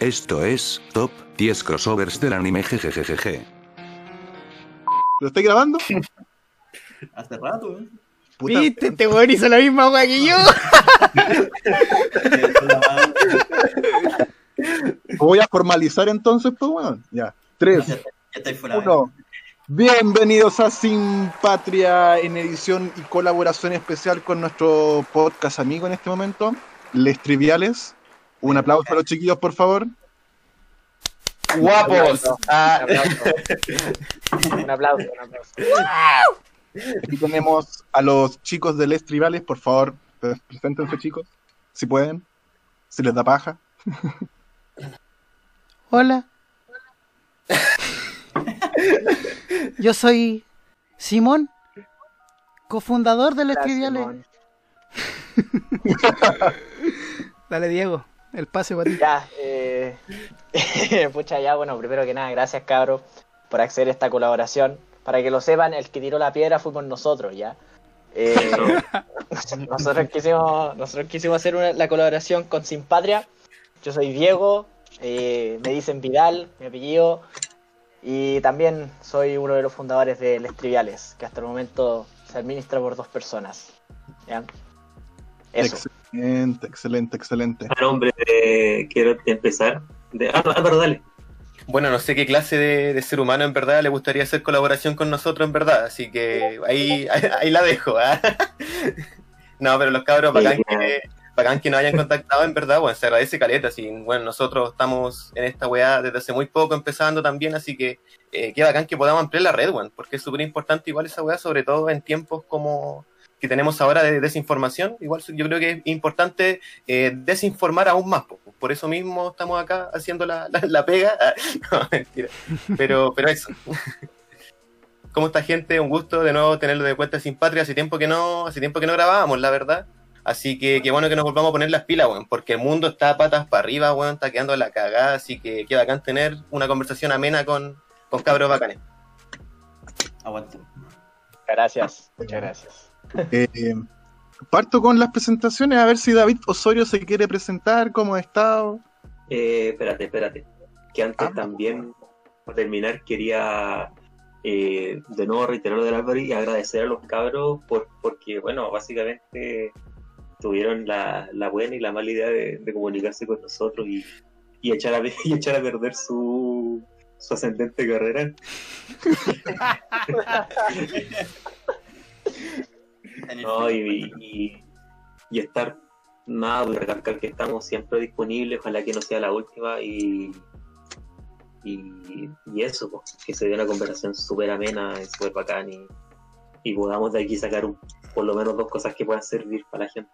Esto es Top 10 crossovers del anime jejejeje. ¿Lo estoy grabando? Hace rato, ¿eh? Puta, ¿Viste? Este weón hizo la misma weá que yo. Voy a formalizar entonces, pues, weón. Ya. Tres, Ya estáis fuera. ¿eh? uno. Bienvenidos a Sin Patria en edición y colaboración especial con nuestro podcast amigo en este momento, Les Triviales. Un aplauso para los chiquillos, por favor. Guapos. Ah, Un aplauso, un aplauso. Aquí tenemos a los chicos de Les Tribales, por favor, pre- preséntense chicos, si pueden, si les da paja. Hola. Yo soy Simón, cofundador de los triviales. Dale, Diego, el pase para ti. ya, eh, pucha, ya, bueno, primero que nada, gracias cabros por acceder a esta colaboración. Para que lo sepan, el que tiró la piedra fuimos nosotros, ¿ya? Eh, nosotros quisimos nosotros quisimos hacer una- la colaboración con Sin Patria. Yo soy Diego, eh, me dicen Vidal, mi apellido, y también soy uno de los fundadores de Les Triviales, que hasta el momento se administra por dos personas. ¿ya? Eso. Excelente, excelente, excelente. A nombre de. Quiero empezar. De... Ah, Álvaro, dale. Bueno, no sé qué clase de, de ser humano en verdad le gustaría hacer colaboración con nosotros en verdad, así que ahí, ahí, ahí la dejo. ¿ah? No, pero los cabros, bacán que, bacán que nos hayan contactado en verdad, bueno, se agradece caleta, así, bueno, nosotros estamos en esta weá desde hace muy poco empezando también, así que eh, qué bacán que podamos ampliar la red, weón, porque es súper importante igual esa weá, sobre todo en tiempos como que tenemos ahora de desinformación, igual yo creo que es importante eh, desinformar aún más, po. por eso mismo estamos acá haciendo la, la, la pega, no, mentira, pero, pero eso. ¿Cómo está gente? Un gusto de nuevo tenerlo de cuenta sin patria, hace tiempo que no, hace tiempo que no grabábamos, la verdad. Así que qué bueno que nos volvamos a poner las pilas, weón, porque el mundo está patas para arriba, weón, está quedando la cagada, así que qué bacán tener una conversación amena con, con cabros bacanes. Aguante. Gracias, muchas gracias. Eh, parto con las presentaciones, a ver si David Osorio se quiere presentar, cómo ha estado. Eh, espérate, espérate. Que antes Ah. también, para terminar, quería eh, de nuevo reiterar lo del Álvaro y agradecer a los cabros por, porque, bueno, básicamente tuvieron la, la buena y la mala idea de, de comunicarse con nosotros y, y, echar, a, y echar a perder su, su ascendente carrera. No, y, y, y estar nada, pues, recalcar que estamos siempre disponibles, ojalá que no sea la última y, y, y eso, pues, que se dé una conversación súper amena y súper bacán y, y podamos de aquí sacar un- por lo menos dos cosas que puedan servir para la gente.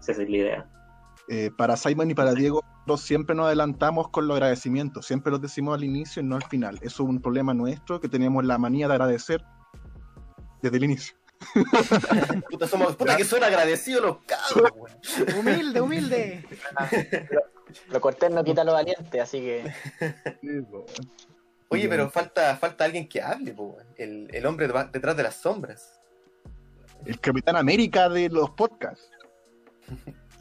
Esa es la idea. Eh, para Simon y para Diego, nosotros siempre nos adelantamos con los agradecimientos, siempre los decimos al inicio y no al final. Eso es un problema nuestro, que tenemos la manía de agradecer desde el inicio. Puta, somos, puta que son agradecidos los cabros. Humilde, humilde. Lo cortés no quita lo valiente, así que Oye, pero falta, falta alguien que hable, po, el, el hombre detrás de las sombras. El Capitán América de los podcasts.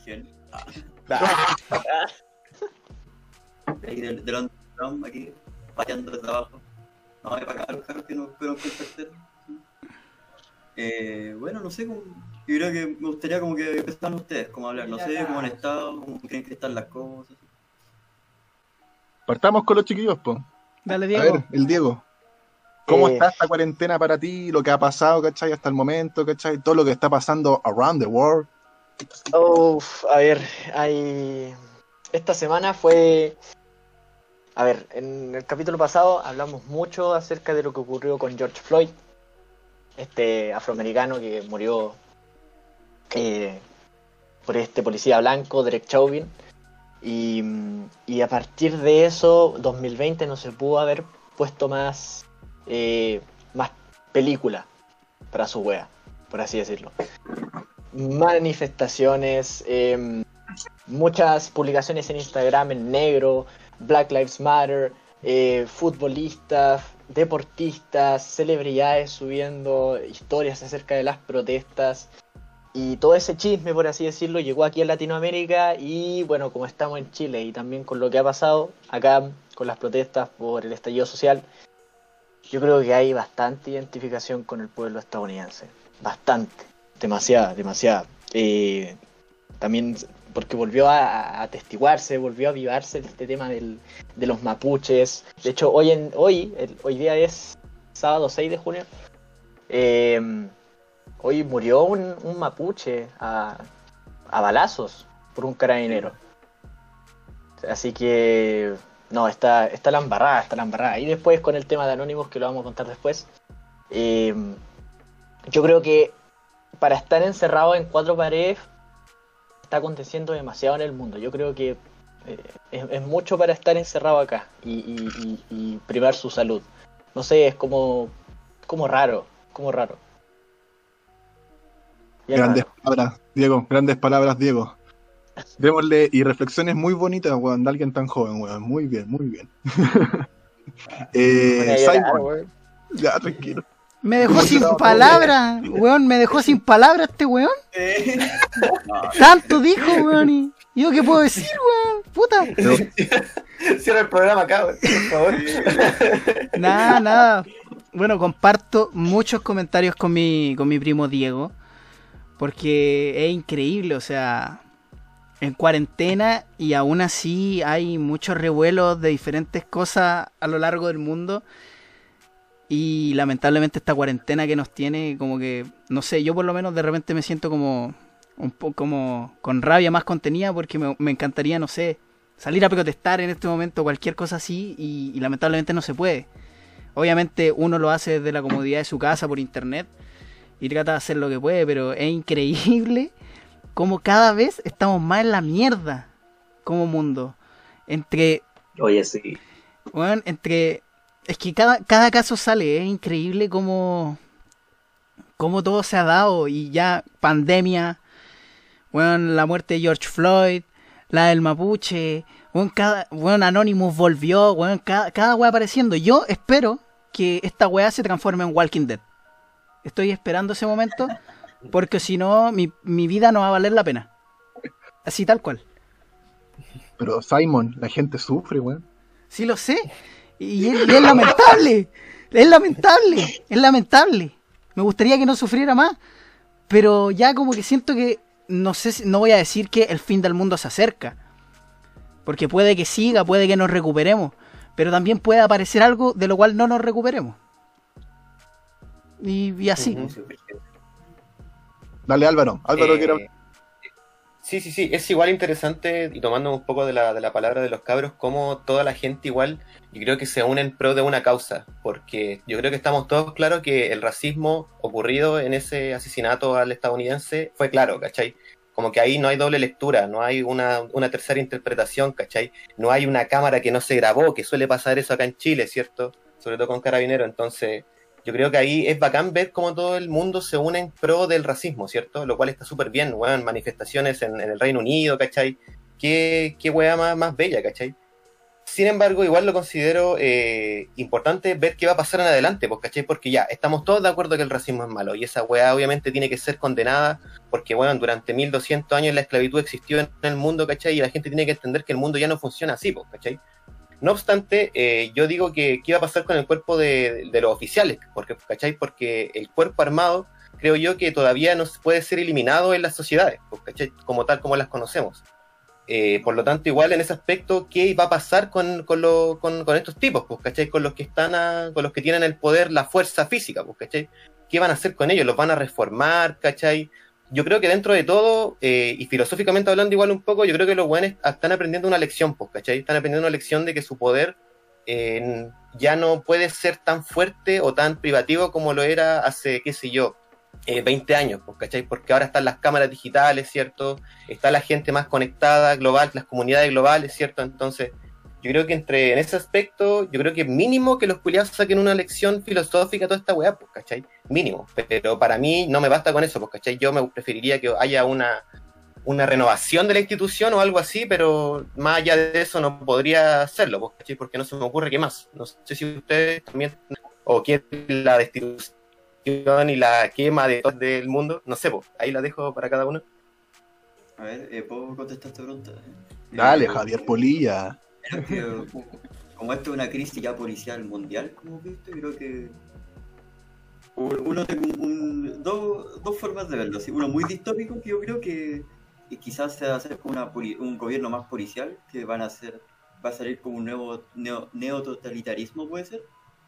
¿Quién? Ah, Ahí de, de London, aquí, pateando de trabajo. No, para acá los carros que no fueron con tercero. Eh, bueno, no sé, cómo, yo creo que me gustaría como que empezaran ustedes, como hablar, no sé cómo han estado, cómo creen que están las cosas. Partamos con los chiquillos, po. Dale, A Diego. ver, el Diego. ¿Cómo Eh. está esta cuarentena para ti? Lo que ha pasado, ¿cachai? Hasta el momento, ¿cachai? Todo lo que está pasando around the world. Uf, a ver, hay... Esta semana fue... A ver, en el capítulo pasado hablamos mucho acerca de lo que ocurrió con George Floyd, este afroamericano que murió eh, por este policía blanco, Derek Chauvin. Y, y a partir de eso, 2020 no se pudo haber puesto más, eh, más película para su wea, por así decirlo manifestaciones, eh, muchas publicaciones en Instagram en negro, Black Lives Matter, eh, futbolistas, deportistas, celebridades subiendo historias acerca de las protestas. y todo ese chisme, por así decirlo, llegó aquí a Latinoamérica y bueno, como estamos en Chile y también con lo que ha pasado acá con las protestas por el estallido social, yo creo que hay bastante identificación con el pueblo estadounidense. Bastante. Demasiada, demasiada. Eh, también porque volvió a, atestiguarse, volvió a avivarse este tema del, de los mapuches. De hecho, hoy, en, hoy, hoy día es sábado 6 de junio. Eh, Hoy murió un, mapuche a, balazos por un carabinero. Así que. No, está, está la embarrada, está la embarrada. Y después con el tema de Anónimos, que lo vamos a contar después. Eh, yo creo que para estar encerrado en cuatro paredes está aconteciendo demasiado en el mundo. Yo creo que eh, es, mucho para estar encerrado acá y, y, primar su salud. No sé, es como, como raro, como raro. Grandes palabras, Diego, grandes palabras, Diego. Démosle, y reflexiones muy bonitas, weón, de alguien tan joven, weón. Muy bien, muy bien. eh, Simon. Ya, tranquilo. Me dejó sin palabras, weón, me dejó sin palabras este weón. Tanto dijo, weón, y yo qué puedo decir, weón, puta. Cierra el programa acá, weón, por favor. Nada, nada. Bueno, comparto muchos comentarios con mi, con mi primo Diego. Porque es increíble, o sea, en cuarentena y aún así hay muchos revuelos de diferentes cosas a lo largo del mundo. Y lamentablemente esta cuarentena que nos tiene, como que, no sé, yo por lo menos de repente me siento como un poco como con rabia más contenida porque me, encantaría, no sé, salir a protestar en este momento, cualquier cosa así, y, y lamentablemente no se puede. Obviamente uno lo hace desde la comodidad de su casa por internet y trata de hacer lo que puede, pero es increíble como cada vez estamos más en la mierda como mundo. Entre. Oye, sí. Bueno, entre. Es que cada, cada caso sale, es increíble como. Como todo se ha dado y ya pandemia, bueno, la muerte de George Floyd, la del mapuche, bueno, cada, bueno Anonymous volvió, bueno, cada, cada wea apareciendo. Yo espero que esta wea se transforme en Walking Dead. Estoy esperando ese momento porque si no, mi, vida no va a valer la pena. Así tal cual. Pero Simon, la gente sufre, weón. Sí lo sé. Y es, lamentable. Es lamentable. Es lamentable. Me gustaría que no sufriera más. Pero ya como que siento que no sé, no voy a decir que el fin del mundo se acerca. Porque puede que siga, puede que nos recuperemos. Pero también puede aparecer algo de lo cual no nos recuperemos. Y, así. Dale Álvaro, Álvaro eh, Sí, sí, sí, es igual interesante, y tomando un poco de la, de la palabra de los cabros, como toda la gente igual, yo creo que se unen en pro de una causa, porque yo creo que estamos todos claros que el racismo ocurrido en ese asesinato al estadounidense fue claro, ¿cachai? Como que ahí no hay doble lectura, no hay una, una tercera interpretación, ¿cachai? No hay una cámara que no se grabó, que suele pasar eso acá en Chile, ¿cierto? Sobre todo con Carabinero, entonces yo creo que ahí es bacán ver cómo todo el mundo se une en pro del racismo, ¿cierto? Lo cual está súper bien, weón, manifestaciones en, el Reino Unido, ¿cachai? Qué, qué weá más, más bella, ¿cachai? Sin embargo, igual lo considero eh, importante ver qué va a pasar en adelante, pues, ¿cachai? Porque ya, estamos todos de acuerdo que el racismo es malo y esa weá obviamente tiene que ser condenada porque, bueno, durante 1200 años la esclavitud existió en el mundo, ¿cachai? Y la gente tiene que entender que el mundo ya no funciona así, pues, ¿cachai? No obstante, eh, yo digo que qué iba a pasar con el cuerpo de, los oficiales, porque, ¿cachai? Porque el cuerpo armado creo yo que todavía no puede ser eliminado en las sociedades, pues, ¿cachai? Como tal como las conocemos. Eh, por lo tanto, igual en ese aspecto, ¿qué va a pasar con, con, con, estos tipos? Pues, ¿cachai? Con los que están con los que tienen el poder, la fuerza física, pues, ¿cachai? ¿Qué van a hacer con ellos? ¿Los van a reformar, ¿cachai? Yo creo que dentro de todo, eh, y filosóficamente hablando igual un poco, yo creo que los buenos están aprendiendo una lección, pues, ¿cachai? Están aprendiendo una lección de que su poder eh, ya no puede ser tan fuerte o tan privativo como lo era hace, qué sé yo, 20 eh, años, pues, ¿cachai? Porque ahora están las cámaras digitales, ¿cierto? Está la gente más conectada, global, las comunidades globales, ¿cierto? Entonces, yo creo que entre en ese aspecto, yo creo que mínimo que los culiados saquen una lección filosófica toda esta weá, pues, ¿cachai? Mínimo. Pero para mí no me basta con eso, pues, ¿cachai? Yo me preferiría que haya una, una renovación de la institución o algo así, pero más allá de eso no podría hacerlo, pues, ¿cachai? Porque no se me ocurre qué más. No sé si ustedes también, o quieren la destitución y la quema de, del mundo, no sé, pues, ahí la dejo para cada uno. A ver, eh, ¿puedo contestar esta pregunta? Dale, Eh, Javier Polilla. Que, como esto es una crisis ya policial mundial, como viste, creo que uno tiene un- un- dos, dos formas de verlo. ¿sí? Uno muy distópico, que yo creo que, que quizás se va a hacer poli- un gobierno más policial, que van a hacer, va a salir como un nuevo neo, neototalitarismo, puede ser,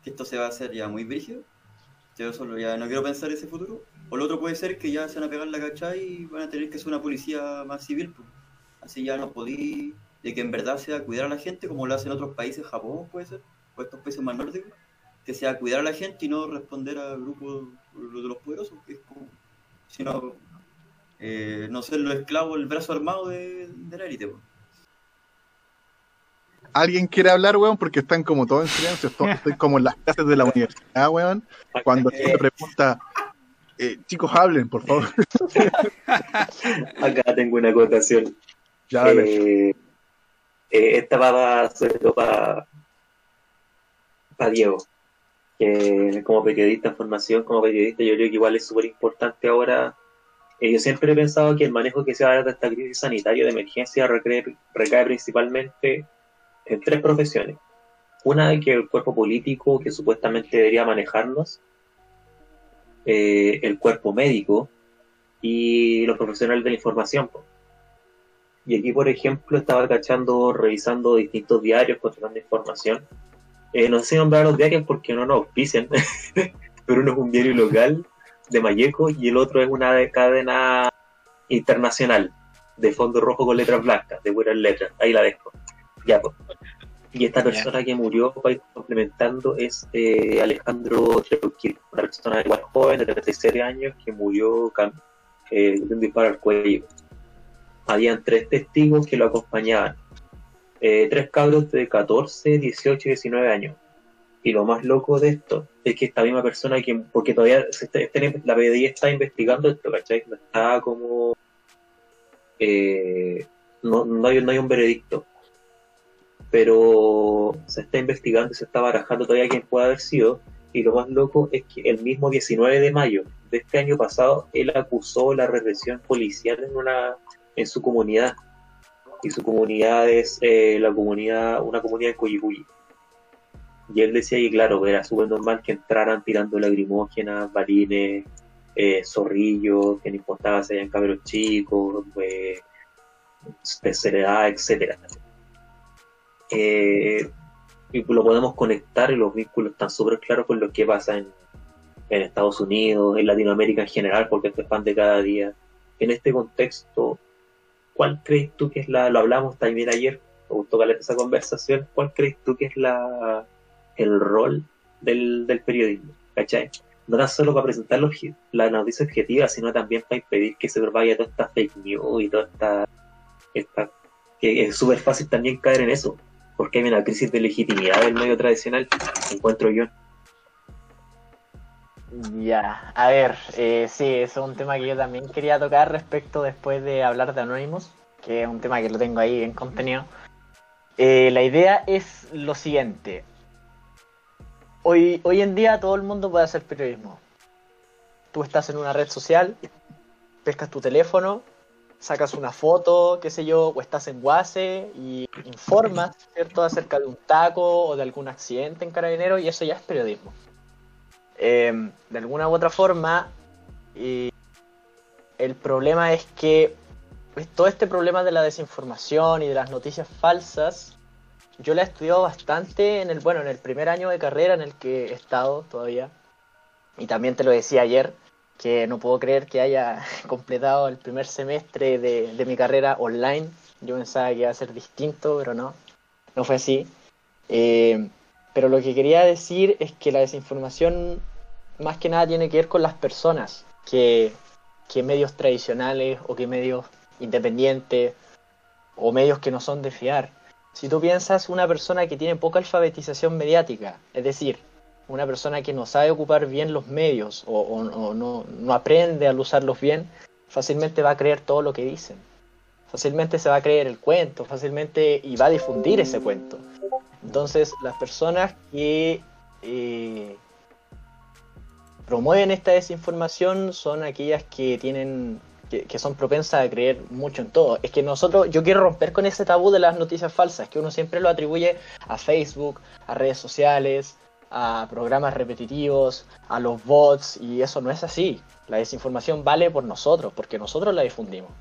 que esto se va a hacer ya muy brígido. Yo solo ya no quiero pensar ese futuro. O lo otro puede ser que ya se van a pegar la cachai y van a tener que ser una policía más civil. pues. Así ya no podí, de que en verdad sea cuidar a la gente como lo hacen otros países, Japón puede ser, o estos países más nórdicos, que sea cuidar a la gente y no responder a grupos de los poderosos, que es como, sino eh, no ser los esclavos, el brazo armado de, de la élite. pues. ¿Alguien quiere hablar, weón? Porque están como todos en silencio. Estoy, estoy como en las clases de la universidad, weón. Cuando se te pregunta, eh, chicos, hablen, por favor. Acá tengo una acotación. Ya, dale. Eh, eh, esta va sobre todo para Diego, que como periodista en formación, como periodista, yo creo que igual es súper importante ahora. Eh, yo siempre he pensado que el manejo que se va a dar de esta crisis sanitaria de emergencia recae, recae principalmente en tres profesiones. Una que el cuerpo político que supuestamente debería manejarnos, eh, el cuerpo médico y los profesionales de la información. Y aquí, por ejemplo, estaba cachando, revisando distintos diarios, controlando información. Eh, no sé nombrar los diarios porque no nos auspician, pero uno es un diario local de Mayeco y el otro es una de cadena internacional de fondo rojo con letras blancas, de buenas letras. Ahí la dejo. Ya, pues. Y esta persona que murió, para ir complementando, es eh, Alejandro Treuquil, una persona igual joven, de 36 años, que murió eh, de un disparo al cuello. Habían tres testigos que lo acompañaban. Eh, tres cabros de 14, 18 y 19 años. Y lo más loco de esto es que esta misma persona, que, porque todavía se está- este- la PDI está investigando esto, ¿cachai? No Está como... eh, no, no, hay, no hay un veredicto. Pero se está investigando se está barajando todavía quién puede haber sido. Y lo más loco es que el mismo 19 de mayo de este año pasado, él acusó la represión policial en una en su comunidad. Y su comunidad es eh, la comunidad, una comunidad en Coyipulli. Y él decía que, claro, era súper normal que entraran tirando lagrimógenas, balines, eh, zorrillos, que no importaba si hayan cabros chicos, eh, tercera edad, etcétera. Eh, y lo podemos conectar y los vínculos están súper claros con lo que pasa en, Estados Unidos, en Latinoamérica en general, porque esto de cada día. En este contexto, ¿cuál crees tú que es la, lo hablamos también ayer, me gustó caleta esa conversación, ¿cuál crees tú que es la el rol del, del periodismo? ¿Cachai? No tan solo para presentar los, la noticia objetiva, sino también para impedir que se vaya toda esta fake news y toda esta, esta que es súper fácil también caer en eso, porque hay una crisis de legitimidad del medio tradicional, encuentro yo. Ya, a ver, eh, sí, es un tema que yo también quería tocar respecto después de hablar de Anonymous, que es un tema que lo tengo ahí en contenido. Eh, la idea es lo siguiente. Hoy, hoy en día todo el mundo puede hacer periodismo. Tú estás en una red social, pescas tu teléfono, sacas una foto, qué sé yo, o estás en Guase y informas, ¿cierto?, acerca de un taco o de algún accidente en Carabinero y eso ya es periodismo. Eh, de alguna u otra forma, y el problema es que pues, todo este problema de la desinformación y de las noticias falsas, yo la he estudiado bastante en el, bueno, en el primer año de carrera en el que he estado todavía. Y también te lo decía ayer, que no puedo creer que haya completado el primer semestre de, de mi carrera online. Yo pensaba que iba a ser distinto, pero no, no fue así. Eh, pero lo que quería decir es que la desinformación más que nada tiene que ver con las personas, que, que medios tradicionales o que medios independientes o medios que no son de fiar. Si tú piensas una persona que tiene poca alfabetización mediática, es decir, una persona que no sabe ocupar bien los medios o, no, no aprende a usarlos bien, fácilmente va a creer todo lo que dicen. Fácilmente se va a creer el cuento, fácilmente y va a difundir ese cuento. Entonces, las personas que, eh, promueven esta desinformación son aquellas que tienen que, que son propensas a creer mucho en todo. Es que nosotros, yo quiero romper con ese tabú de las noticias falsas, que uno siempre lo atribuye a Facebook, a redes sociales, a programas repetitivos, a los bots, y eso no es así. La desinformación vale por nosotros, porque nosotros la difundimos.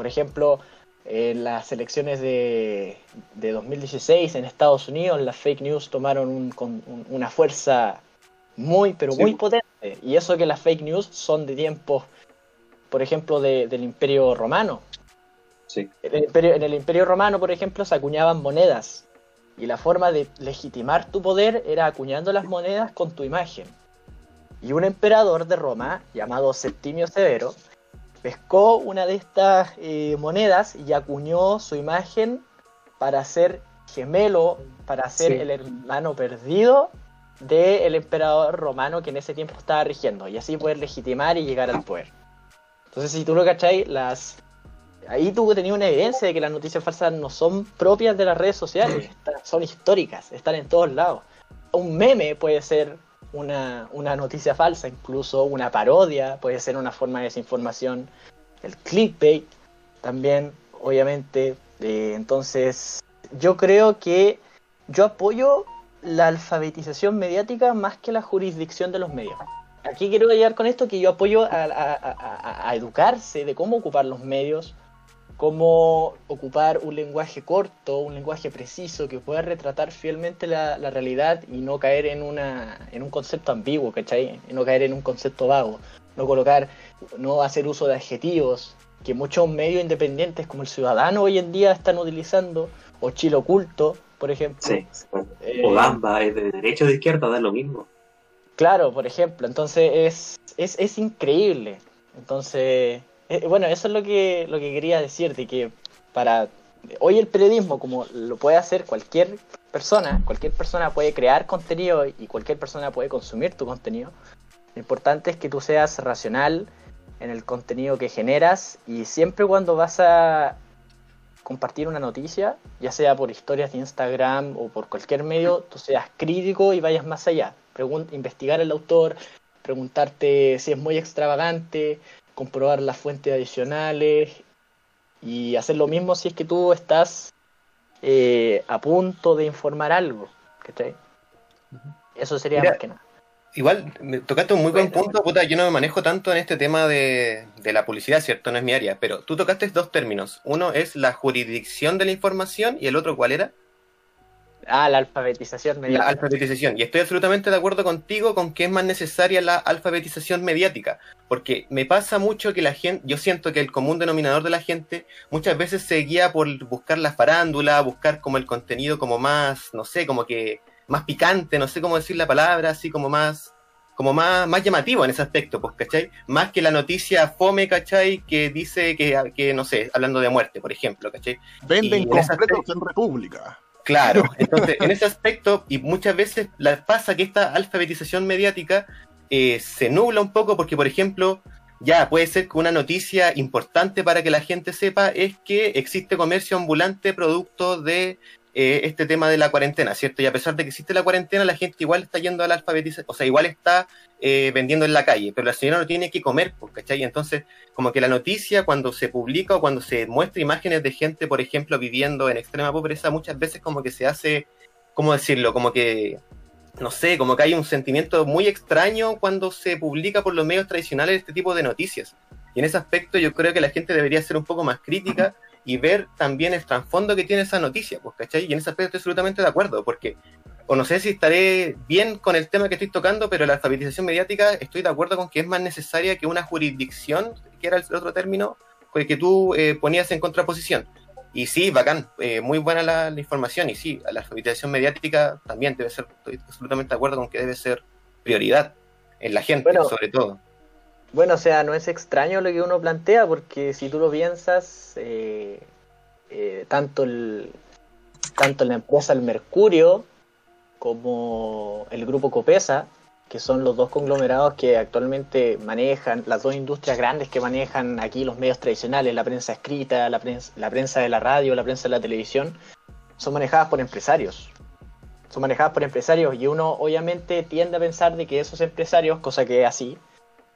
Por ejemplo, en las elecciones de, de 2016 en Estados Unidos, las fake news tomaron un- con un- una fuerza muy, pero Sí. muy potente. Y eso que las fake news son de tiempos, por ejemplo, de- del Imperio Romano. Sí. En el, imperio, en el Imperio Romano, por ejemplo, se acuñaban monedas. Y la forma de legitimar tu poder era acuñando las monedas con tu imagen. Y un emperador de Roma, llamado Septimio Severo, pescó una de estas eh, monedas y acuñó su imagen para ser gemelo, para ser Sí. el hermano perdido del emperador romano que en ese tiempo estaba rigiendo. Y así poder legitimar y llegar al poder. Entonces, si tú lo cacháis, las, ahí tú tenías una evidencia de que las noticias falsas no son propias de las redes sociales, son históricas, están en todos lados. Un meme puede ser una, una noticia falsa, incluso una parodia puede ser una forma de desinformación. El clickbait también, obviamente. Eh, entonces, yo creo que yo apoyo la alfabetización mediática más que la jurisdicción de los medios. Aquí quiero llegar con esto que yo apoyo a, educarse de cómo ocupar los medios, cómo ocupar un lenguaje corto, un lenguaje preciso que pueda retratar fielmente la, la realidad y no caer en, una, en un concepto ambiguo, ¿cachai? Y no caer en un concepto vago, no colocar, no hacer uso de adjetivos que muchos medios independientes como el Ciudadano hoy en día están utilizando, o Chile Oculto, por ejemplo. Sí. Eh, O Gamba, es de derecha o de izquierda, da lo mismo. Claro, por ejemplo, entonces es, es, es increíble. Entonces, eh, bueno, eso es lo que, lo que quería decirte, que para hoy el periodismo, como lo puede hacer cualquier persona, cualquier persona puede crear contenido y cualquier persona puede consumir tu contenido. Lo importante es que tú seas racional en el contenido que generas y siempre cuando vas a compartir una noticia, ya sea por historias de Instagram o por cualquier medio, tú seas crítico y vayas más allá. Investigar al autor, preguntarte si es muy extravagante, comprobar las fuentes adicionales y hacer lo mismo si es que tú estás eh, a punto de informar algo. ¿cachai? Eso sería Mira, más que nada. Igual, me tocaste un muy buen punto, puta, yo no me manejo tanto en este tema de, de la publicidad, ¿cierto? No es mi área, pero tú tocaste dos términos. Uno es la jurisdicción de la información y el otro, ¿cuál era? Ah, la alfabetización La mediática. alfabetización. Y estoy absolutamente de acuerdo contigo con que es más necesaria la alfabetización mediática. Porque me pasa mucho que la gente, yo siento que el común denominador de la gente muchas veces se guía por buscar la farándula, buscar como el contenido como más, no sé, como que más picante, no sé cómo decir la palabra, así como más, como más, más llamativo en ese aspecto, pues, ¿cachai? Más que la noticia fome, ¿cachai? Que dice que, que no sé, hablando de muerte, por ejemplo, ¿cachai? Venden Y en completos en República. Claro, entonces en ese aspecto, y muchas veces la, pasa que esta alfabetización mediática eh, se nubla un poco porque, por ejemplo, ya puede ser que una noticia importante para que la gente sepa es que existe comercio ambulante producto de eh, este tema de la cuarentena, ¿cierto? Y a pesar de que existe la cuarentena, la gente igual está yendo a la alfabetización, o sea, igual está eh, vendiendo en la calle, pero la señora no tiene que comer, pues, ¿cachai? Entonces, como que la noticia cuando se publica o cuando se muestra imágenes de gente, por ejemplo, viviendo en extrema pobreza, muchas veces como que se hace, ¿cómo decirlo? Como que, no sé, como que hay un sentimiento muy extraño cuando se publica por los medios tradicionales este tipo de noticias. Y en ese aspecto yo creo que la gente debería ser un poco más crítica y ver también el trasfondo que tiene esa noticia, pues, ¿cachai? Y en ese aspecto estoy absolutamente de acuerdo, porque o no sé si estaré bien con el tema que estoy tocando, pero la alfabetización mediática estoy de acuerdo con que es más necesaria que una jurisdicción, que era el otro término que que tú eh, ponías en contraposición. Y sí, bacán, eh, muy buena la, la información, y sí, la alfabetización mediática también debe ser, estoy absolutamente de acuerdo con que debe ser prioridad en la gente, Bueno, sobre todo. Bueno, o sea, no es extraño lo que uno plantea, porque si tú lo piensas, eh, eh, tanto, el, tanto la empresa El Mercurio como el grupo Copesa, que son los dos conglomerados que actualmente manejan, las dos industrias grandes que manejan aquí los medios tradicionales, la prensa escrita, la prensa, la prensa de la radio, la prensa de la televisión, son manejadas por empresarios. son manejadas por empresarios y uno obviamente tiende a pensar de que esos empresarios, cosa que es así,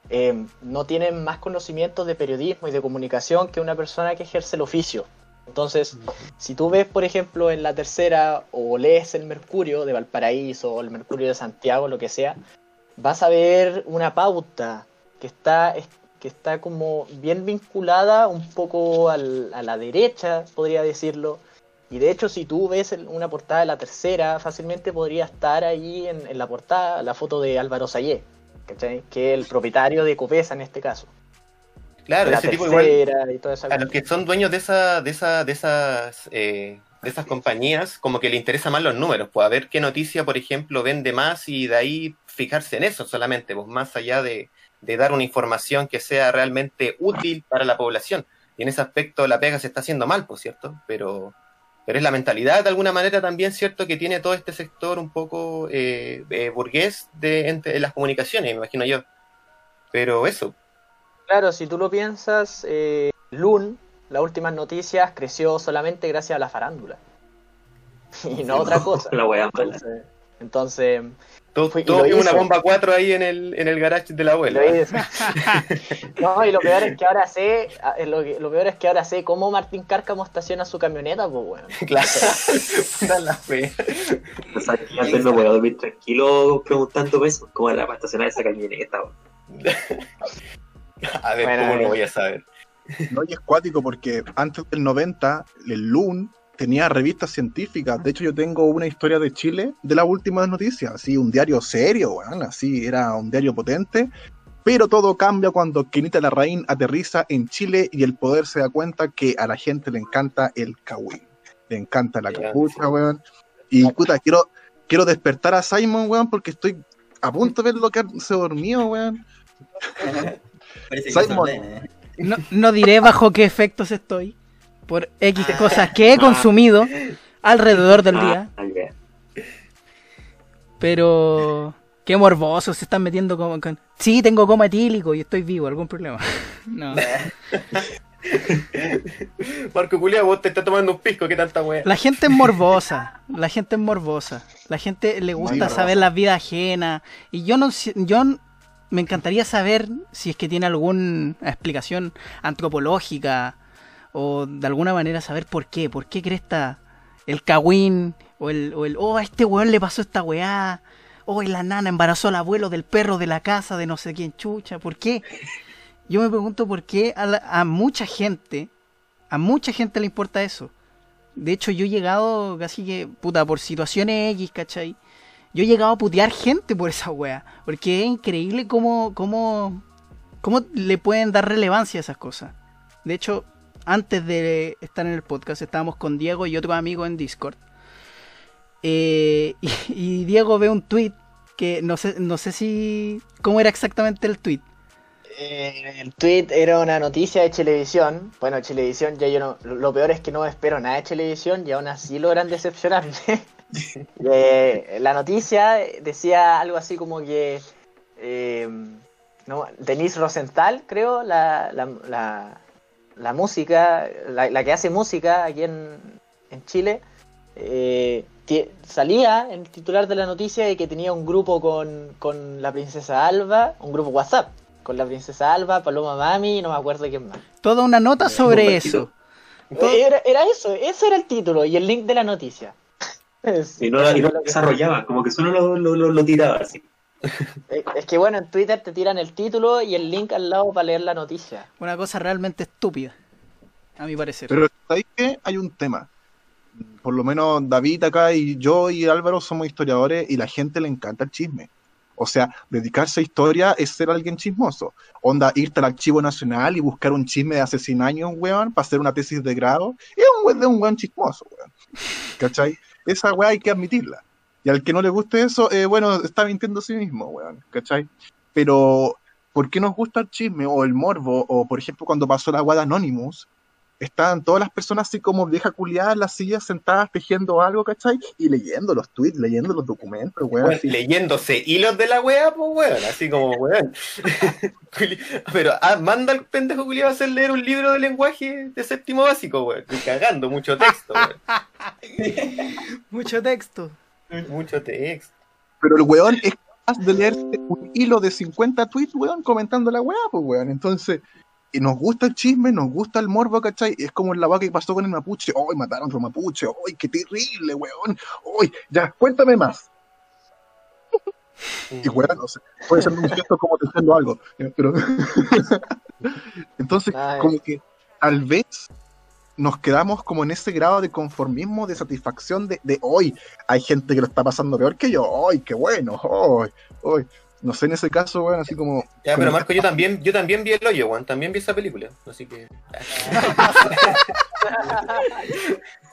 eh, no tienen más conocimientos de periodismo y de comunicación que una persona que ejerce el oficio. Entonces, si tú ves, por ejemplo, en la tercera o lees el Mercurio de Valparaíso o el Mercurio de Santiago, lo que sea, vas a ver una pauta que está, que está como bien vinculada un poco al- a la derecha, podría decirlo. Y de hecho, si tú ves una portada de la tercera, fácilmente podría estar ahí en, en la portada la foto de Álvaro Sayé, ¿cachai? que el propietario de Copesa en este caso. Claro, la ese tipo igual. tercera y toda esa A los que son dueños de esa, de esa, de esas, eh, de esas compañías, como que le interesan más los números, pues a ver qué noticia, por ejemplo, vende más y de ahí fijarse en eso solamente, pues más allá de, de dar una información que sea realmente útil para la población. Y en ese aspecto la pega se está haciendo mal, por cierto, pero, pero es la mentalidad de alguna manera también, cierto, que tiene todo este sector un poco eh, eh, burgués de, entre- en las comunicaciones, me imagino yo. Pero eso, Claro, si tú lo piensas, eh, Loon, las últimas noticias, creció solamente gracias a la farándula. Y no otra cosa. La wea mala. Entonces, entonces todo, Fue- todo una bomba 4 ahí en el, en el garage de la abuela. No, y lo peor es que ahora sé, ah, lo, que- lo peor es que ahora sé cómo Martín Cárcamo estaciona su camioneta, pues bueno. Claro. Puta la fe. O sea, que antes no podía dormir tranquilo preguntando pesos, como era para estacionar esa camioneta. weón. A ver, Bueno, ¿cómo eh. lo voy a saber? No, y es cuático porque antes del 90, el LUN tenía revistas científicas. De hecho, yo tengo una historia de Chile de las últimas noticias. Así, un diario serio, weón. Así, era un diario potente. Pero todo cambia cuando Kenita Larraín aterriza en Chile y el poder se da cuenta que a la gente le encanta el kawin. Le encanta la capucha, weón. Y puta, quiero, quiero despertar a Simon, weón, porque estoy a punto de ver lo que se dormido, weón. Parece que Simon. ¿eh? No, no diré bajo qué efectos estoy. Por X cosas que he consumido alrededor del día. Ah, ya. Pero. Qué morboso se están metiendo con. Sí, tengo coma etílico y estoy vivo, algún problema. No. Marco Culia, vos te estás tomando un pisco, qué tanta wea. La gente es morbosa. La gente es morbosa. La gente le gusta saber las vidas ajenas. Y yo no yo me encantaría saber si es que tiene alguna explicación antropológica o de alguna manera saber por qué. ¿Por qué cresta el cagüín o el, o el oh, a este weón le pasó esta weá? Oh, la nana embarazó al abuelo del perro de la casa de no sé quién chucha. ¿Por qué? Yo me pregunto por qué a mucha gente, a mucha gente le importa eso. De hecho, yo he llegado casi que, puta, por situaciones X, ¿cachai? Yo he llegado a putear gente por esa wea. Porque es increíble cómo, cómo, cómo le pueden dar relevancia a esas cosas. De hecho, antes de estar en el podcast, estábamos con Diego y otro amigo en Discord. Eh, y, Diego ve un tweet que no sé, no sé si. ¿Cómo era exactamente el tweet? Eh, el tweet era una noticia de Chilevisión. Bueno, Chilevisión ya yo no. Lo peor es que no espero nada de Chilevisión y aún así logran decepcionarme. Eh, la noticia decía algo así como que. eh, no, Denise Rosenthal, creo, la, la música, la, la que hace música aquí en, en Chile, eh, ti- salía en el titular de la noticia de que tenía un grupo con, con la princesa Alba, un grupo WhatsApp, con la princesa Alba, Paloma Mami y no me acuerdo quién más. Toda una nota sobre convertido. eso. Todo- Era, era eso, ese era el título y el link de la noticia. Y no, y no lo desarrollaba, como que solo lo, lo, lo, lo tiraba así. Eh, Es que bueno, en Twitter te tiran el título y el link al lado para leer la noticia. Una cosa realmente estúpida. A mi parecer. Pero ¿sabéis qué? Hay un tema. Por lo menos David acá y yo y Álvaro somos historiadores y la gente le encanta el chisme. O sea, dedicarse a historia es ser alguien chismoso. Onda, irte al archivo nacional y buscar un chisme de hace 100 años, weón, para hacer una tesis de grado. Es un weón de un weón chismoso, weón. ¿Cachai? Esa weá hay que admitirla. Y al que no le guste eso, eh, bueno, está mintiendo a sí mismo, weón. ¿Cachai? Pero, ¿por qué nos gusta el chisme o el morbo? O, por ejemplo, cuando pasó la weá de Anonymous, estaban todas las personas así como vieja culiadas en las sillas sentadas tejiendo algo, ¿cachai? Y leyendo los tweets, leyendo los documentos, weón. Así. leyéndose hilos de la wea, pues weón, así como weón. Pero ah, manda al pendejo culiado a hacer leer un libro de lenguaje de séptimo básico, weón. Estoy cagando mucho texto, weón. Mucho texto. Mucho texto. Pero el weón es capaz de leerse un hilo de 50 tweets, weón, comentando la weá, pues weón. Entonces, y nos gusta el chisme, nos gusta el morbo, ¿cachai? Es como la weá que pasó con el mapuche. ¡Ay, mataron a otro mapuche! ¡Ay, qué terrible, weón! ¡Ay, ya, cuéntame más! Y weón, no sé, puede ser un gesto como diciendo algo. eh, Pero... Entonces, como que tal vez nos quedamos como en ese grado de conformismo, de satisfacción de, de hoy hay gente que lo está pasando peor que yo, ¡ay, qué bueno! ¡ay! ¡ay! No sé, en ese caso, weón, así como... Ya, como- pero Marco, yo también, yo también vi el hoyo, weón. También vi esa película. Así que.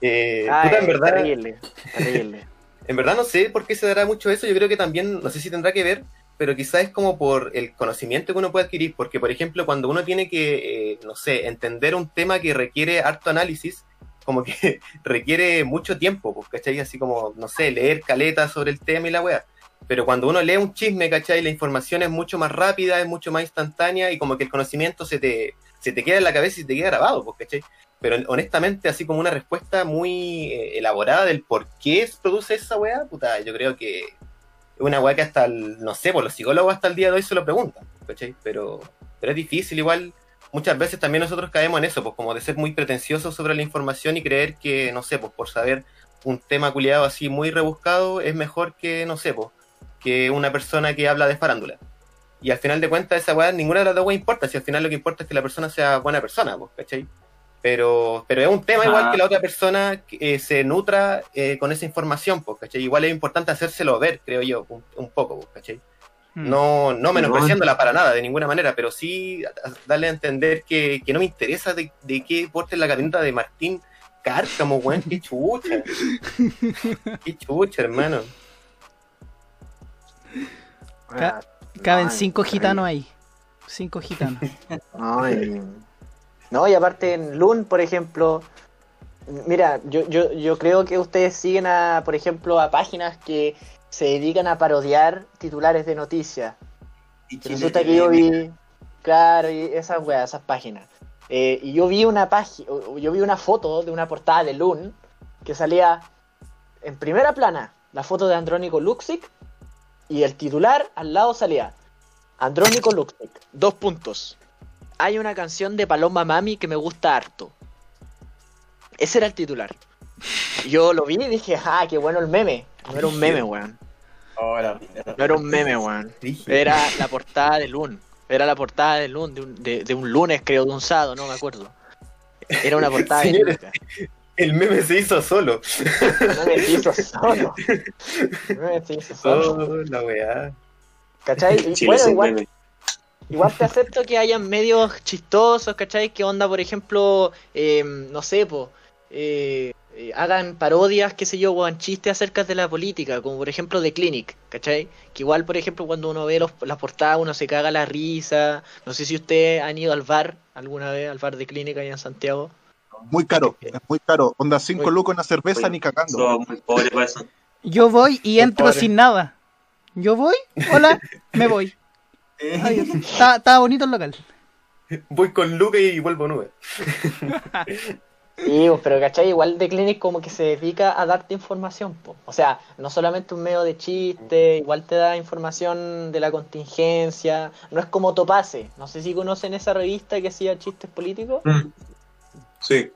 eh, Ay, puta, en verdad, terrible, terrible. En verdad no sé por qué se dará mucho eso, yo creo que también, no sé si tendrá que ver, pero quizás es como por el conocimiento que uno puede adquirir, porque por ejemplo cuando uno tiene que, eh, no sé, entender un tema que requiere harto análisis, como que requiere mucho tiempo, pues, ¿cachai? Así como, no sé, leer caletas sobre el tema y la weá. Pero cuando uno lee un chisme, ¿cachai? La información es mucho más rápida, es mucho más instantánea y como que el conocimiento se te, se te queda en la cabeza y te queda grabado, pues, ¿cachai? Pero honestamente, así como una respuesta muy eh, elaborada del por qué produce esa weá, puta, yo creo que una weá que hasta, el- no sé, por los psicólogos hasta el día de hoy se lo preguntan, ¿cachai? Pero, pero es difícil igual. Muchas veces también nosotros caemos en eso, pues como de ser muy pretenciosos sobre la información y creer que, no sé, pues por saber un tema culiado así muy rebuscado es mejor que, no sé, pues, que una persona que habla de farándula. Y al final de cuentas, esa weá, ninguna de las dos weas importa, si al final lo que importa es que la persona sea buena persona, pues, ¿cachai? Pero, pero es un tema igual Ah. que la otra persona eh, se nutra eh, con esa información, pues, ¿cachai? Igual es importante hacérselo ver, creo yo, un, un poco, pues, ¿cachai? Mm. No, no menospreciándola para nada, de ninguna manera, pero sí darle a entender que, que no me interesa de, de qué porte la camioneta de Martín Cárcamo, weón, qué chucha. Qué chucha, hermano. Ca- Caben cinco gitanos ahí. Cinco gitanos. Ay. No, y aparte en Loon, por ejemplo, mira, yo, yo, yo creo que ustedes siguen a, por ejemplo, a páginas que se dedican a parodiar titulares de noticias. Y Y Chile resulta que yo vi, claro, y esas weas, esas páginas. Eh, y yo vi una página, yo vi una foto de una portada de Loon que salía en primera plana la foto de Andrónico Luxic y el titular al lado salía Andrónico Luxic, dos puntos. Hay una canción de Paloma Mami que me gusta harto. Ese era el titular. Yo lo vi y dije, ah, qué bueno el meme. No era un meme, weón. Oh. No era un meme, weón. Era la portada de Loon. Era la portada de Loon, de un, de, de un lunes, creo, de un sábado, no me acuerdo. Era una portada de Señores. El meme se hizo solo. No me hizo solo. No me hizo solo. Oh, la weá. ¿Cachai? Y bueno, igual, meme. Igual te acepto que hayan medios chistosos, ¿cachai? Que onda, por ejemplo, eh, no sé, po, eh, eh, hagan parodias, qué sé yo, o hagan chistes acerca de la política, como por ejemplo The Clinic, ¿cachai? Que igual, por ejemplo, cuando uno ve los, las portadas, uno se caga la risa. No sé si ustedes han ido al bar alguna vez, al bar de Clinic allá en Santiago. Muy caro, es muy caro. Onda, cinco Muy- lucas una cerveza ni cagando. Muy pobres para eso. Yo voy y entro sin nada. Yo voy, hola, me voy. Está bonito el local. Voy con Luca y vuelvo nube. Sí, pues, pero ¿cachai? Igual The Clinic como que se dedica a darte información, po. O sea, no solamente un medio de chiste, igual te da información de la contingencia. No es como Topase. No sé si conocen esa revista que hacía chistes políticos. Mm. Sí.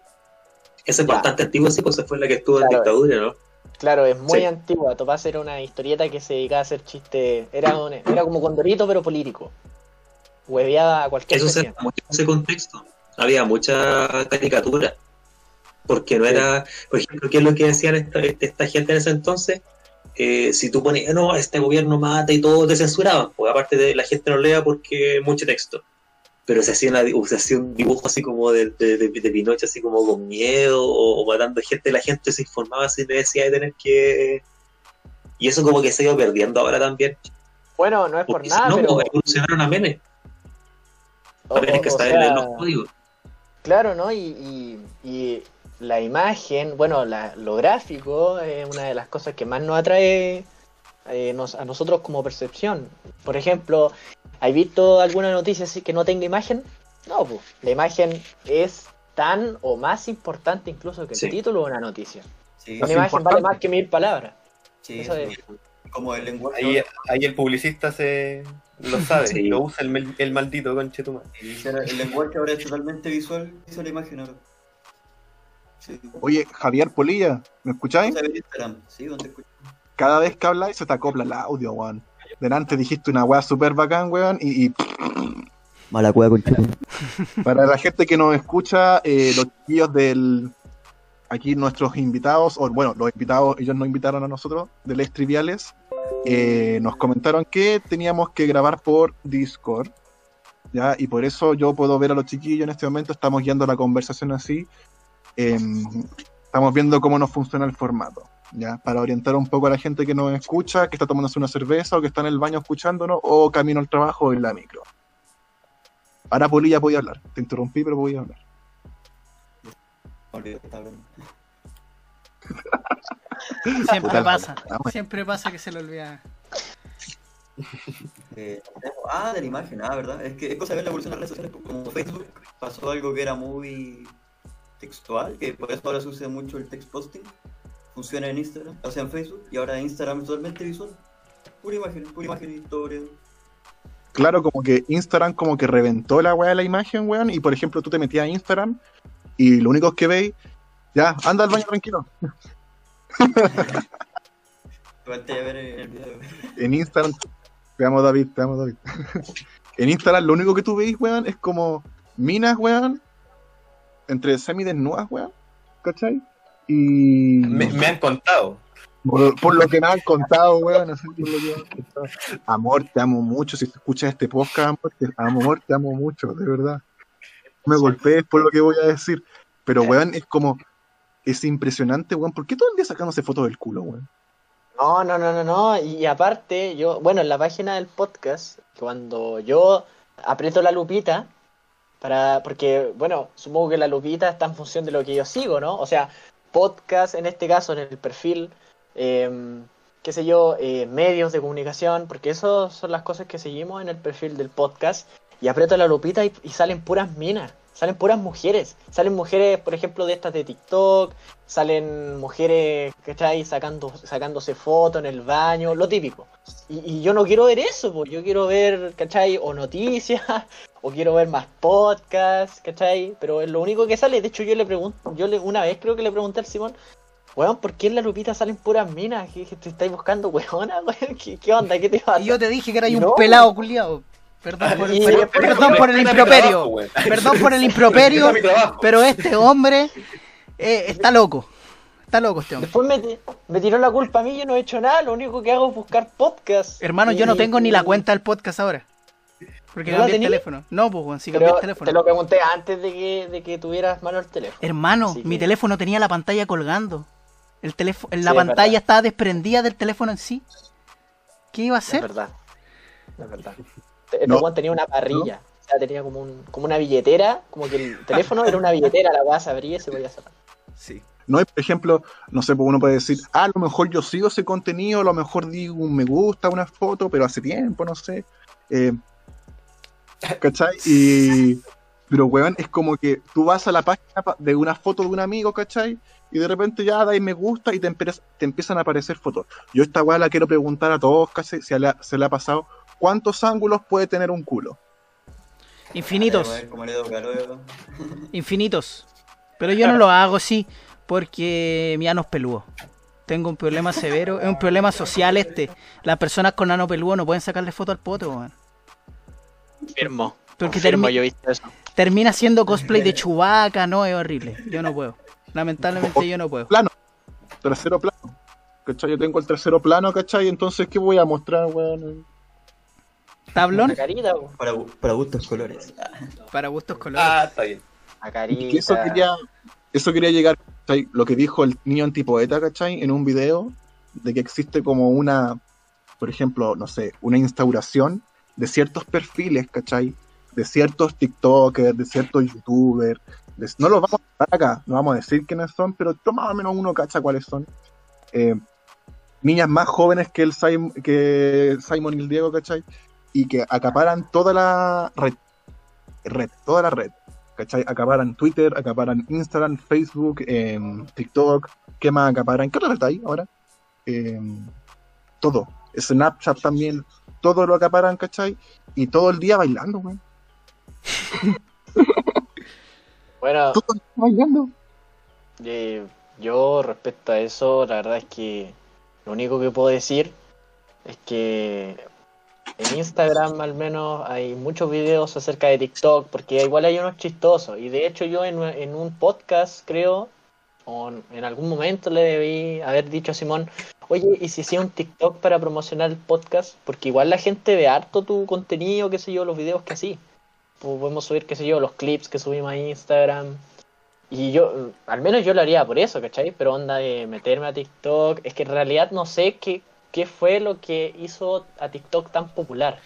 Esa es bastante antigua, sí, pues fue la que estuvo en Claro. dictadura, ¿no? Claro, es muy Sí. antigua. Topase era una historieta que se dedicaba a hacer chistes. Era, un- era como Condorito, pero político. Hueveaba a cualquier Eso se mucho en ese contexto. Había mucha caricatura. Porque no Sí. era, por ejemplo, ¿qué es lo que decían esta, esta gente en ese entonces? Eh, si tú pones, no, este gobierno mata y todo, te censuraban. Pues aparte de la gente no lea porque mucho texto. Pero se hacía, una- se hacía un dibujo así como de, de, de, de Pinocho, así como con miedo o, o matando gente. La gente se informaba sin necesidad de tener que. Y eso como que se ha ido perdiendo ahora también. Bueno, no es por Porque nada, no, pero. pues, evolucionaron a memes. o- A memes que sea, leer los códigos. Claro, ¿no? Y, y, y la imagen, bueno, la- lo gráfico es una de las cosas que más nos atrae eh, nos- a nosotros como percepción. Por ejemplo, ¿hay visto alguna noticia así que no tenga imagen? No, pues, la imagen es tan o más importante incluso que el Sí. título de una noticia. Sí, Una imagen importante. vale más que mil palabras. sí, Eso sí. es. Como el lenguaje. Ahí, ahí el publicista se lo sabe, Sí. lo usa el, maldito ahora el lenguaje ahora es totalmente visual, hizo la imagen ahora. Sí. Oye, Javier Polilla, ¿me escucháis? Sí. Cada vez que habláis se te acopla el audio, weón. Delante dijiste una weá súper bacán, weón, y, y Mala cueva con para la gente que nos escucha, eh, los chiquillos del... Aquí nuestros invitados, o bueno, los invitados, ellos nos invitaron a nosotros, de Les Triviales, eh, nos comentaron que teníamos que grabar por Discord, ¿ya? Y por eso yo puedo ver a los chiquillos en este momento, estamos guiando la conversación así, em, estamos viendo cómo nos funciona el formato, ¿ya? Para orientar un poco a la gente que nos escucha, que está tomándose una cerveza, o que está en el baño escuchándonos, o camino al trabajo o en la micro. Ahora Polilla podía hablar, te interrumpí, pero podía hablar. Siempre Puta, pasa. bueno. Siempre pasa que se le olvida. Eh, ah, de la imagen, ah, ¿verdad? Es que es cosa de ver la evolución de las redes sociales. pues, Como Facebook pasó algo que era muy textual, que por eso ahora se usa mucho el text posting. Funciona en Instagram, o sea en Facebook, y ahora Instagram es totalmente visual. Pura imagen, pura imagen, historia. Claro, como que Instagram como que reventó la weá de la imagen, weón, y por ejemplo tú te metías a Instagram y lo único que veis, ya, anda al baño tranquilo. En Instagram, te amo David, te amo David. en Instagram lo único que tú veis, weón, es como minas, weón, entre semidesnudas, weón, ¿cachai? Y Me, me han contado. por, por lo que me han contado, weón, así por lo que me han contado. Amor, te amo mucho, si escuchas este podcast, amor, te, amor, te amo mucho, de verdad. No me golpees por lo que voy a decir, pero weón, es como, es impresionante, weón, ¿por qué todo el día sacándose fotos del culo, weón? No, no, no, no, no. Y aparte, yo, bueno, en la página del podcast, cuando yo aprieto la lupita, para, porque, bueno, supongo que la lupita está en función de lo que yo sigo, ¿no? O sea, podcast en este caso, en el perfil, eh, qué sé yo, eh, medios de comunicación, porque eso son las cosas que seguimos en el perfil del podcast. Y aprieto la lupita y, y salen puras minas, salen puras mujeres. Salen mujeres, por ejemplo, de estas de TikTok, salen mujeres, ¿cachai? Sacando, sacándose fotos en el baño, lo típico. Y, y yo no quiero ver eso, pues yo quiero ver, ¿cachai? O noticias, o quiero ver más podcasts, ¿cachai? Pero es lo único que sale. De hecho, yo le pregunto, yo le, una vez creo que le pregunté al Simón, weón, ¿por qué en la lupita salen puras minas? ¿Qué, te estáis buscando, weona, weón? ¿Qué, qué onda? ¿Qué te pasa? Y yo te dije que era Y un no. pelado culiado. Perdón por, perdón el improperio. Perdón por el improperio. Pero este hombre eh, está loco. Está loco este hombre. Después me, me tiró la culpa a mí, yo no he hecho nada, lo único que hago es buscar podcasts. Hermano, yo no tengo ni la cuenta del podcast ahora. Porque ¿No la cambié el teléfono. No, pues, weón, sí cambié Pero el te teléfono. lo pregunté antes de que, de que tuvieras mano el teléfono. Hermano, Así mi que- teléfono tenía la pantalla colgando. El teléfono, la Sí, es pantalla estaba desprendida del teléfono en sí. ¿Qué iba a Es hacer? verdad. Es verdad. No. tenía una parrilla. O sea, tenía como, un, como una billetera. Como que el teléfono era una billetera, la weá se abría y se podía cerrar. Sí. No es, por ejemplo, no sé, pues uno puede decir, ah, a lo mejor yo sigo ese contenido, a lo mejor digo un me gusta, una foto, pero hace tiempo, no sé. Eh, ¿Cachai? Y. Pero, weón, es como que tú vas a la página de una foto de un amigo, ¿cachai? Y de repente ya dais me gusta y te, te empiezan a aparecer fotos. Yo esta weá la quiero preguntar a todos, casi, si a la- se le ha pasado, ¿cuántos ángulos puede tener un culo? Infinitos. Infinitos. Pero yo no lo hago así porque mi ano es peludo. Tengo un problema severo, es un problema social este. Las personas con ano peludo no pueden sacarle foto al poto, weón. Firmo. Porque Confirmo, termi- yo he visto eso. termina siendo cosplay de Chubaca, no, es horrible. Yo no puedo. Lamentablemente yo no puedo. Tercero plano. ¿Cachai? Yo tengo el tercero plano, ¿cachai? Entonces, ¿qué voy a mostrar, weón? Tablón carita. Para, gu- para gustos colores. para gustos colores. Ah, está bien. Eso quería, eso quería llegar, ¿cachai? Lo que dijo el niño antipoeta, ¿cachai? En un video, de que existe como una, por ejemplo, no sé, una instauración de ciertos perfiles, ¿cachai? De ciertos TikTokers, de ciertos YouTubers. de- no los vamos a dar acá, no vamos a decir quiénes son, pero más o menos uno cacha cuáles son. Eh, niñas más jóvenes que el Sim- que Simon y el Diego, ¿cachai? Y que acaparan toda la red, red, toda la red. ¿cachai? Acaparan Twitter, acaparan Instagram, Facebook, em, TikTok, ¿qué más acaparan? ¿Qué otra red hay ahora? Em, todo. Snapchat también, todo lo acaparan, ¿cachai? Y todo el día bailando, güey. Bueno, Todo el día bailando. eh, yo respecto a eso, la verdad es que lo único que puedo decir es que en Instagram al menos hay muchos videos acerca de TikTok, porque igual hay unos chistosos. Y de hecho yo en, un podcast, creo, o en- en algún momento le debí haber dicho a Simón, oye, ¿y si hacía un TikTok para promocionar el podcast? Porque igual la gente ve harto tu contenido, qué sé yo, los videos que así. Pues podemos subir, qué sé yo, los clips que subimos a Instagram. Y yo, al menos yo lo haría por eso, ¿cachai? Pero onda de meterme a TikTok, es que en realidad no sé qué, qué fue lo que hizo a TikTok tan popular.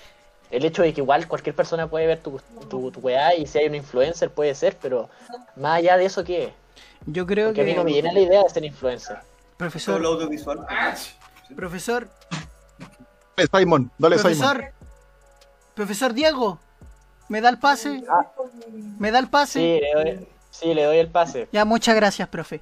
El hecho de que igual cualquier persona puede ver tu, tu, tu weá y si hay un influencer puede ser, pero más allá de eso, ¿qué? Yo creo Porque a mí no me que. llena la idea de ser influencer. Profesor, audiovisual. profesor, Simon, dale, Simon. profesor, profesor Diego, ¿me da el pase? ¿Me da el pase? Sí, le doy, sí, le doy el pase. Ya, muchas gracias, profe.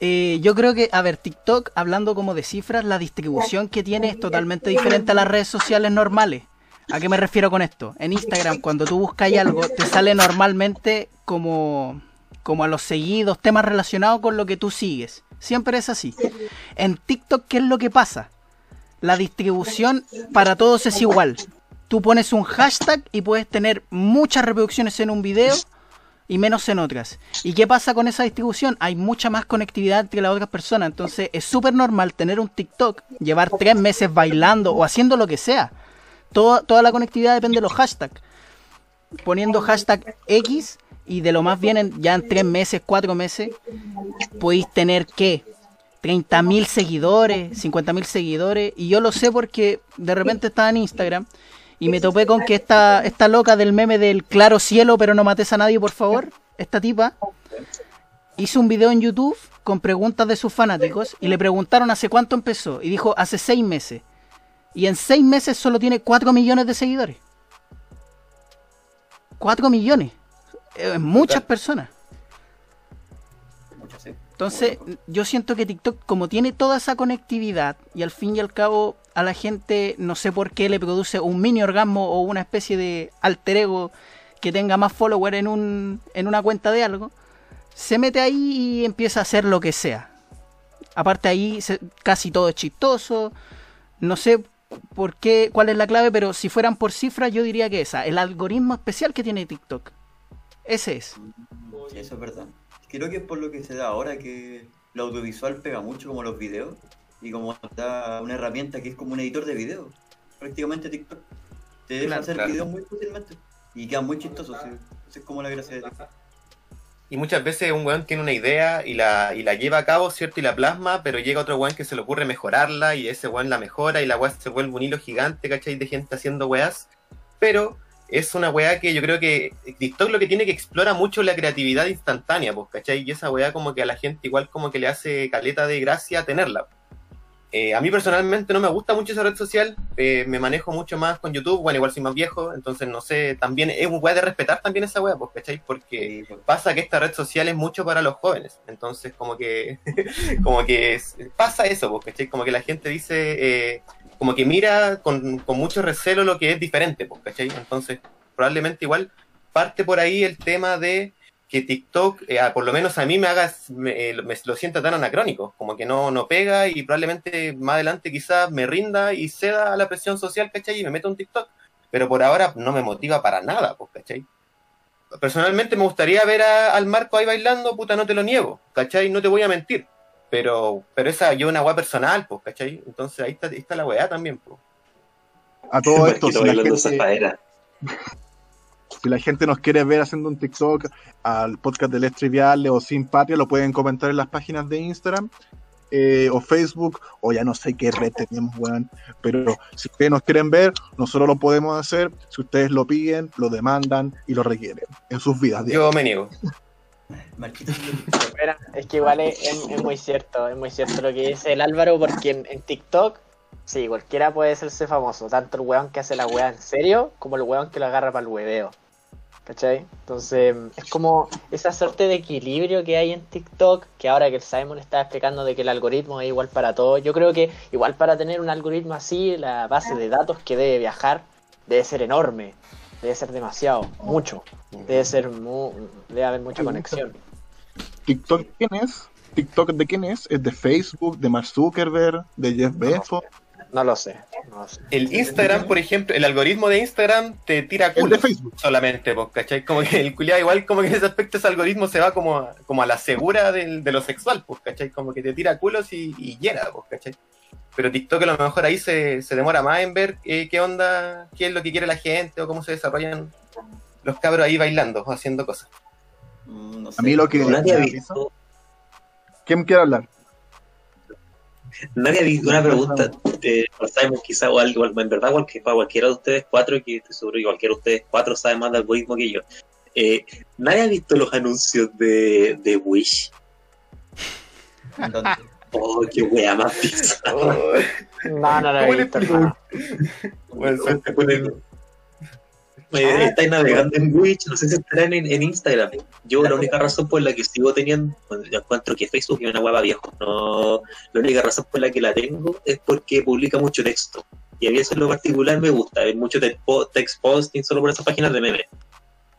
Eh, yo creo que, a ver, TikTok, hablando como de cifras, la distribución que tiene es totalmente diferente a las redes sociales normales. ¿A qué me refiero con esto? En Instagram, cuando tú buscas algo, te sale normalmente como, como a los seguidos, temas relacionados con lo que tú sigues. Siempre es así. En TikTok, ¿qué es lo que pasa? La distribución para todos es igual. Tú pones un hashtag y puedes tener muchas reproducciones en un video y menos en otras. ¿Y qué pasa con esa distribución? Hay mucha más conectividad entre las otras personas. Entonces es súper normal tener un TikTok, llevar tres meses bailando o haciendo lo que sea. Todo- toda la conectividad depende de los hashtags. Poniendo hashtag X y de lo más bien en- ya en tres meses, cuatro meses, podéis tener que 30.000 seguidores, 50.000 seguidores. Y yo lo sé porque de repente estaba en Instagram y me topé con que esta, esta loca del meme del claro cielo, pero no mates a nadie, por favor. Esta tipa hizo un video en YouTube con preguntas de sus fanáticos y le preguntaron hace cuánto empezó. Y dijo hace seis meses. Y en seis meses solo tiene 4 millones de seguidores. 4 millones. Es muchas personas. Entonces, yo siento que TikTok, como tiene toda esa conectividad, y al fin y al cabo a la gente, no sé por qué le produce un mini orgasmo o una especie de alter ego que tenga más followers en, un, en una cuenta de algo, se mete ahí y empieza a hacer lo que sea. Aparte ahí casi todo es chistoso. No sé por qué, cuál es la clave, pero si fueran por cifras yo diría que esa, el algoritmo especial que tiene TikTok. Ese es. Eso es verdad. Creo que es por lo que se da ahora que lo audiovisual pega mucho como los videos y como da una herramienta que es como un editor de video. Prácticamente TikTok. Te deja Claro, hacer claro. videos muy fácilmente y quedan muy chistosos. sí. Esa es como la gracia de TikTok. Y muchas veces un weón tiene una idea y la, y la lleva a cabo, ¿cierto? Y la plasma, pero llega otro weón que se le ocurre mejorarla y ese weón la mejora y la weá se vuelve un hilo gigante, ¿cachai? De gente haciendo weas. Pero es una weá que yo creo que TikTok lo que tiene que explora mucho la creatividad instantánea, pues, ¿cachai? Y esa weá como que a la gente igual como que le hace caleta de gracia tenerla. Eh, a mí personalmente no me gusta mucho esa red social, eh, me manejo mucho más con YouTube, bueno, igual soy más viejo, entonces no sé, también es un weá de respetar también esa weá, pues, ¿cachai? Porque pues, pasa que esta red social es mucho para los jóvenes. Entonces, como que, como que es- pasa eso, pues, ¿cachai? Como que la gente dice, eh, como que mira con, con mucho recelo lo que es diferente, pues, ¿cachai? Entonces, probablemente igual parte por ahí el tema de que TikTok, eh, por lo menos a mí me haga, me, eh, me lo sienta tan anacrónico, como que no, no pega y probablemente más adelante quizás me rinda y ceda a la presión social, ¿cachai? Y me meto en TikTok. Pero por ahora no me motiva para nada, pues, ¿cachai? personalmente me gustaría ver a- al Marco ahí bailando, puta, no te lo niego, ¿cachai? No te voy a mentir. Pero, pero esa yo una weá personal, pues, ¿cachai? Entonces ahí está, ahí está la weá también, pues. A todo esto, si la, bailando gente. Si la gente nos quiere ver haciendo un TikTok al podcast de Les Triviales o Sin Patria, lo pueden comentar en las páginas de Instagram eh, o Facebook, o ya no sé qué red tenemos, weón. Pero si ustedes nos quieren ver, nosotros lo podemos hacer. Si ustedes lo piden, lo demandan y lo requieren en sus vidas. Yo me niego. Es que igual es, es- es muy cierto, es muy cierto lo que dice el Álvaro, porque en, en TikTok, sí, cualquiera puede hacerse famoso, tanto el weón que hace la weá en serio, como el weón que lo agarra para el hueveo. ¿Cachai? Entonces, es como esa suerte de equilibrio que hay en TikTok, que ahora que el Simon está explicando de que el algoritmo es igual para todos, yo creo que igual para tener un algoritmo así, la base de datos que debe viajar debe ser enorme, debe ser demasiado, mucho, debe ser mu- debe haber mucha conexión. ¿TikTok quién es? ¿TikTok de quién es? ¿Es de Facebook, de Mark Zuckerberg, de Jeff Bezos? No lo sé, no lo sé. El Instagram, por ejemplo, el algoritmo de Instagram te tira El de culos Facebook. solamente, pues, ¿cachai? Como que el culiado igual como que en ese aspecto ese algoritmo se va como a, como a la segura del- de lo sexual, pues, ¿cachai? Como que te tira culos y, y llena, pues, ¿cachai? Pero TikTok a lo mejor ahí se, se demora más en ver eh, qué onda, qué es lo que quiere la gente o cómo se desarrollan los cabros ahí bailando o haciendo cosas. Mm, no sé. A mí lo que- Nadie ha visto, ¿Quién quiere hablar? Nadie ha visto una pregunta de Simon quizá o algo, en verdad cualquier, para cualquiera de ustedes cuatro, que estoy seguro que cualquiera de ustedes cuatro sabe más de algoritmo que yo. Eh, nadie ha visto los anuncios de, de Wish. ¿Dónde? Oh, qué wea más bizarra. No, no hermano. Bueno, ponen- Eh, estáis navegando en Witch, no sé si estarán en, en Instagram. Yo la única razón por la que sigo teniendo, yo encuentro que Facebook es una hueva viejo, no, la única razón por la que la tengo es porque publica mucho texto. Y a mí eso en lo particular me gusta, hay mucho text posting solo por esas páginas de memes.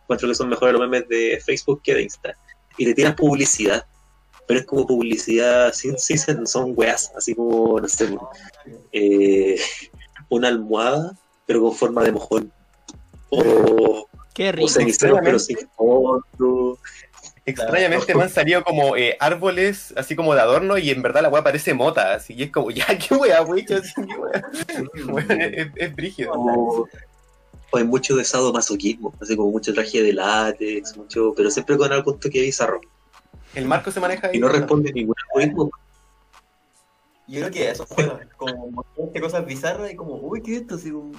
Encuentro que son mejores los memes de Facebook que de Insta. Y te tiras publicidad, pero es como publicidad sin, sin son weas, así como, no sé, eh, una almohada, pero con forma de mojón. O, Qué o rico. ceniceros, pero sin fondo. Extrañamente me han salido como eh, árboles así como de adorno y en verdad la weá parece mota, así y es como, ya, qué weá, wey, así, qué weá. Weón, es, es brígido. O, o hay mucho de sadomasoquismo, así como mucho traje de látex, mucho, pero siempre con algún toque bizarro. El marco se maneja ahí. Y no responde ningún algoritmo. Yo creo que eso fue como mostrarte cosas bizarras y como, uy, ¿qué es esto? Así como...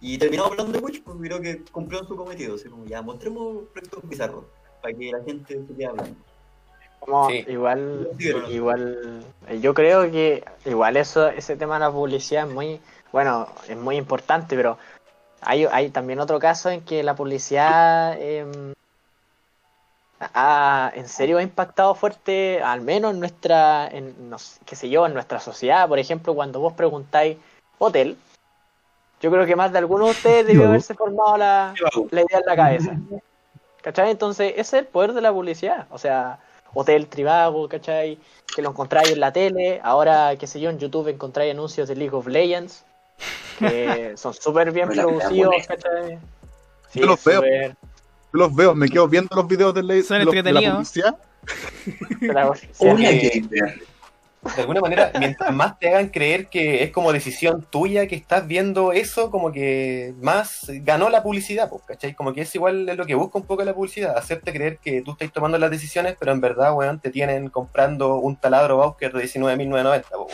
Y terminamos hablando de Witch porque creo que cumplió su cometido. Así como, ya, mostremos proyectos bizarros para que la gente se quede hablando. Como, Sí. igual, Sí, pero no. igual, eh, yo creo que igual eso, ese tema de la publicidad es muy, bueno, es muy importante, pero hay, hay también otro caso en que la publicidad em, ha, en serio ha impactado fuerte, al menos en nuestra, en, no sé, qué sé yo, en nuestra sociedad. Por ejemplo, cuando vos preguntáis hotel, yo creo que más de alguno de ustedes debió haberse formado la, la idea en la cabeza. ¿Cachai? Entonces, ese es el poder de la publicidad. O sea, Hotel Tribago, ¿cachai? Que lo encontráis en la tele. Ahora, qué sé yo, en YouTube encontráis anuncios de League of Legends. Que son súper bien producidos. ¿cachai? Sí, Yo los veo. Yo los veo, me quedo viendo los videos de, la, Son de los- de la entretenidos. publicidad. de la- sí, Una gamer. De alguna manera, mientras más te hagan creer que es como decisión tuya que estás viendo eso, como que más ganó la publicidad, pues, ¿cachai? Como que es igual es lo que busca un poco la publicidad, hacerte creer que tú estás tomando las decisiones, pero en verdad, weón, te tienen comprando un taladro Bauker de 19.990, pues, weón.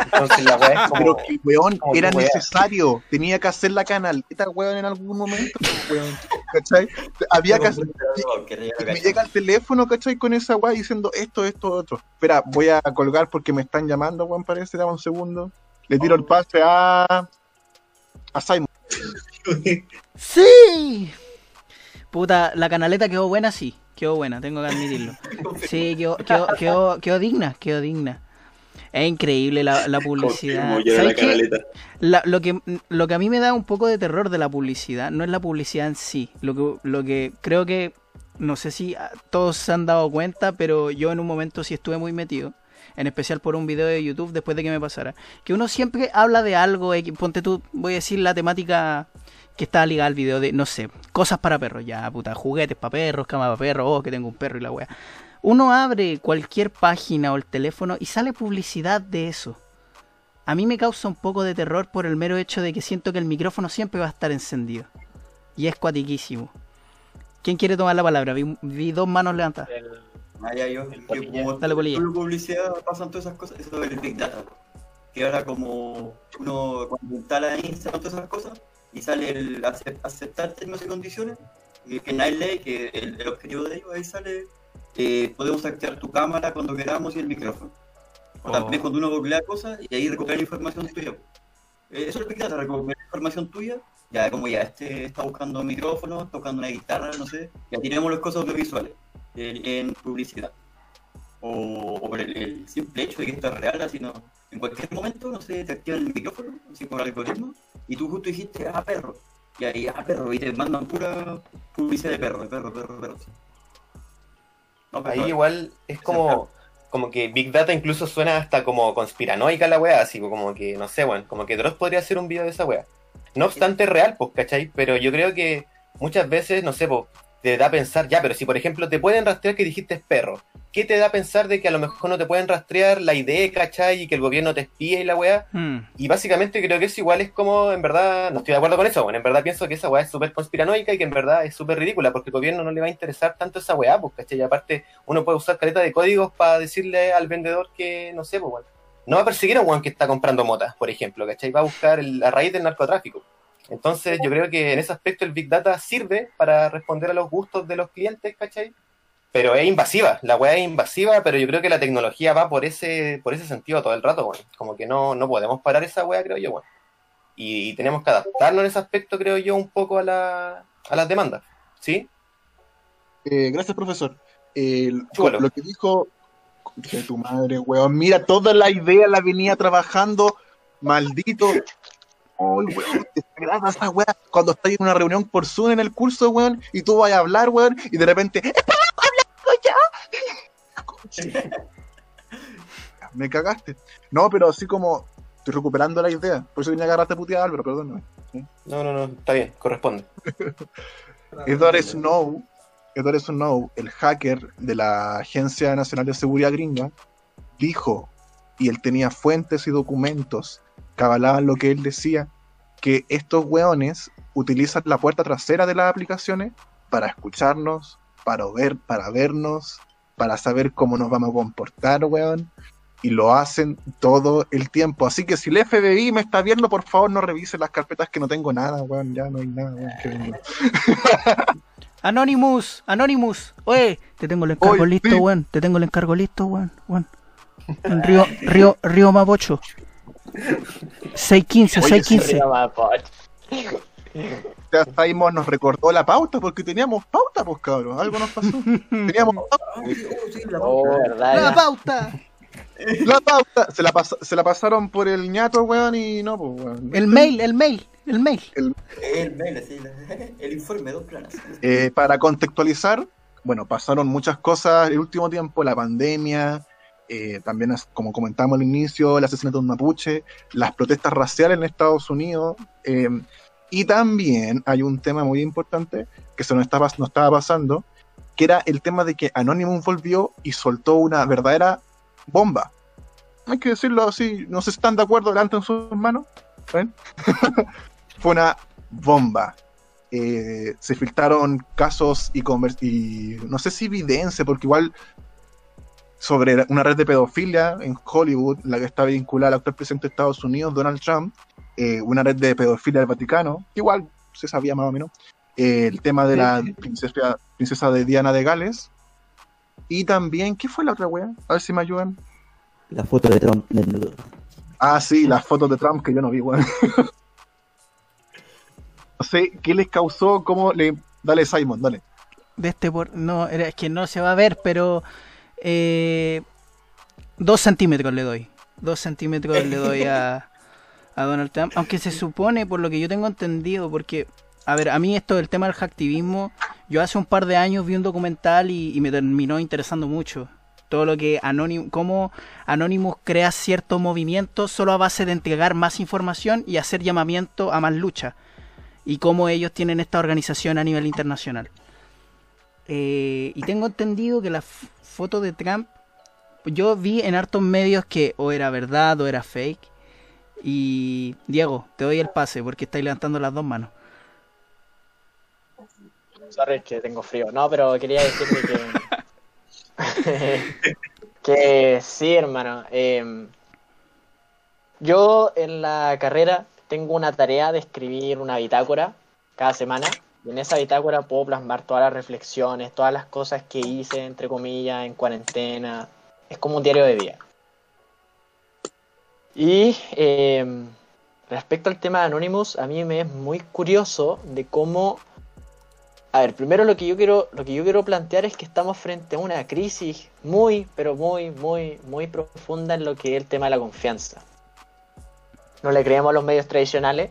Entonces la weá es Pero como... que, weón, como era que necesario. Tenía que hacer la canaleta, weón, en algún momento, weón. ¿Cachai? Había que hacer. Me llega el teléfono, ¿cachai? Con esa weá diciendo esto, esto, otro. Espera, voy a colgar porque me están llamando, weón, parece. Dame un segundo. Le tiro el pase a. a Simon. ¡Sí! Puta, la canaleta quedó buena, sí. Quedó buena, tengo que admitirlo. Sí, quedó, quedó, quedó, quedó digna, quedó digna. Es increíble la, la publicidad. Lo, que, lo que a mí me da un poco de terror de la publicidad no es la publicidad en sí. Lo que, lo que creo que, no sé si todos se han dado cuenta, pero yo en un momento sí estuve muy metido. En especial por un video de YouTube después de que me pasara. Que uno siempre habla de algo, X, ponte tú, voy a decir la temática que está ligada al video de, no sé, cosas para perros, ya, puta, juguetes para perros, cama para perros, oh, que tengo un perro y la wea. Uno abre cualquier página o el teléfono y sale publicidad de eso. A mí me causa un poco de terror por el mero hecho de que siento que el micrófono siempre va a estar encendido. Y es cuatiquísimo. ¿Quién quiere tomar la palabra? Vi, dos manos levantadas. Ah, ya, yo. El que polilla. como Dale, publicidad pasan todas esas cosas. Eso es el Big Data. Que ahora como uno cuando instala Instagram todas esas cosas y sale el ace- aceptar términos y condiciones, y que nadie lee, que el, el objetivo de ello ahí sale, eh, podemos activar tu cámara cuando queramos y el micrófono. O también cuando uno googlea cosas y ahí recupera información tuya. Eh, eso es Big Data, recuperar información tuya Ya como ya este está buscando micrófono, tocando una guitarra, no sé, ya tenemos las cosas audiovisuales en, publicidad. O, o por el, el simple hecho de que esto es real, así no. En cualquier momento, no sé, te activan el micrófono, así por algoritmo, y tú justo dijiste, ah, perro. Y ahí, ah, perro, y te mandan pura publicidad de perro, de perro, perro, perro. No, pero- Ahí igual es como, como que Big Data incluso suena hasta como conspiranoica la weá, así como que, no sé, weón, como que Dross podría hacer un video de esa weá. No obstante, real, pues, ¿cachai? Pero yo creo que muchas veces, no sé, pues, te da a pensar, ya, pero si por ejemplo te pueden rastrear que dijiste perro, ¿qué te da a pensar de que a lo mejor no te pueden rastrear la idea, ¿cachai? Y que el gobierno te espía y la weá. Mm. Y básicamente creo que eso igual es como, en verdad, no estoy de acuerdo con eso, bueno, en verdad pienso que esa weá es súper conspiranoica y que en verdad es súper ridícula, porque al gobierno no le va a interesar tanto esa weá, pues, ¿cachai? Y aparte, uno puede usar caleta de códigos para decirle al vendedor que, no sé, pues, weón, no va a perseguir a un weón que está comprando motas, por ejemplo, ¿cachai? Va a buscar el- la raíz del narcotráfico. Entonces, yo creo que en ese aspecto el Big Data sirve para responder a los gustos de los clientes, ¿cachai? Pero es invasiva, la weá es invasiva, pero yo creo que la tecnología va por ese, por ese sentido todo el rato, weón. Como que no, no podemos parar esa weá, creo yo, weón. Y, tenemos que adaptarnos en ese aspecto, creo yo, un poco a, la, a las demandas. ¿Sí? Eh, gracias, profesor. Chúbalo. lo que dijo, dije tu madre, weón, mira, toda la idea la venía trabajando, maldito. Weón, esa weá cuando estás en una reunión por Zoom en el curso, weón, y tú vas a hablar, weón, y de repente, ¡Espera, hablando ya! Me cagaste. No, pero así como estoy recuperando la idea. Por eso vine a agarrarte puteada, Álvaro, perdóname. No, no, no, está bien, corresponde. Edward Snow, Edward Snow, el hacker de la Agencia Nacional de Seguridad Gringa, dijo, y él tenía fuentes y documentos que avalaban lo que él decía, que estos weones utilizan la puerta trasera de las aplicaciones para escucharnos, para ver, para vernos, para saber cómo nos vamos a comportar, weón. Y lo hacen todo el tiempo. Así que si el FBI me está viendo, por favor no revise las carpetas que no tengo nada, weón. Ya no hay nada, weón. que. Anonymous, Anonymous. Oye, te tengo el encargo Oye, listo, sí. weón. Te tengo el encargo listo, weón. weón. En Río, Río, Río Mapocho. 615, Oye, 615. Río Mapocho. ya Simon nos recordó la pauta porque teníamos pauta, pues cabrón. Algo nos pasó. teníamos pauta. Oh, la Oh, pauta. La pauta. Se la, pas- se la pasaron por el ñato, weón, y no, pues, weón. El mail, el mail, el mail. El mail, así, el informe, dos planas. Eh, para contextualizar, bueno, pasaron muchas cosas el último tiempo, la pandemia, eh, también como comentamos al inicio, el asesinato de un mapuche, las protestas raciales en Estados Unidos, eh, y también hay un tema muy importante que se nos estaba, nos estaba pasando, que era el tema de que Anonymous volvió y soltó una verdadera bomba. Hay que decirlo así, no si están de acuerdo, levanten sus manos. Fue una bomba eh, se filtraron casos y, y no sé si evidencia, porque igual sobre una red de pedofilia en Hollywood, la que está vinculada al actual presidente de Estados Unidos, Donald Trump, eh, una red de pedofilia del Vaticano, que igual se sabía más o menos, eh, el tema de la princesa, princesa de Diana de Gales, y también, ¿qué fue la otra wea? A ver si me ayudan. La foto de Trump desnudo. Ah, sí, las fotos de Trump que yo no vi, weón. no sé, ¿qué les causó? ¿Cómo le... Dale, Simon, dale. De este por. No, era- es que no se va a ver, pero. Eh, dos centímetros le doy. Dos centímetros le doy a, a Donald Trump. Aunque se supone, por lo que yo tengo entendido, porque. A ver, a mí esto del tema del hacktivismo. Yo hace un par de años vi un documental y, me terminó interesando mucho. Todo lo que Anonymous, cómo Anonymous crea ciertos movimientos solo a base de entregar más información y hacer llamamiento a más lucha. Y cómo ellos tienen esta organización a nivel internacional. Eh, y tengo entendido que la foto de Trump, yo vi en hartos medios que o era verdad o era fake. Y Diego, te doy el pase porque estáis levantando las dos manos. Sorry, que tengo frío. No, pero quería decirle que. que sí, hermano. em, yo en la carrera tengo una tarea de escribir una bitácora cada semana. Y en esa bitácora puedo plasmar todas las reflexiones, todas las cosas que hice, entre comillas, en cuarentena. Es como un diario de vida. Y em, respecto al tema de Anonymous, a mí me es muy curioso de cómo. A ver, primero lo que yo quiero, lo que yo quiero plantear es que estamos frente a una crisis muy, pero muy, muy, muy profunda en lo que es el tema de la confianza. No le creemos a los medios tradicionales.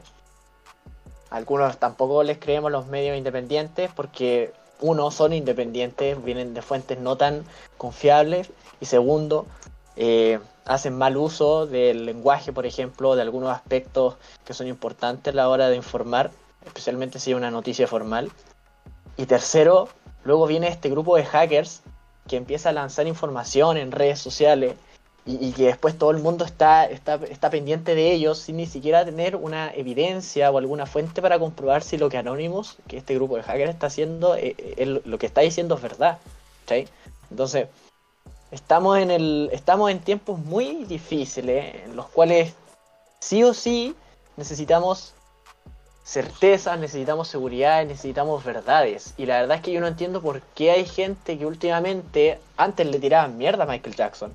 Algunos tampoco les creemos los medios independientes porque uno son independientes, vienen de fuentes no tan confiables y segundo eh, hacen mal uso del lenguaje, por ejemplo, de algunos aspectos que son importantes a la hora de informar, especialmente si es una noticia formal. Y tercero, luego viene este grupo de hackers que empieza a lanzar información en redes sociales y, que después todo el mundo está, está, está pendiente de ellos sin ni siquiera tener una evidencia o alguna fuente para comprobar si lo que Anonymous, que este grupo de hackers está haciendo, eh, eh, lo que está diciendo es verdad. ¿cachai? Entonces, estamos en, el, estamos en tiempos muy difíciles en los cuales sí o sí necesitamos certezas, necesitamos seguridad, necesitamos verdades. Y la verdad es que yo no entiendo por qué hay gente que últimamente antes le tiraban mierda a Michael Jackson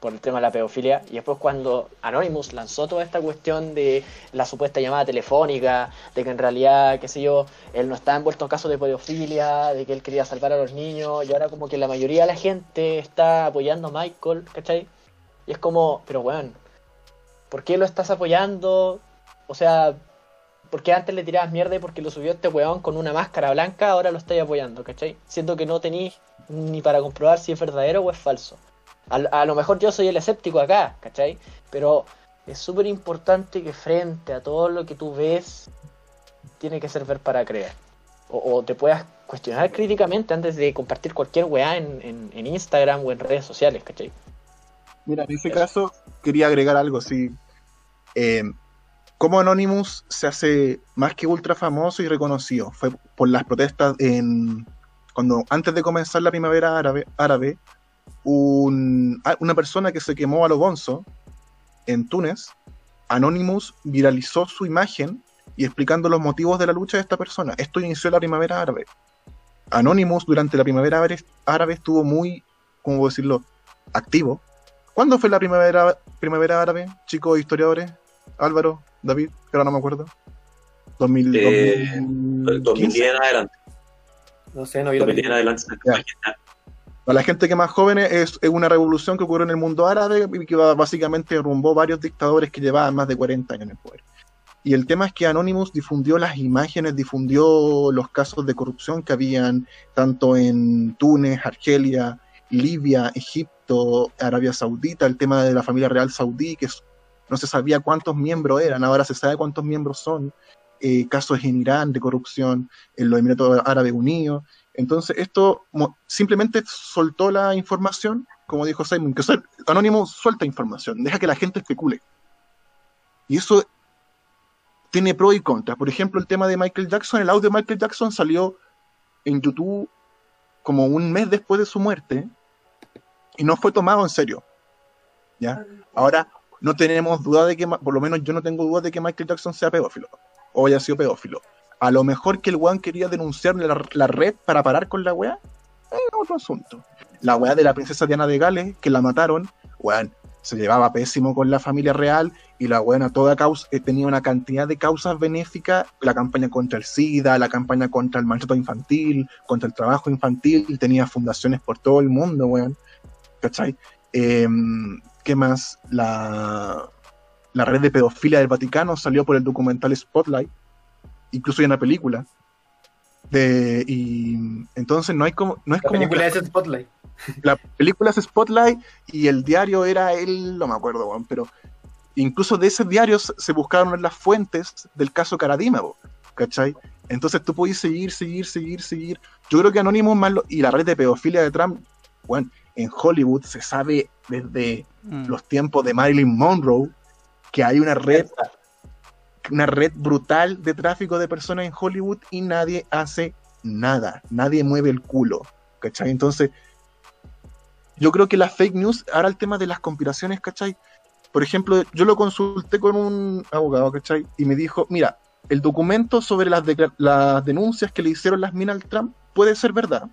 por el tema de la pedofilia y después cuando Anonymous lanzó toda esta cuestión de la supuesta llamada telefónica, de que en realidad, qué sé yo, él no estaba envuelto en casos de pedofilia, de que él quería salvar a los niños y ahora como que la mayoría de la gente está apoyando a Michael, ¿cachai? Y es como, pero bueno, ¿por qué lo estás apoyando? O sea, ¿por qué antes le tirabas mierda y porque lo subió este weón con una máscara blanca, ahora lo estáis apoyando, ¿cachai? Siento que no tenéis ni para comprobar si es verdadero o es falso. A, a lo mejor yo soy el escéptico acá, ¿cachai? Pero es súper importante que frente a todo lo que tú ves, tiene que ser ver para creer. O, o te puedas cuestionar críticamente antes de compartir cualquier weá en, en, en Instagram o en redes sociales, ¿cachai? Mira, en ese caso quería agregar algo, sí. Eh, cómo Anonymous se hace más que ultra famoso y reconocido. Fue por las protestas en cuando antes de comenzar la primavera árabe, árabe un- a- una persona que se quemó a lo bonzo en Túnez, Anonymous viralizó su imagen y explicando los motivos de la lucha de esta persona. Esto inició la primavera árabe. Anonymous durante la primavera árabe, estuvo muy, ¿cómo decirlo?, activo. ¿Cuándo fue la primavera, primavera árabe, chicos historiadores? Álvaro, David, que ahora no me acuerdo. 2000, Eh, 2015. 2010 en adelante. No sé, no vi la 2010 en adelante. Para la gente que más joven es, es una revolución que ocurrió en el mundo árabe y que básicamente derrumbó varios dictadores que llevaban más de 40 años en el poder. Y el tema es que Anonymous difundió las imágenes, difundió los casos de corrupción que habían tanto en Túnez, Argelia, Libia, Egipto, Arabia Saudita, el tema de la familia real saudí, que no se sabía cuántos miembros eran, ahora se sabe cuántos miembros son, eh, casos en Irán de corrupción, en los Emiratos Árabes Unidos. Entonces, esto simplemente soltó la información, como dijo Simon, que Anonymous suelta información, deja que la gente especule. Y eso tiene pro y contra. Por ejemplo, el tema de Michael Jackson, el audio de Michael Jackson salió en YouTube como un mes después de su muerte y no fue tomado en serio. ¿Ya? Ahora, no tenemos duda de que, por lo menos yo no tengo duda de que Michael Jackson sea pedófilo o haya sido pedófilo. A lo mejor que el weón quería denunciar la, red para parar con la weá, es otro asunto. La weá de la princesa Diana de Gales, que la mataron, weón, se llevaba pésimo con la familia real y la weón a toda causa eh, tenía una cantidad de causas benéficas, la campaña contra el SIDA, la campaña contra el maltrato infantil, contra el trabajo infantil, tenía fundaciones por todo el mundo, weón. ¿Cachai? Em, ¿Qué más? La red de pedofilia del Vaticano salió por el documental Spotlight, incluso hay una película. De, y entonces no hay como, no es La como película que- es Spotlight. la película es Spotlight y el diario era él, no me acuerdo, weón, pero incluso de ese diario se buscaron las fuentes del caso Caradima, ¿cachai? Entonces tú puedes seguir, seguir, seguir, seguir. Yo creo que Anonymous más lo- y la red de pedofilia de Trump, bueno, en Hollywood se sabe desde Mm. los tiempos de Marilyn Monroe que hay una red una red brutal de tráfico de personas en Hollywood y nadie hace nada, nadie mueve el culo, ¿cachai? Entonces, yo creo que las fake news, ahora el tema de las conspiraciones, ¿cachai? Por ejemplo, yo lo consulté con un abogado, ¿cachai? Y me dijo, mira, el documento sobre las, las denuncias que le hicieron las minas al Trump puede ser verdad.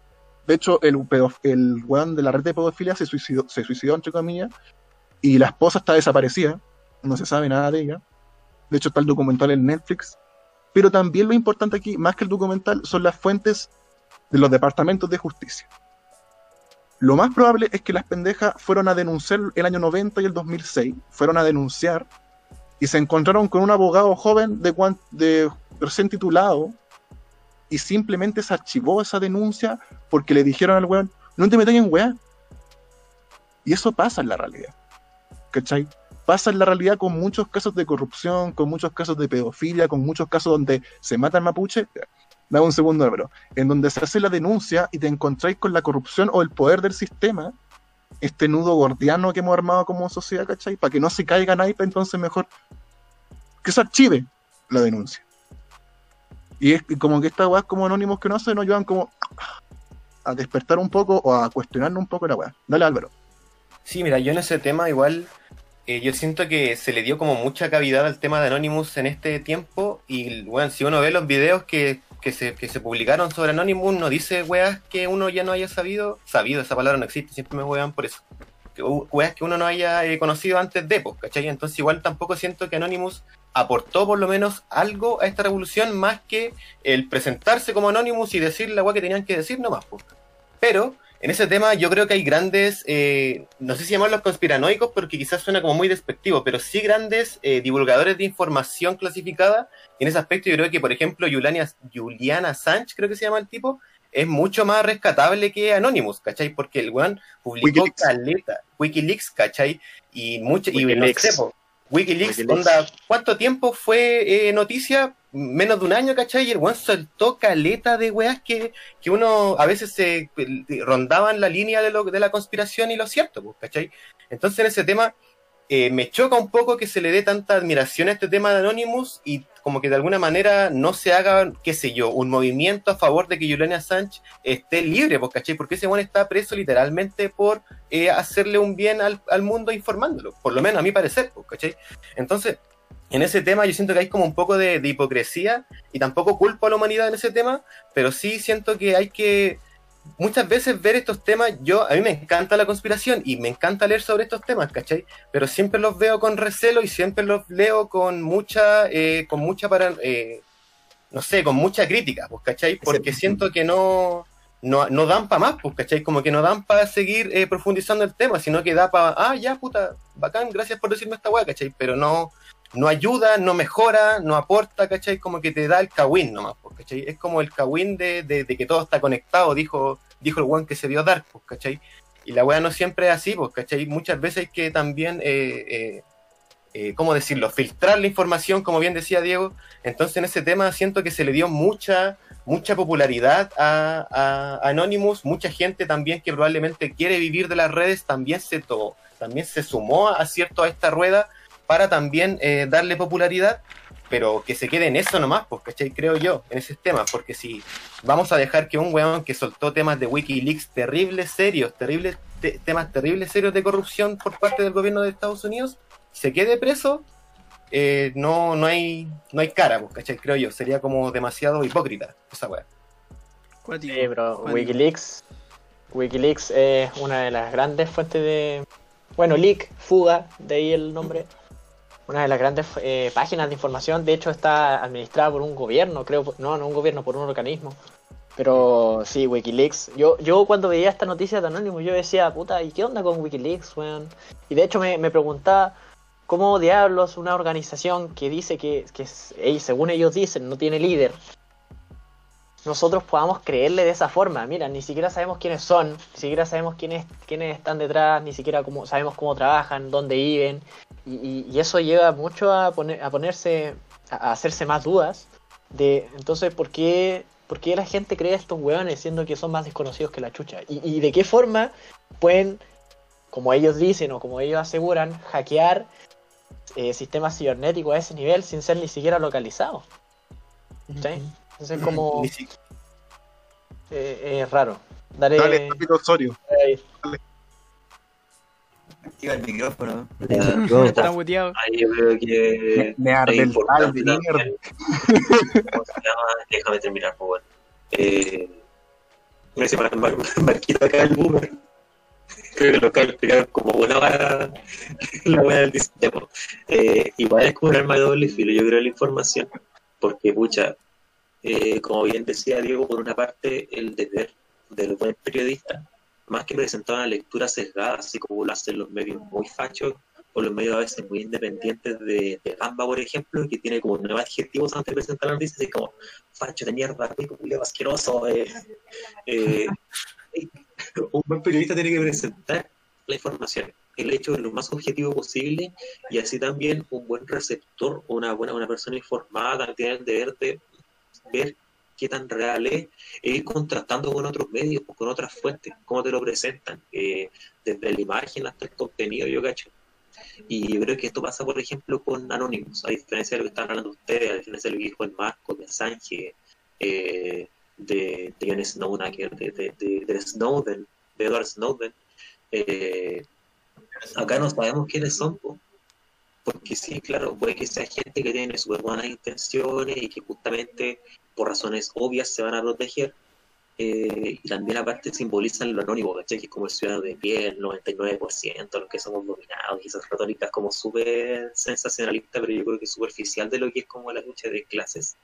De hecho, el, el weón de la red de pedofilia se suicidó, se suicidó, entre comillas, y la esposa está desaparecida, no se sabe nada de ella. De hecho, está el documental en Netflix. Pero también lo importante aquí, más que el documental, son las fuentes de los departamentos de justicia. Lo más probable es que las pendejas fueron a denunciar el año 90 y el 2006, fueron a denunciar y se encontraron con un abogado joven de, de recién titulado y simplemente se archivó esa denuncia porque le dijeron al weón, no te metas en weá. Y eso pasa en la realidad. ¿Cachai? Pasa en la realidad con muchos casos de corrupción, con muchos casos de pedofilia, con muchos casos donde se mata el mapuche. Dame un segundo, Álvaro. En donde se hace la denuncia y te encontráis con la corrupción o el poder del sistema, este nudo gordiano que hemos armado como sociedad, ¿cachai? Para que no se caiga naipe, entonces mejor que se archive la denuncia. Y es como que estas weas como anónimos que no se nos ayudan como a despertar un poco o a cuestionarnos un poco la wea. Dale, Álvaro. Sí, mira, yo en ese tema igual, eh, yo siento que se le dio como mucha cavidad al tema de Anonymous en este tiempo y, bueno, si uno ve los videos que, que, se, que se publicaron sobre Anonymous, no dice weas que uno ya no haya sabido, sabido, esa palabra no existe, siempre me wean por eso. Weas que uno no haya eh, conocido antes de, pues, ¿cachai? Entonces igual tampoco siento que Anonymous aportó por lo menos algo a esta revolución más que el presentarse como Anonymous y decir la wea que tenían que decir nomás, pues. Pero en ese tema yo creo que hay grandes, eh, no sé si llamarlos conspiranoicos porque quizás suena como muy despectivo, pero sí grandes eh, divulgadores de información clasificada. En ese aspecto yo creo que, por ejemplo, Juliana, Juliana Sánchez, creo que se llama el tipo, es mucho más rescatable que Anonymous, ¿cachai? Porque el weón publicó Wikileaks. caleta, Wikileaks, ¿cachai? Y mucho, y no sé, Wikileaks, Wikileaks. onda, ¿cuánto tiempo fue eh, noticia? Menos de un año, ¿cachai? Y el weón soltó caleta de weas que, que uno a veces se eh, rondaban la línea de, lo, de la conspiración y lo cierto, pues, ¿cachai? Entonces en ese tema eh, me choca un poco que se le dé tanta admiración a este tema de Anonymous y como que de alguna manera no se haga, qué sé yo, un movimiento a favor de que Julian Assange esté libre, pues, ¿cachai? Porque ese weón está preso literalmente por eh, hacerle un bien al, al mundo informándolo, por lo menos a mi parecer, ¿cachai? Entonces, en ese tema yo siento que hay como un poco de, de hipocresía y tampoco culpo a la humanidad en ese tema, pero sí siento que hay que muchas veces ver estos temas, yo a mí me encanta la conspiración y me encanta leer sobre estos temas, ¿cachai? Pero siempre los veo con recelo y siempre los leo con mucha, eh, con mucha para, eh, no sé, con mucha crítica, pues, ¿cachai? Porque siento que no, no, no dan para más, pues, ¿cachai? Como que no dan para seguir eh, profundizando el tema, sino que da para, ah, ya, puta, bacán, gracias por decirme esta weá, ¿cachai? Pero no, no ayuda, no mejora, no aporta, ¿cachai? Como que te da el kawin nomás, pues, ¿cachai? Es como el kawin de, de, que todo está conectado, dijo, dijo el weón que se vio Dark, pues, ¿cachai? Y la weá no siempre es así, pues, ¿cachai? Muchas veces hay que también, eh, eh, eh, ¿cómo decirlo? Filtrar la información, como bien decía Diego. Entonces en ese tema siento que se le dio mucha, mucha popularidad a, Anonymous, mucha gente también que probablemente quiere vivir de las redes también se, to- también se sumó a, cierto a esta rueda para también eh, darle popularidad, pero que se quede en eso nomás, pues, ¿cachai? Creo yo, en ese tema, porque si vamos a dejar que un weón que soltó temas de Wikileaks terribles, serios, terribles, te- temas terribles, serios de corrupción por parte del gobierno de Estados Unidos, se quede preso, eh, no, no, hay, no hay cara, pues, ¿cachai? Creo yo, sería como demasiado hipócrita esa weá. Sí, pero. Wikileaks, Wikileaks es una de las grandes fuentes de, bueno, leak, fuga, de ahí el nombre. Una de las grandes eh, páginas de información, de hecho está administrada por un gobierno, creo, no, no un gobierno, por un organismo. Pero sí, Wikileaks. Yo, yo cuando veía esta noticia de Anonymous, yo decía, puta, ¿y qué onda con Wikileaks, weón? Y de hecho me, me preguntaba, ¿cómo diablos una organización que dice que, que según ellos dicen, no tiene líder, nosotros podamos creerle de esa forma. Mira, ni siquiera sabemos quiénes son, ni siquiera sabemos quiénes, quiénes están detrás, ni siquiera cómo, sabemos cómo trabajan, dónde viven. Y, eso lleva mucho a, poner, a ponerse, a hacerse más dudas de, entonces, ¿por qué, ¿por qué la gente cree a estos hueones siendo que son más desconocidos que la chucha? Y, y de qué forma pueden, como ellos dicen o como ellos aseguran, hackear eh, sistemas cibernéticos a ese nivel sin ser ni siquiera localizados. ¿Sí? Entonces, como... Si- Eh, es raro. Daré. Dale, Osorio. Activa el micrófono. Yo, Está muteado. Ahí yo creo que Me arde es el importante tal de mierda. también. ¿Cómo se llama? Déjame terminar, por favor. Eh, me Marquito acá el boomer. Creo que lo explicar como una hora la buena del sistema. Eh, igual es como un arma de doble filo, yo creo, la información. Porque, pucha, eh, como bien decía Diego, por una parte, el deber del buen periodista, más que presentar una lectura sesgada, así como lo hacen los medios muy fachos, o los medios a veces muy independientes de, de Gamba, por ejemplo, que tiene como nueve adjetivos antes de presentar la noticia, así como facho de mierda, rico, asqueroso. eh, eh, un buen periodista tiene que presentar la información, el hecho de lo más objetivo posible y así también un buen receptor una buena una persona informada tiene el deber de ver qué tan real es e ir contrastando con otros medios o con otras fuentes, cómo te lo presentan, eh, desde la imagen hasta el contenido, yo cacho. Y yo creo que esto pasa, por ejemplo, con Anonymous, a diferencia de lo que están hablando ustedes, a diferencia de lo que dijo el Marco, de Sánchez, eh, de, de Jon Snowden, de, de, de, de Snowden, de Edward Snowden, eh, acá no sabemos quiénes son, po. porque sí, claro, puede que sea gente que tiene súper buenas intenciones y que justamente por razones obvias se van a proteger, eh, y también aparte simbolizan lo anónimo, ¿cachai? Que es como el ciudadano de pie, el 99%, los que somos dominados, y esas retóricas como súper sensacionalistas, pero yo creo que superficial de lo que es como la lucha de clases.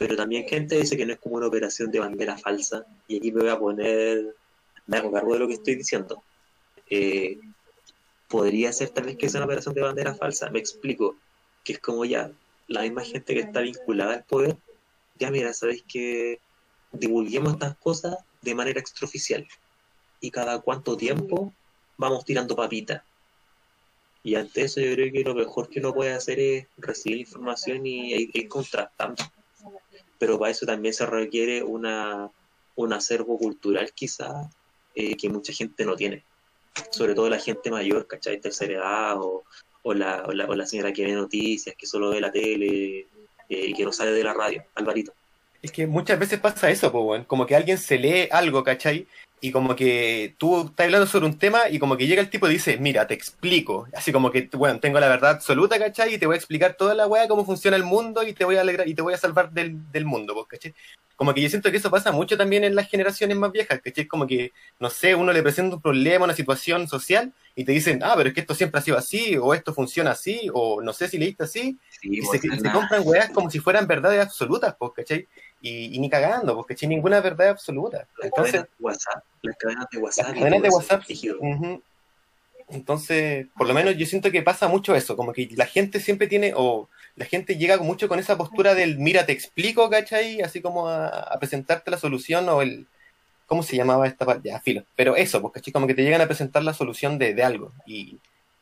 Pero también gente dice que no es como una operación de bandera falsa, y aquí me voy a poner, me hago cargo de lo que estoy diciendo. Eh, podría ser tal vez que sea una operación de bandera falsa, me explico, que es como ya la misma gente que está vinculada al poder, ya mira, sabéis que divulguemos estas cosas de manera extraoficial. Y cada cuánto tiempo vamos tirando papitas. Y ante eso yo creo que lo mejor que uno puede hacer es recibir información y ir contrastando. Pero para eso también se requiere una, un acervo cultural quizá eh, que mucha gente no tiene. Sobre todo la gente mayor, ¿cachai? Tercera edad o, o, la, o, la, o la señora que ve noticias, que solo ve la tele eh, y que no sale de la radio. Alvarito. Es que muchas veces pasa eso, po. Como que alguien se lee algo, ¿cachai? Y como que tú estás hablando sobre un tema y como que llega el tipo y dice, mira, te explico. Así como que, bueno, tengo la verdad absoluta, ¿cachai? Y te voy a explicar toda la weá, cómo funciona el mundo y te voy a alegrar y te voy a salvar del, del mundo, pues, ¿cachai? Como que yo siento que eso pasa mucho también en las generaciones más viejas, ¿cachai? Como que, no sé, uno le presenta un problema, una situación social y te dicen, ah, pero es que esto siempre ha sido así, o esto funciona así, o no sé si leíste así, Sí, y pues, se, compran weas como si fueran verdades absolutas, pues, ¿cachai? Y, y ni cagando, pues, ¿cachai? Ninguna verdad absoluta. Las Entonces, cadenas de WhatsApp, las cadenas de WhatsApp. las cadenas de WhatsApp. rígido. ujú. Entonces, por lo menos yo siento que pasa mucho eso, como que la gente siempre tiene, o la gente llega mucho con esa postura del mira, te explico, ¿cachai? Así como a, a presentarte la solución o el. ¿Cómo se llamaba esta parte? Ya, filo. Pero eso, pues, ¿cachai? Como que te llegan a presentar la solución de, de algo. Y,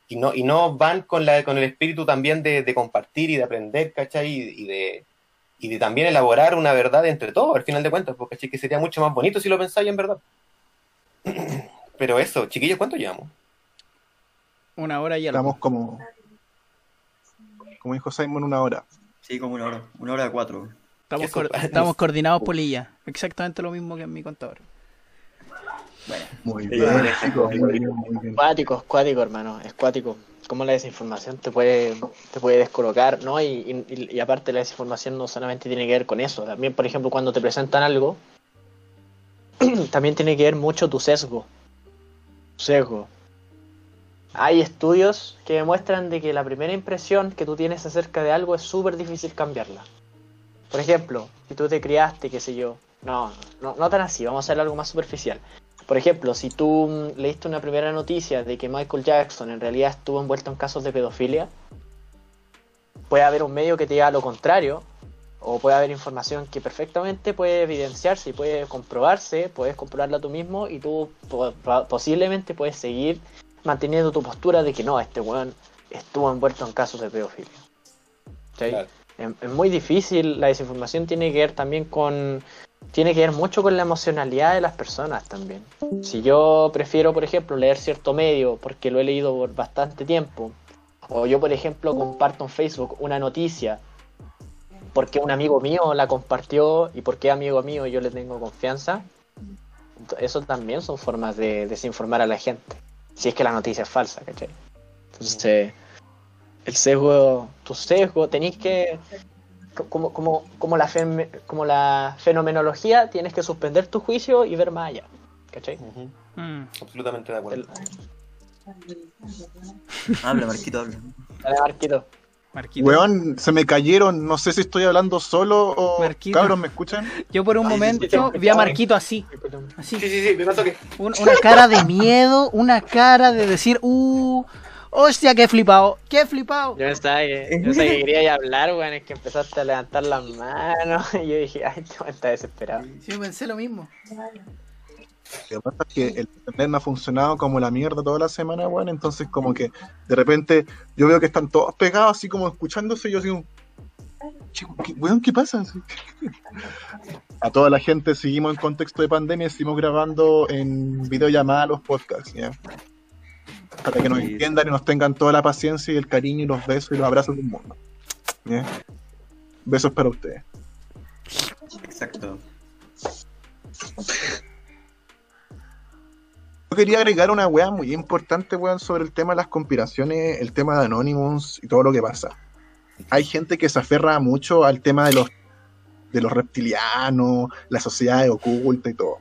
y no, y no van con, la, con el espíritu también de, de compartir y de aprender, ¿cachai? Y, y de, y de también elaborar una verdad entre todos, al final de cuentas, porque ¿cachai? que sería mucho más bonito si lo pensáis en verdad. Pero eso, chiquillos, ¿cuánto llevamos? Una hora y algo. Estamos como, como dijo Simon, una hora. Sí, como una hora. Una hora de cuatro. Estamos, estamos coordinados polilla. Exactamente lo mismo que en mi contador. Chicos, ya, muy bien, muy bien. Cuático, cuático, hermano, es cuático. Cómo la desinformación te puede, te puede descolocar, ¿no? Y, y, y aparte la desinformación no solamente tiene que ver con eso. También, por ejemplo, cuando te presentan algo, también tiene que ver mucho tu sesgo. Sesgo. Hay estudios que demuestran de que la primera impresión que tú tienes acerca de algo es súper difícil cambiarla. Por ejemplo, si tú te criaste, qué sé yo. No, no, no tan así, vamos a hacer algo más superficial. Por ejemplo, si tú mm, leíste una primera noticia de que Michael Jackson en realidad estuvo envuelto en casos de pedofilia, puede haber un medio que te diga lo contrario, o puede haber información que perfectamente puede evidenciarse y puede comprobarse, puedes comprobarla tú mismo y tú po- po- posiblemente puedes seguir manteniendo tu postura de que no, este weón estuvo envuelto en casos de pedofilia. ¿Sí? Claro. Es, es muy difícil, la desinformación tiene que ver también con... Tiene que ver mucho con la emocionalidad de las personas también. Si yo prefiero, por ejemplo, leer cierto medio porque lo he leído por bastante tiempo, o yo, por ejemplo, comparto en Facebook una noticia porque un amigo mío la compartió y porque amigo mío yo le tengo confianza, eso también son formas de desinformar a la gente. Si es que la noticia es falsa, ¿cachai? Entonces, el sesgo, tu sesgo, tenéis que, como, como, como, la fem- como la fenomenología, tienes que suspender tu juicio y ver más allá, ¿cachai? Mm. Absolutamente de acuerdo. Habla, Marquito, habla. Dale, Marquito. Marquito. Weón, se me cayeron. No sé si estoy hablando solo o. Marquito. Cabros, ¿me escuchan? Yo por un Ay, sí, momento sí, vi a. Marquito así. Así. Sí, sí, sí, me pasó que. Un- una cara de miedo, una cara de decir, uh, hostia, qué flipado, qué flipado. Yo que, yo pensaba que quería hablar, weón, es que empezaste a levantar las manos y yo dije, ay, weón está desesperado. Sí, yo pensé lo mismo. Lo que pasa es que el internet me ha funcionado como la mierda toda la semana, weón. Entonces, como que de repente yo veo que están todos pegados, así como escuchándose. Y yo digo, "Chico, ¿qué- weón, ¿qué pasa? A toda la gente seguimos en contexto de pandemia, seguimos grabando en videollamada los podcasts, ¿ya? Para que nos entiendan y nos tengan toda la paciencia y el cariño y los besos y los abrazos del mundo. ¿ya? Besos para ustedes. Exacto. Yo quería agregar una weá muy importante, weón, sobre el tema de las conspiraciones, el tema de Anonymous y todo lo que pasa. Hay gente que se aferra mucho al tema de los de los reptilianos, las sociedades ocultas y todo.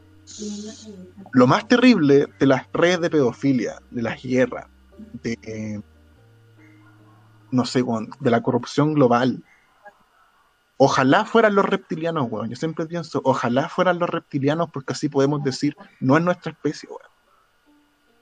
Lo más terrible de las redes de pedofilia, de las guerras, de eh, no sé, de la corrupción global. Ojalá fueran los reptilianos, weón. Yo siempre pienso, ojalá fueran los reptilianos porque así podemos decir, no es nuestra especie, weón.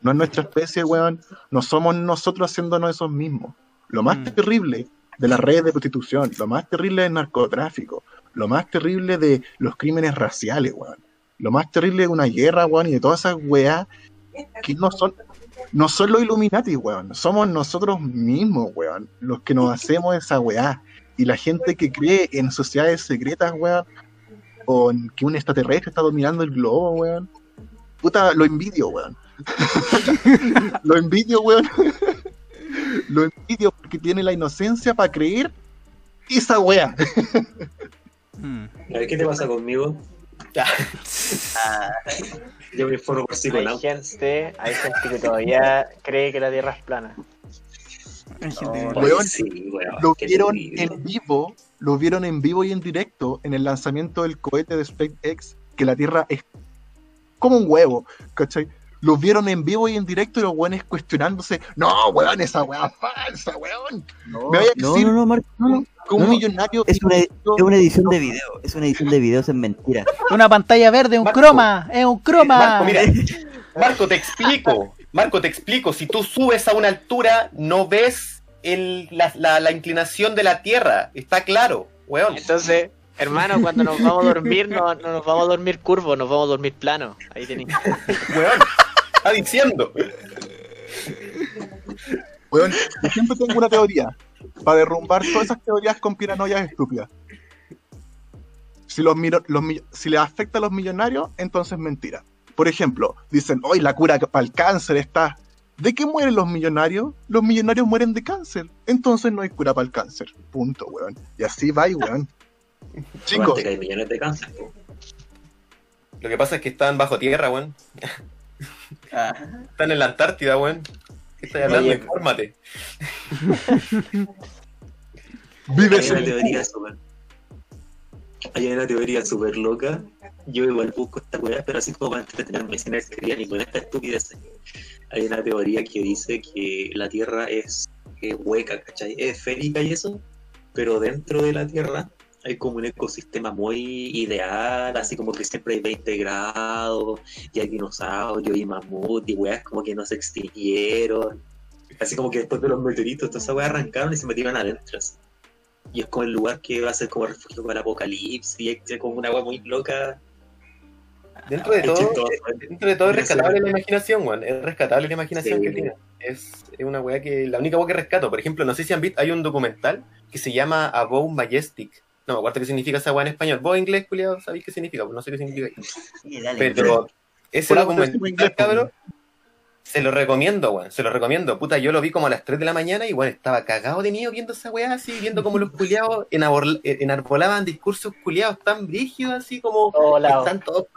No es nuestra especie, weón. No somos nosotros haciéndonos esos mismos. Lo más Mm. terrible de las redes de prostitución, lo más terrible del narcotráfico, lo más terrible de los crímenes raciales, weón. Lo más terrible de una guerra, weón, y de todas esas weas que no son, no son los Illuminati, weón. Somos nosotros mismos, weón, los que nos hacemos esa weá. Y la gente que cree en sociedades secretas, weón, o en que un extraterrestre está dominando el globo, weón. Puta, lo envidio, weón. lo envidio, weón. lo envidio porque tiene la inocencia para creer esa wea. Mm. A ver, ¿qué te pasa conmigo? Yo me informo por Hay psiconauta. gente, hay gente que todavía cree que la Tierra es plana. Hay que- Oye, Weón, sí, weón, Lo vieron terrible. en vivo, lo vieron en vivo y en directo en el lanzamiento del cohete de SpaceX, que la Tierra es como un huevo, ¿cachai? Lo vieron en vivo y en directo y los weones cuestionándose, no, weón, esa weá es falsa, weón. No, Me vaya a no, decir- no, no, Marco. No, no, un No, millonario Es una, es una edición de video. Es una edición de videos en mentira. Una pantalla verde, un Marco. croma, es un croma. Marco, mira. Marco, te explico. Marco, te explico. Si tú subes a una altura, no ves el- la, la- la inclinación de la Tierra. Está claro, weón. Entonces, hermano, cuando nos vamos a dormir, no, no nos vamos a dormir curvos, nos vamos a dormir plano. Ahí tenéis. Weón. Está diciendo. Weón, yo siempre tengo una teoría para derrumbar todas esas teorías con piranoias estúpidas. Si, los, los si les afecta a los millonarios, entonces mentira. Por ejemplo, dicen, hoy la cura para el cáncer está. ¿De qué mueren los millonarios? Los millonarios mueren de cáncer. Entonces no hay cura para el cáncer. Punto, weón. Y así va, weón. Chicos, que hay millones de cáncer. po. Lo que pasa es que están bajo tierra, weón. Ah, Están en la Antártida, weón. ¿Qué estás hablando? Oye. Infórmate. vive Hay una teoría súper. Hay una teoría súper loca. Yo igual busco esta weá, pero así como para entretenerme sin escribir ni con esta estupidez. Hay una teoría que dice que la Tierra es, es hueca, ¿cachai? Es esférica y eso, pero dentro de la Tierra hay como un ecosistema muy ideal, así como que siempre hay 20 grados, y hay dinosaurios y mamut y weas como que no se extinguieron. Así como que después de los meteoritos, todas esas weas arrancaron y se metieron adentro. así. Y es como el lugar que va a ser como refugio para el apocalipsis, y es como una wea muy loca. Dentro de todo, ¿eh? dentro de todo es rescatable la imaginación, weón. Es rescatable la imaginación Sí. que tiene. Es, es una weá que. La única weá que rescato. Por ejemplo, no sé si han visto, hay un documental que se llama Above Majestic. No me acuerdo qué significa esa weá en español. Vos en inglés, culiado, sabéis qué significa, Pues no sé qué significa. sí, dale. Pero ese documental, pues, cabrón, se lo recomiendo, weón. Se lo recomiendo. Puta, yo lo vi como a las 3 de la mañana y, weón, estaba cagado de miedo viendo esa weá así, viendo como los culiados enabor- enarbolaban discursos culiados tan brígidos, así como. Lado. Están todos.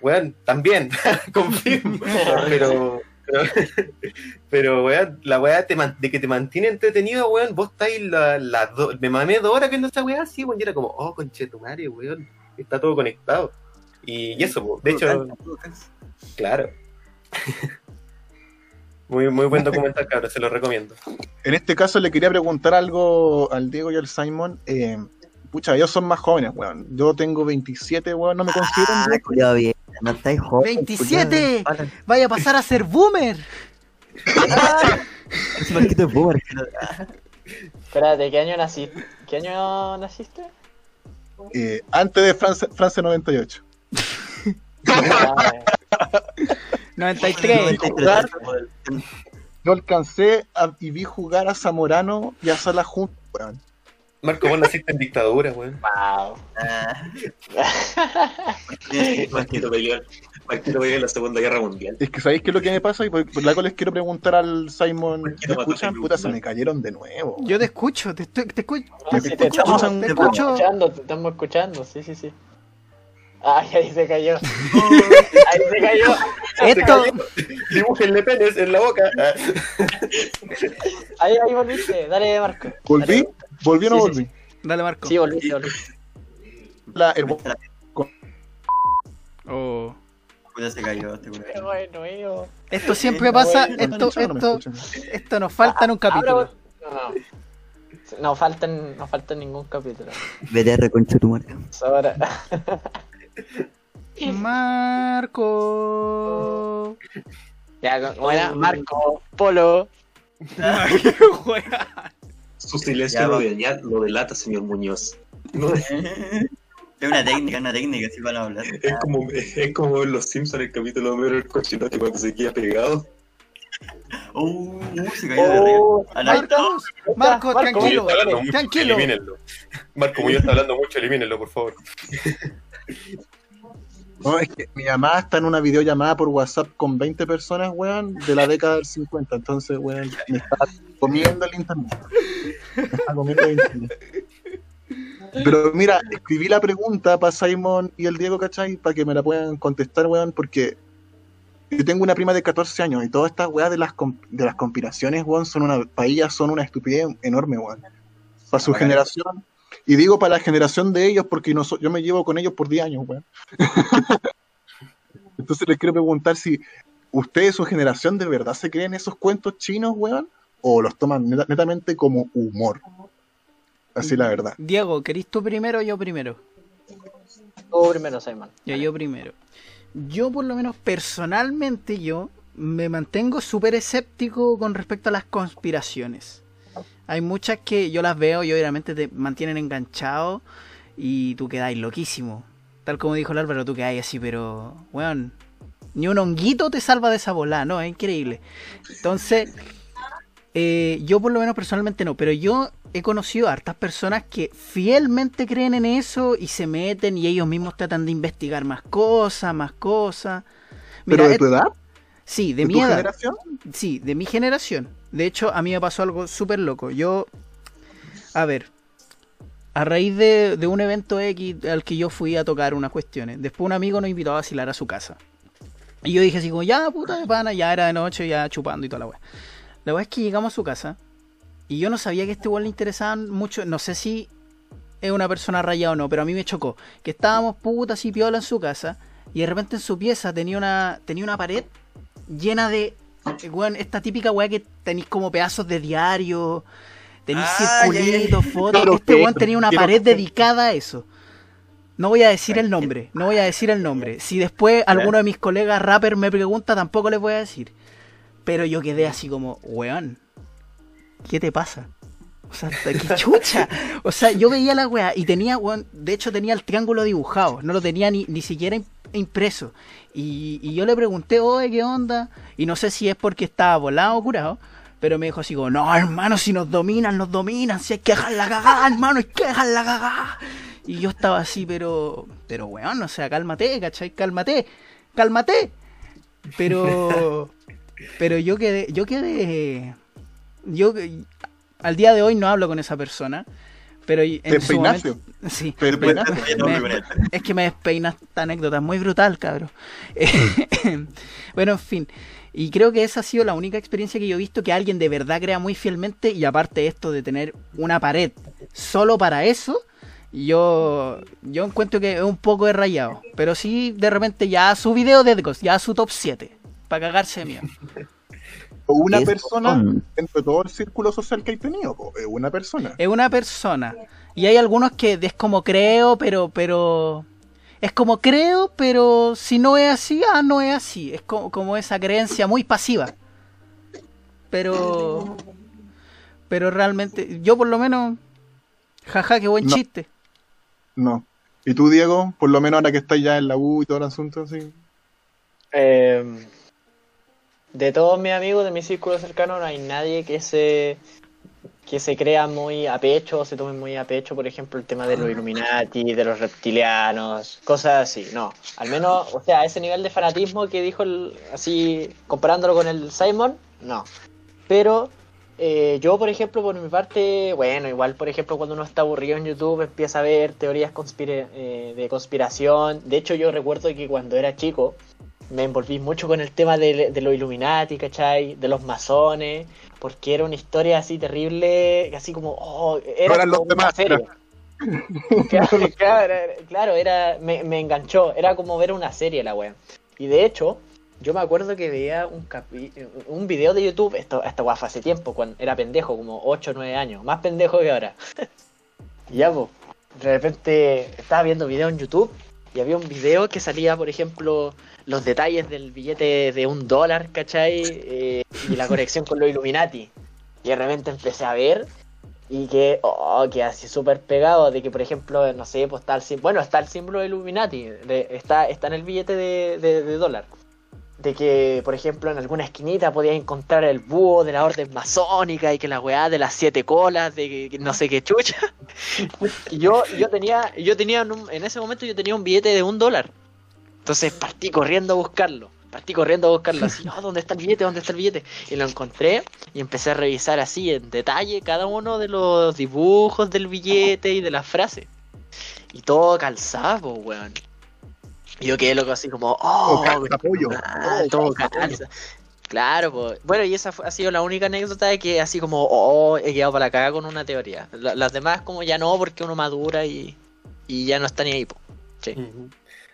Weón, también, confirmo. pero, pero, pero, weón, la weá te man- de que te mantiene entretenido, weón, vos estáis la, la do- me mamé dos horas viendo esa weá así, weón, y era como, oh, conchetumare, weón, está todo conectado. Y, y eso, po. de hecho, claro. Muy, muy buen documental, cabrón, se lo recomiendo. En este caso le quería preguntar algo al Diego y al Simon. Eh, pucha, ellos son más jóvenes, weón. Yo tengo 27, weón, no me considero un Ah, viejo. culiao bien. No estáis joven. ¡27! culiao. Vaya a pasar a ser boomer. Ese Marquito es boomer. Espérate, ¿qué año naciste? ¿Qué año naciste? Eh, antes de Francia, Francia 98. Ah, 93. Yo alcancé a- y vi jugar a Zamorano y a Sala juntos, weón. Marco, vos naciste en dictadura, weón. wow. Ah, Marquito peleó, Marquito peleó en la Segunda Guerra Mundial. Es que sabéis qué es lo que me pasa y por, por la cual les quiero preguntar al Simon. ¿Me escuchan? Puta, se me cayeron de nuevo. Yo te escucho, te, estoy- te escucho. No, sí, te te estamos escucho. escuchando, te estamos escuchando, sí, sí, sí. Ay, ahí se cayó. Ahí se cayó. Esto, Dibújenle penes en la boca. Ah. Ahí, ahí volviste. Dale, Marco. ¿Volví? Dale. ¿Volví o no Sí, sí, volví? dale Marco. Sí, volviste, volviste. La- el- Oh. Puta se cayó este. Qué bueno. Esto siempre pasa, ¿Me esto, esto, esto nos falta en un capítulo. Ahora- No, no. No faltan, no faltan ningún capítulo. BTR concha tu marca. Ahora. Marco. Ya, bueno, Marco, Polo. Su silencio Ya, lo, va. de- lo delata, señor Muñoz. No, es, una técnica, una técnica, así van a hablar. es como, es como en Los Simpsons, el capítulo de el cochinote cuando se queda pegado. Uh, uh, se cayó de arriba. Oh, A la- ahí está. Marco, tranquilo, mucho, tranquilo. elimínenlo. Marco Muñoz está hablando mucho, elimínenlo, por favor. No, es que mi mamá está en una videollamada por WhatsApp con 20 personas, weón, de la década del 50. Entonces, weón, me está comiendo el internet. Me está comiendo el internet. Pero mira, escribí la pregunta para Simon y el Diego, ¿cachai? Para que me la puedan contestar, weón, porque yo tengo una prima de 14 años y todas estas weas de las, de las conspiraciones, weón, son una, para ellas son una estupidez enorme, weón. Para su generación. Y digo para la generación de ellos porque no so- yo me llevo con ellos por 10 años, weón. Entonces les quiero preguntar si ustedes, su generación, de verdad se creen esos cuentos chinos, weón, o los toman neta- netamente como humor. Así la verdad. Diego, ¿querís tú primero o yo primero? Tú primero, Simon. Ya yo primero. Yo por lo menos personalmente yo me mantengo súper escéptico con respecto a las conspiraciones. Hay muchas que yo las veo y obviamente te mantienen enganchado y tú quedáis loquísimo. Tal como dijo el Álvaro, tú quedáis así, pero, weón, ni un honguito te salva de esa bola, no, es increíble. Entonces, eh, yo por lo menos personalmente no, pero yo he conocido a hartas personas que fielmente creen en eso y se meten y ellos mismos tratan de investigar más cosas, más cosas. ¿Pero Mira, de et- tu edad? sí, de, ¿De mi tu edad. generación? Sí, de mi generación. De hecho, a mí me pasó algo súper loco. Yo, a ver, a raíz de, un evento X al que yo fui a tocar unas cuestiones, después un amigo nos invitó a vacilar a su casa. Y yo dije así como, ya, puta de pana, ya era de noche, ya chupando y toda la weá. La weá es que llegamos a su casa y yo no sabía que este weón le interesaban mucho, no sé si es una persona rayada o no, pero a mí me chocó. Que estábamos putas y piola en su casa y de repente en su pieza tenía una, tenía una pared llena de, weón, esta típica weá que tenéis como pedazos de diario, tenéis Ah, circulitos, fotos. Este weón tenía una pared dedicada a eso. No voy a decir el nombre, no voy a decir el nombre. Si después alguno de mis colegas rappers me pregunta, tampoco les voy a decir. Pero yo quedé así como, weón, ¿qué te pasa? O sea, qué chucha. O sea, yo veía la weá y tenía, weón, de hecho tenía el triángulo dibujado, no lo tenía ni, ni siquiera im- impreso. Y, y yo le pregunté, oye, ¿qué onda? Y no sé si es porque estaba volado o curado, pero me dijo así como, no, hermano, si nos dominan, nos dominan, si hay que dejar la cagada, hermano, hay que dejar la cagada. Y yo estaba así, pero, pero weón, o sea, cálmate, ¿cachai? Cálmate, cálmate. Pero, pero yo quedé, yo quedé, yo al día de hoy no hablo con esa persona, pero en ¿Te su momento, sí, me- él. es que me despeina esta anécdota, es muy brutal, cabrón. bueno, en fin. Y creo que esa ha sido la única experiencia que yo he visto que alguien de verdad crea muy fielmente. Y aparte esto de tener una pared solo para eso, yo, yo encuentro que es un poco de rayado. Pero sí, de repente ya su video de Ghost, ya su top 7. Para cagarse de miedo. Una persona entre todo el círculo social que hay tenido, es una persona. Es una persona. Y hay algunos que es como creo, pero, pero. Es como creo, pero si no es así, ah, no es así. Es como, como esa creencia muy pasiva. Pero. Pero realmente, yo por lo menos. Jaja, qué buen No. chiste. No. ¿Y tú, Diego? Por lo menos ahora que estás ya en la U y todo el asunto, sí. Eh, de todos mis amigos de mi círculo cercano no hay nadie que se que se crea muy a pecho o se tome muy a pecho, por ejemplo, el tema de los Illuminati, de los reptilianos, cosas así. No, al menos, o sea, ese nivel de fanatismo que dijo el, así comparándolo con el Simon, no. Pero eh, yo, por ejemplo, por mi parte, bueno, igual, por ejemplo, cuando uno está aburrido en YouTube empieza a ver teorías conspira- eh, de conspiración. De hecho, yo recuerdo que cuando era chico me envolví mucho con el tema de, de los Illuminati, ¿cachai? De los masones, porque era una historia así terrible, así como, oh, era No eran los como una demás, serie. Claro, claro, era- claro, era, me, me enganchó, era como ver una serie la wea. Y de hecho, yo me acuerdo que veía un capi un video de YouTube, esto, esta fue hace tiempo, cuando era pendejo, como 8 o 9 años, más pendejo que ahora. y ya, pues, de repente estaba viendo video en YouTube y había un video que salía, por ejemplo, los detalles del billete de un dólar, ¿cachai? Eh, y la conexión con los Illuminati. Y de repente empecé a ver y que, oh, que así súper pegado de que, por ejemplo, no sé, pues está el, bueno, está el símbolo de Illuminati, de- está, está en el billete de, de- de dólar. De que, por ejemplo, en alguna esquinita podías encontrar el búho de la orden masónica y que la weá de las siete colas, de que- no sé qué chucha. Yo, yo tenía, yo tenía en ese momento yo tenía un billete de un dólar. Entonces partí corriendo a buscarlo. Partí corriendo a buscarlo así, "Ah, ¿dónde está el billete? ¿Dónde está el billete? Y lo encontré y empecé a revisar así en detalle cada uno de los dibujos del billete y de las frases. Y todo calzado, weón. Y yo quedé loco así como, oh, Oh, ah, Oh, todo calza. Claro, pues. Bueno, y esa ha sido la única anécdota de que así como, oh, he quedado para la caga con una teoría. La- las demás como ya no, porque uno madura y, y ya no está ni ahí, po. Sí.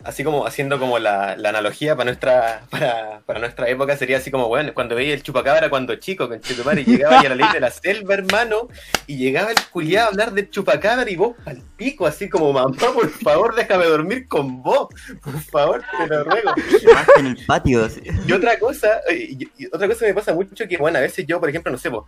Así como haciendo como la, la analogía para nuestra para, para nuestra época sería así como, bueno, cuando veía el chupacabra cuando chico, con y llegaba y a la ley de la selva, hermano, y llegaba el culiado a hablar del chupacabra y vos al pico, así como, mamá, por favor, déjame dormir con vos, por favor, te lo ruego. Más en el patio. así. Y otra cosa, y, y otra cosa que me pasa mucho que, bueno, a veces yo, por ejemplo, no sé, po,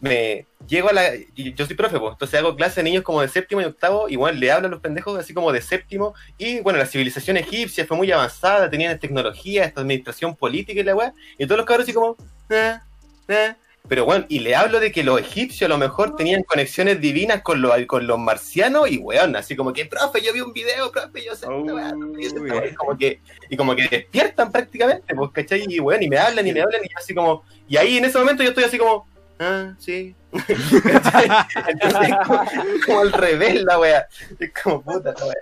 me llego a la. Yo soy profe, pues, entonces hago clase de niños como de séptimo y octavo, y bueno, le hablo a los pendejos así como de séptimo, y bueno, la civilización egipcia fue muy avanzada, tenían tecnología, esta administración política y la weá, y todos los cabros así como. "Ah, ah". Pero bueno, y le hablo de que los egipcios a lo mejor tenían conexiones divinas con los, con los marcianos, y weón, así como que, profe, yo vi un video, profe, yo sé esta weá, profe, yo sé esta weá", y como que y como que despiertan prácticamente, pues, ¿cachai? Y bueno, y me hablan y me hablan y yo así como, y ahí en ese momento yo estoy así como, ah, sí. Entonces, como, como al revés la wea. Es como puta la wea.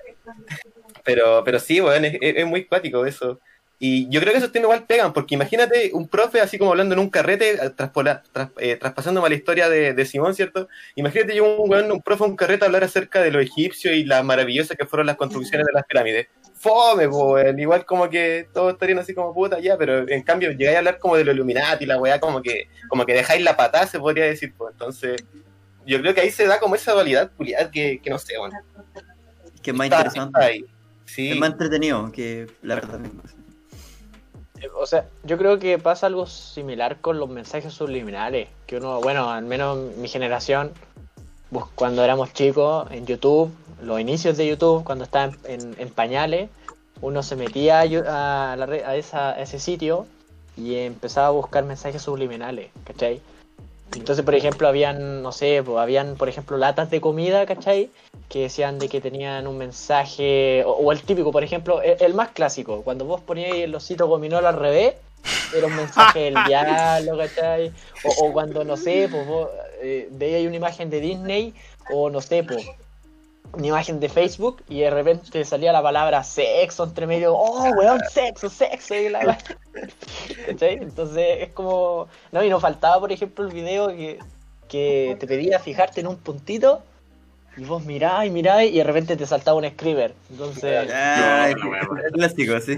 Pero, pero sí, weón, es, muy cuático eso. Y yo creo que esos temas igual pegan, porque imagínate un profe así como hablando en un carrete, eh, traspola- tras- eh, traspasándome a la historia de, de Simón, ¿cierto? Imagínate yo un weón, un profe, en un carrete hablar acerca de los egipcios y la maravillosa que fueron las construcciones de las pirámides. Fome, weón. igual como que todos estarían así como puta ya, pero en cambio llegáis a hablar como de los Illuminati, la weá, como que, como que dejáis la patada, se podría decir, pues. Entonces, yo creo que ahí se da como esa dualidad culiada que, que no sé, bueno. Que es más Está- interesante. está ahí. Sí. Es más entretenido que la verdad misma. O sea, yo creo que pasa algo similar con los mensajes subliminales. Que uno, bueno, al menos mi generación, pues, cuando éramos chicos en YouTube, los inicios de YouTube, cuando estaba en, en- en pañales, uno se metía a, a la a esa- a ese sitio y empezaba a buscar mensajes subliminales, ¿cachai? Entonces, por ejemplo, habían, no sé, pues, habían, por ejemplo, latas de comida, ¿cachai? Que decían de que tenían un mensaje, o, el típico, por ejemplo, el, el más clásico, cuando vos poníais el osito gominol al revés, era un mensaje del diablo, ¿cachai? O, o cuando, no sé, pues vos eh, veíais una imagen de Disney, o no sé, pues, una imagen de Facebook, y de repente salía la palabra sexo entre medio, oh, weón, sexo, sexo, y. Entonces es como. No, y nos faltaba, por ejemplo, el video que, que te pedía fijarte en un puntito y vos mirás y mirás y de repente te saltaba un screamer. Entonces, Ah, No, no, no, no. el clásico, sí.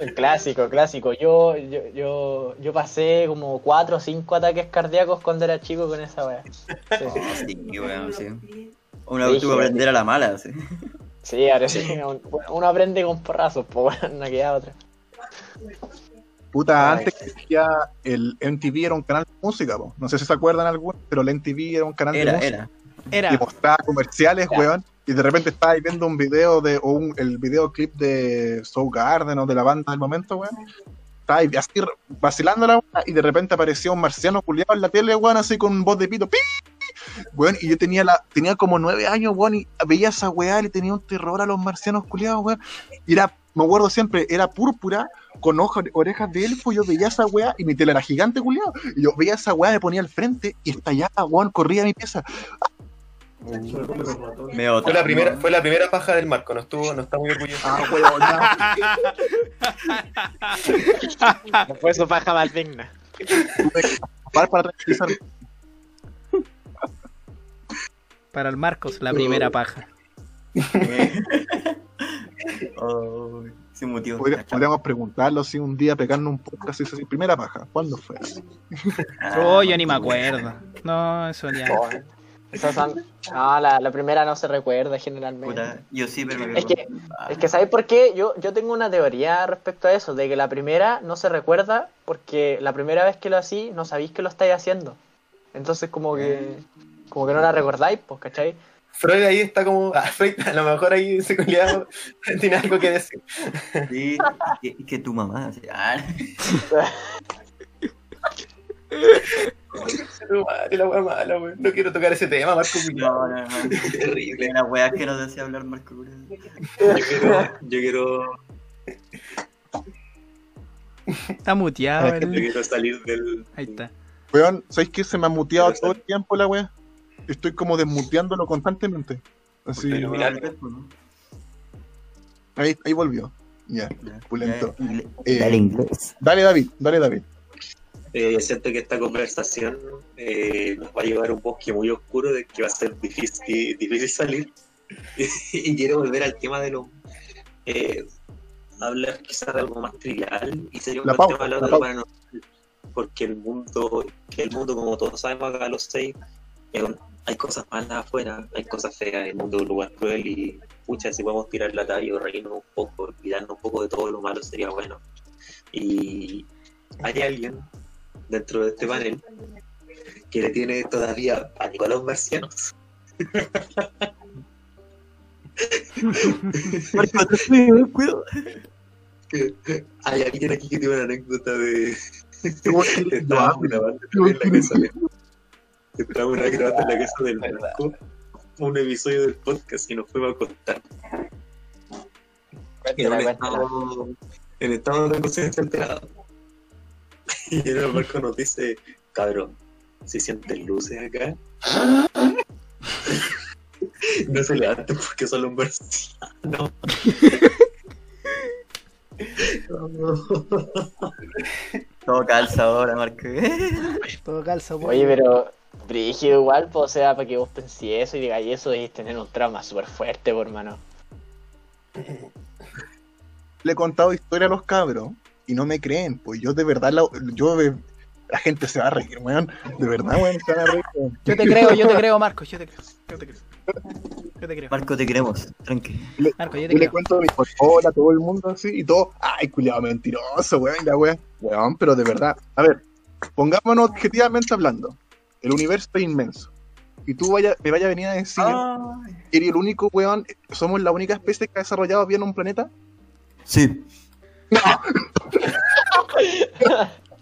el clásico, clásico. Yo, yo, yo, yo pasé como cuatro o cinco ataques cardíacos cuando era chico con esa wea. Sí, Oh, sí, sí. Uno Sí, tuvo que aprender a la mala, sí. sí ahora sí. un- Uno aprende con porrazos, pues bueno, no queda otra. Puta, antes que existía el MTV era un canal de música, po. no sé si se acuerdan algunos, pero el MTV era un canal de Era, música era. Era. y mostraba comerciales, Ya. weón, y de repente estaba ahí viendo un video de, o un, el videoclip de Soul Garden o de la banda del momento, weón. Estaba ahí así vacilando la weá, y de repente aparecía un marciano culiado en la tele, weón, así con voz de pito, ¡pi! Weón, y yo tenía la, tenía como nueve años, weón, y veía esa weá, y le tenía un terror a los marcianos culiados, weón. Y era, me acuerdo siempre, era púrpura, con hojas, orejas de elfo, yo veía esa weá, y mi tele era gigante, culiado. Y yo veía esa weá, me ponía al frente, y estallaba, weón, corría a mi pieza. Me. Fue la primera, fue la primera paja del Marco, no estuvo, no está muy orgulloso. Ah, no. No fue su paja más digna. Para, el Marcos, la primera paja. Oh, mutió. Podría- Podríamos preguntarlo si un día pegarnos un podcast y decir, primera paja, ¿cuándo fue? Ah, Oh, yo ni me acuerdo. No, eso ya. Esas son- No, la, la primera no se recuerda generalmente. Puta, yo sí, pero me Es que, es que ¿sabes por qué? Yo, yo tengo una teoría respecto a eso, de que la primera no se recuerda porque la primera vez que lo hacís no sabéis que lo estáis haciendo. Entonces como que como que no la recordáis, pues, ¿cachai? Freud ahí está como. Ah, Freud, a lo mejor ahí ese culiado tiene algo que decir. Sí, que, que tu mamá. así, ah. La wea mala. No quiero tocar ese tema, Marco. No, no, no. Terrible. Una weá que no desea hablar Marco. Yo quiero, yo quiero, Está muteado. yo el- quiero salir del. Ahí está. Weón, ¿sabéis que se me ha muteado todo el tiempo la wea? Estoy como desmuteándolo constantemente. Así, ahí, ahí volvió. Ya. Pulento. Ya, ingle- Eh, Dale inglés. Dale, David, dale, David. Eh, siento que esta conversación eh, nos va a llevar a un bosque muy oscuro de que va a ser difícil, difícil salir. y quiero volver al tema de lo. Eh, hablar quizás de algo más trivial y sería un tema hablar la de lo paranormal. Porque el mundo, que el mundo, como todos sabemos acá, los seis, eh, hay cosas malas afuera, hay cosas feas, el mundo es un lugar cruel y pucha, si podemos tirar la talla y reírnos un poco, olvidarnos un poco de todo lo malo sería bueno. Y hay alguien dentro de este panel que le tiene todavía pánico a los marcianos. Hay alguien aquí que tiene una anécdota de. Grabando Igual en la casa del. Grabando en la casa del Marco un episodio del podcast y nos fuimos a contar. En un estado, en estado de conciencia alterado. Y el Marco nos dice: Cabrón, si sienten luces acá. No se levanten porque son los marcianos. Todo calza ahora, Marco. Todo calza. Oye, pero brígido igual, pues, o sea, para que vos penséis eso y digáis eso y tener un trauma súper fuerte, por hermano. Le he contado historia a los cabros y no me creen, pues yo de verdad, la, yo de- la gente se va a reír, weón. De verdad, weón, se van a reír. weón. Yo te creo, yo te creo, Marcos. Yo te creo. Yo te creo. Yo te creo. Marco, te queremos. Tranqui. Marco, yo Yo te le creo. cuento a mi hola a todo el mundo así y todo, ay, culiado mentiroso, weón, la weón. Weón, pero de verdad. A ver, pongámonos objetivamente hablando. El universo es inmenso. Y tú vaya, me vaya a venir a decir que eres el único weón, somos la única especie que ha desarrollado bien un planeta. Sí.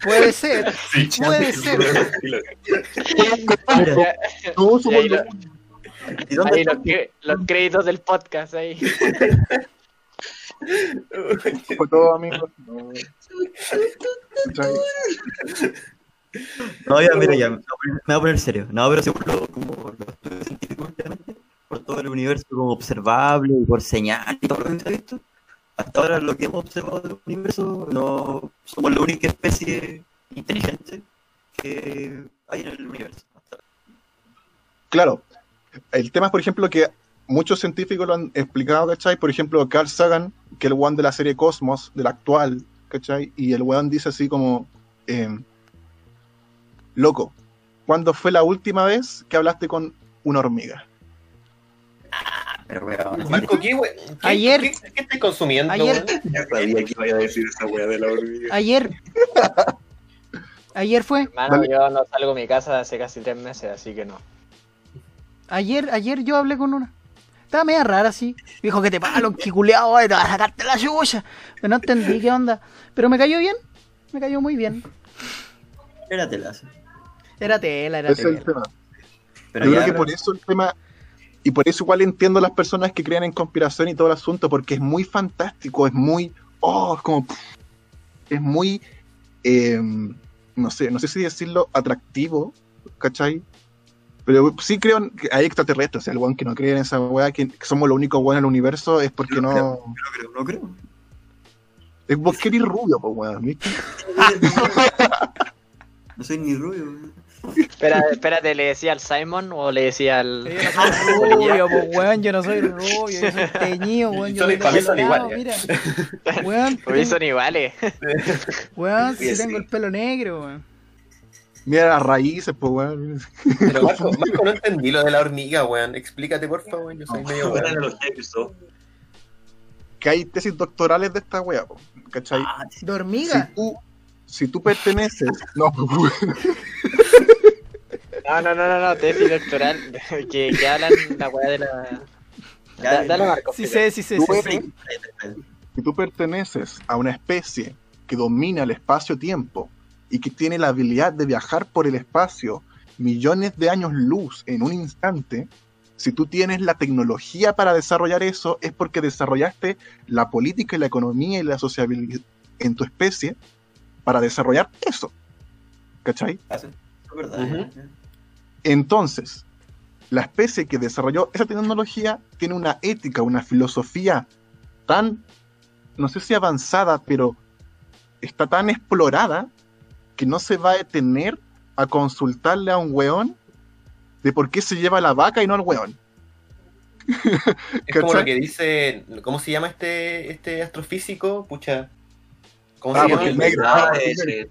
Puede ser. Puede ser. No, somos ahí, lo- ¿y dónde ahí los, los créditos del podcast ahí. únicos, todo, amigos. No. No, ya, mira, ya, me voy a poner- me voy a poner serio. No, pero según lo, como los estudios científicos, últimamente, por todo el universo como observable y por señal y todo lo que se ha visto, hasta ahora lo que hemos observado del universo, no somos la única especie inteligente que hay en el universo. Claro. el tema es, por ejemplo, que muchos científicos lo han explicado, ¿cachai? Por ejemplo, Carl Sagan, que es el one de la serie Cosmos, del actual, ¿cachai? Y el weón dice así como, eh, loco, ¿cuándo fue la última vez que hablaste con una hormiga? Pero, weón. Marco, ¿qué, we- qué- Ayer- ¿Qué, qué estás consumiendo? Ayer-? Ya sabía que iba a decir esa weá de la hormiga. Ayer. Ayer fue. Hermano, yo no salgo de mi casa hace casi tres meses, así que no. Ayer, ayer yo hablé con una. Estaba media rara así. Dijo que te palo, que culeado, te vas a sacarte la chucha. Pero no entendí qué onda. Pero me cayó bien. Me cayó muy bien. Espératela. sí. Era tela, era Ese es el tela. tema. Pero Yo ya, creo que pero- por eso el tema, y por eso igual entiendo a las personas que creen en conspiración y todo el asunto, porque es muy fantástico, es muy, oh, es como, es muy, eh, no sé, no sé si decirlo atractivo, ¿cachai? Pero sí creo que hay extraterrestres, o sea, el weón que no cree en esa weá, que, somos lo único bueno en el universo, es porque no, No creo, no creo. es porque eres rubio, pues weón. No soy ni rubio. weón. Espera, espérate, ¿le decía al Simon o le decía al. Yo no soy rubio, pues weón, yo no soy rubio, yo soy teñido, weón, yo Son- soy para mí son iguales. mira. Weón, Uy, tengo- son iguales. weón, si Sí, tengo sí. el pelo negro, weón. Mira las raíces, pues weón. Pero Marco, Marco, no entendí lo de la hormiga, weón. Explícate, por favor. Yo soy medio Buena weón. analogía que usó. Que hay tesis doctorales de esta weá, ¿cachai? Ah, sí. ¿De si hormiga? tú, si tú perteneces, no. No, no, no, no, no, tesis doctoral. que, que hablan la weá de la. Ya, Da- Dale, Marco. Sí sé, sí sé, sí sé. si tú perteneces a una especie que domina el espacio-tiempo y que tiene la habilidad de viajar por el espacio millones de años luz en un instante, si tú tienes la tecnología para desarrollar eso, es porque desarrollaste la política y la economía y la sociabilidad en tu especie para desarrollar eso. ¿Cachai? Entonces, la especie que desarrolló esa tecnología tiene una ética, una filosofía tan, no sé si avanzada, pero está tan explorada que no se va a detener a consultarle a un weón de por qué se lleva la vaca y no al weón. Es como lo que dice. ¿Cómo se llama este, este astrofísico? Pucha. ¿Cómo Ah, se porque llama? el negro. Ah, Ah, ese,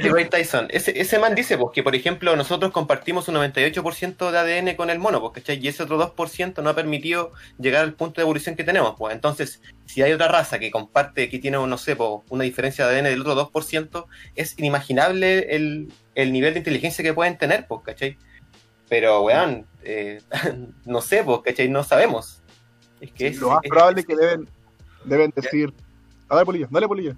Tyson. Tyson. Ese, ese man dice pues, que, por ejemplo, nosotros compartimos un 98% de ADN con el mono, pues, ¿cachai? Y ese otro 2% no ha permitido llegar al punto de evolución que tenemos. Pues. Entonces, si hay otra raza que comparte, que tiene, no sé, pues, una diferencia de ADN del otro 2%, es inimaginable el, el nivel de inteligencia que pueden tener, pues, ¿cachai? Pero, weón, eh, no sé, pues, ¿cachai? No sabemos. Es que es, Lo más es- probable es que deben, deben decir, a ver, Polillo, dale, Polillo.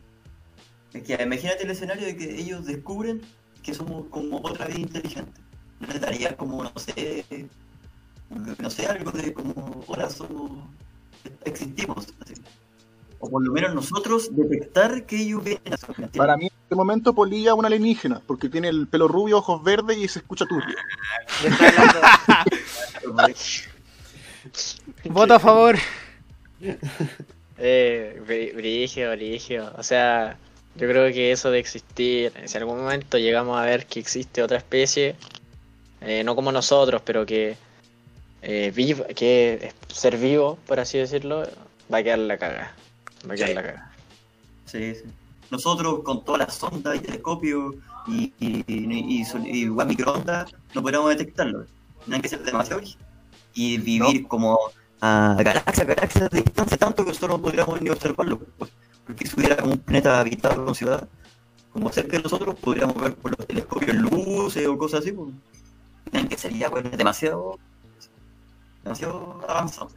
Es que imagínate el escenario de que ellos descubren que somos como otra vida inteligente. No les daría como, no sé, no sé, algo de como, hola, somos, existimos. así. O por lo menos nosotros detectar que ellos. ¿me entiendes? Para mí, en este momento, Polilla es un alienígena, porque tiene el pelo rubio, ojos verdes y se escucha turbio. Voto a favor. Eh, bri- brigio, brigio. O sea, yo creo que eso de existir, si en algún momento llegamos a ver que existe otra especie, eh, no como nosotros, pero que eh, viva, que es ser vivo, por así decirlo, va a quedar la caga. Va a quedar Sí. la caga. Sí, sí. Nosotros con todas las sondas y telescopios y, y, y, y, sol- y igual microondas no podríamos detectarlo. Tienen que ser demasiado. Y vivir como a galaxias, galaxias de distancia, tanto que nosotros no podríamos ni observarlo. Pues, porque si hubiera como un planeta habitado con ciudad, como cerca de nosotros, podríamos ver por los telescopios luces o cosas así. Pues. Que ser ya pues, demasiado, demasiado avanzado.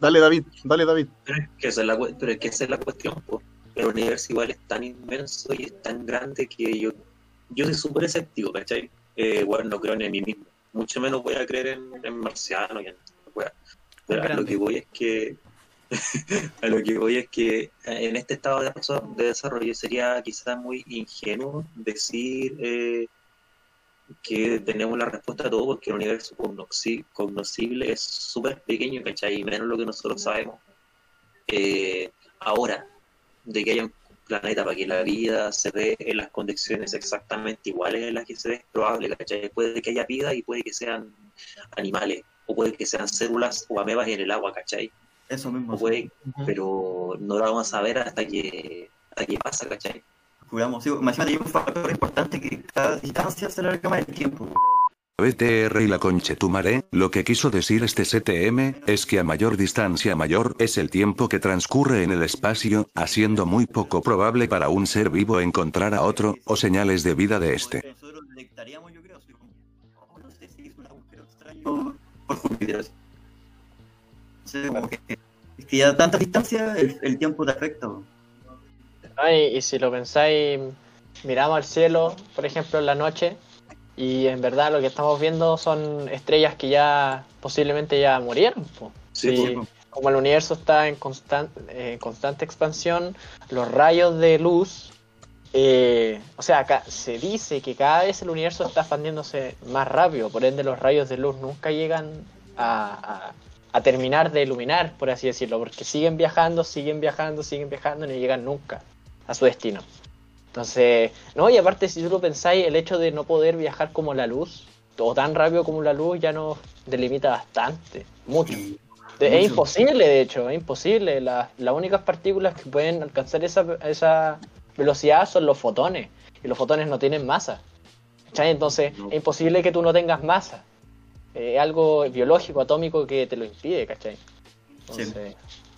Dale, David, dale, David. Pero es que esa es la, pero es que esa es la cuestión. po. El universo igual es tan inmenso y es tan grande que yo, yo soy súper escéptico, ¿cachai? Eh, bueno, no creo en mí mismo. Mucho menos voy a creer en, en marciano y en weá. Pero a lo que voy es que a lo que voy es que eh, en este estado de, desarrollo sería quizás muy ingenuo decir eh, que tenemos la respuesta a todo porque el universo cognosci- cognoscible es súper pequeño, ¿cachai? Y menos lo que nosotros sabemos. Eh, ahora, de que haya un planeta para que la vida se dé en las condiciones exactamente iguales en las que se dé, es probable, ¿cachai? Puede que haya vida y puede que sean animales o puede que sean células o amebas en el agua, ¿cachai? Eso mismo. Puede, pero no lo vamos a ver hasta que, hasta que pasa, ¿cachai? Juramos, sí, más hay un factor importante que cada distancia se alarga más el tiempo. BTR y la conchetumare, lo que quiso decir este CTM, es que a mayor distancia mayor es el tiempo que transcurre en el espacio, haciendo muy poco probable para un ser vivo encontrar a otro, o señales de vida de este. Nosotros detectaríamos, yo creo, así como, no sé si es un agujero extraño por Júpiter. Como que, es que ya a tanta distancia el, el tiempo te afecta. Ay, y si lo pensáis, miramos al cielo, por ejemplo, en la noche, y en verdad lo que estamos viendo son estrellas que ya posiblemente ya murieron. po. Sí, Sí, po. como el universo está en eh, constante expansión, los rayos de luz, eh, o sea, acá se dice que cada vez el universo está expandiéndose más rápido, por ende los rayos de luz nunca llegan a, a- a terminar de iluminar, por así decirlo, porque siguen viajando, siguen viajando, siguen viajando y no llegan nunca a su destino. Entonces, no, y aparte si tú lo pensáis, el hecho de no poder viajar como la luz, o tan rápido como la luz, ya nos delimita bastante, mucho. Es imposible, de hecho, es imposible. La- las únicas partículas que pueden alcanzar esa, esa velocidad son los fotones. Y los fotones no tienen masa. ¿Cachai? Entonces, No. es imposible que tú no tengas masa. Eh, algo biológico, atómico que te lo impide, ¿cachai? Entonces,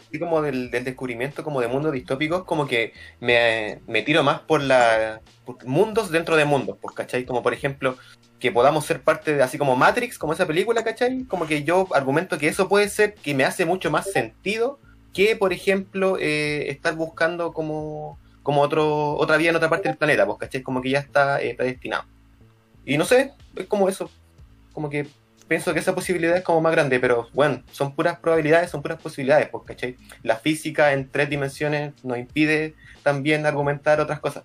así como del, del descubrimiento como de mundos distópicos, como que me, me tiro más por la por mundos dentro de mundos, pues, ¿cachai? Como por ejemplo, que podamos ser parte de así como Matrix, como esa película, ¿cachai? Como que yo argumento que eso puede ser que me hace mucho más sentido que, por ejemplo, eh, estar buscando como, como otro, otra vida en otra parte del planeta, pues, ¿cachai? Como que ya está eh, predestinado. Y no sé, es como eso, como que pienso que esa posibilidad es como más grande, pero bueno, son puras probabilidades, son puras posibilidades, pues, ¿cachai? La física en tres dimensiones nos impide también argumentar otras cosas.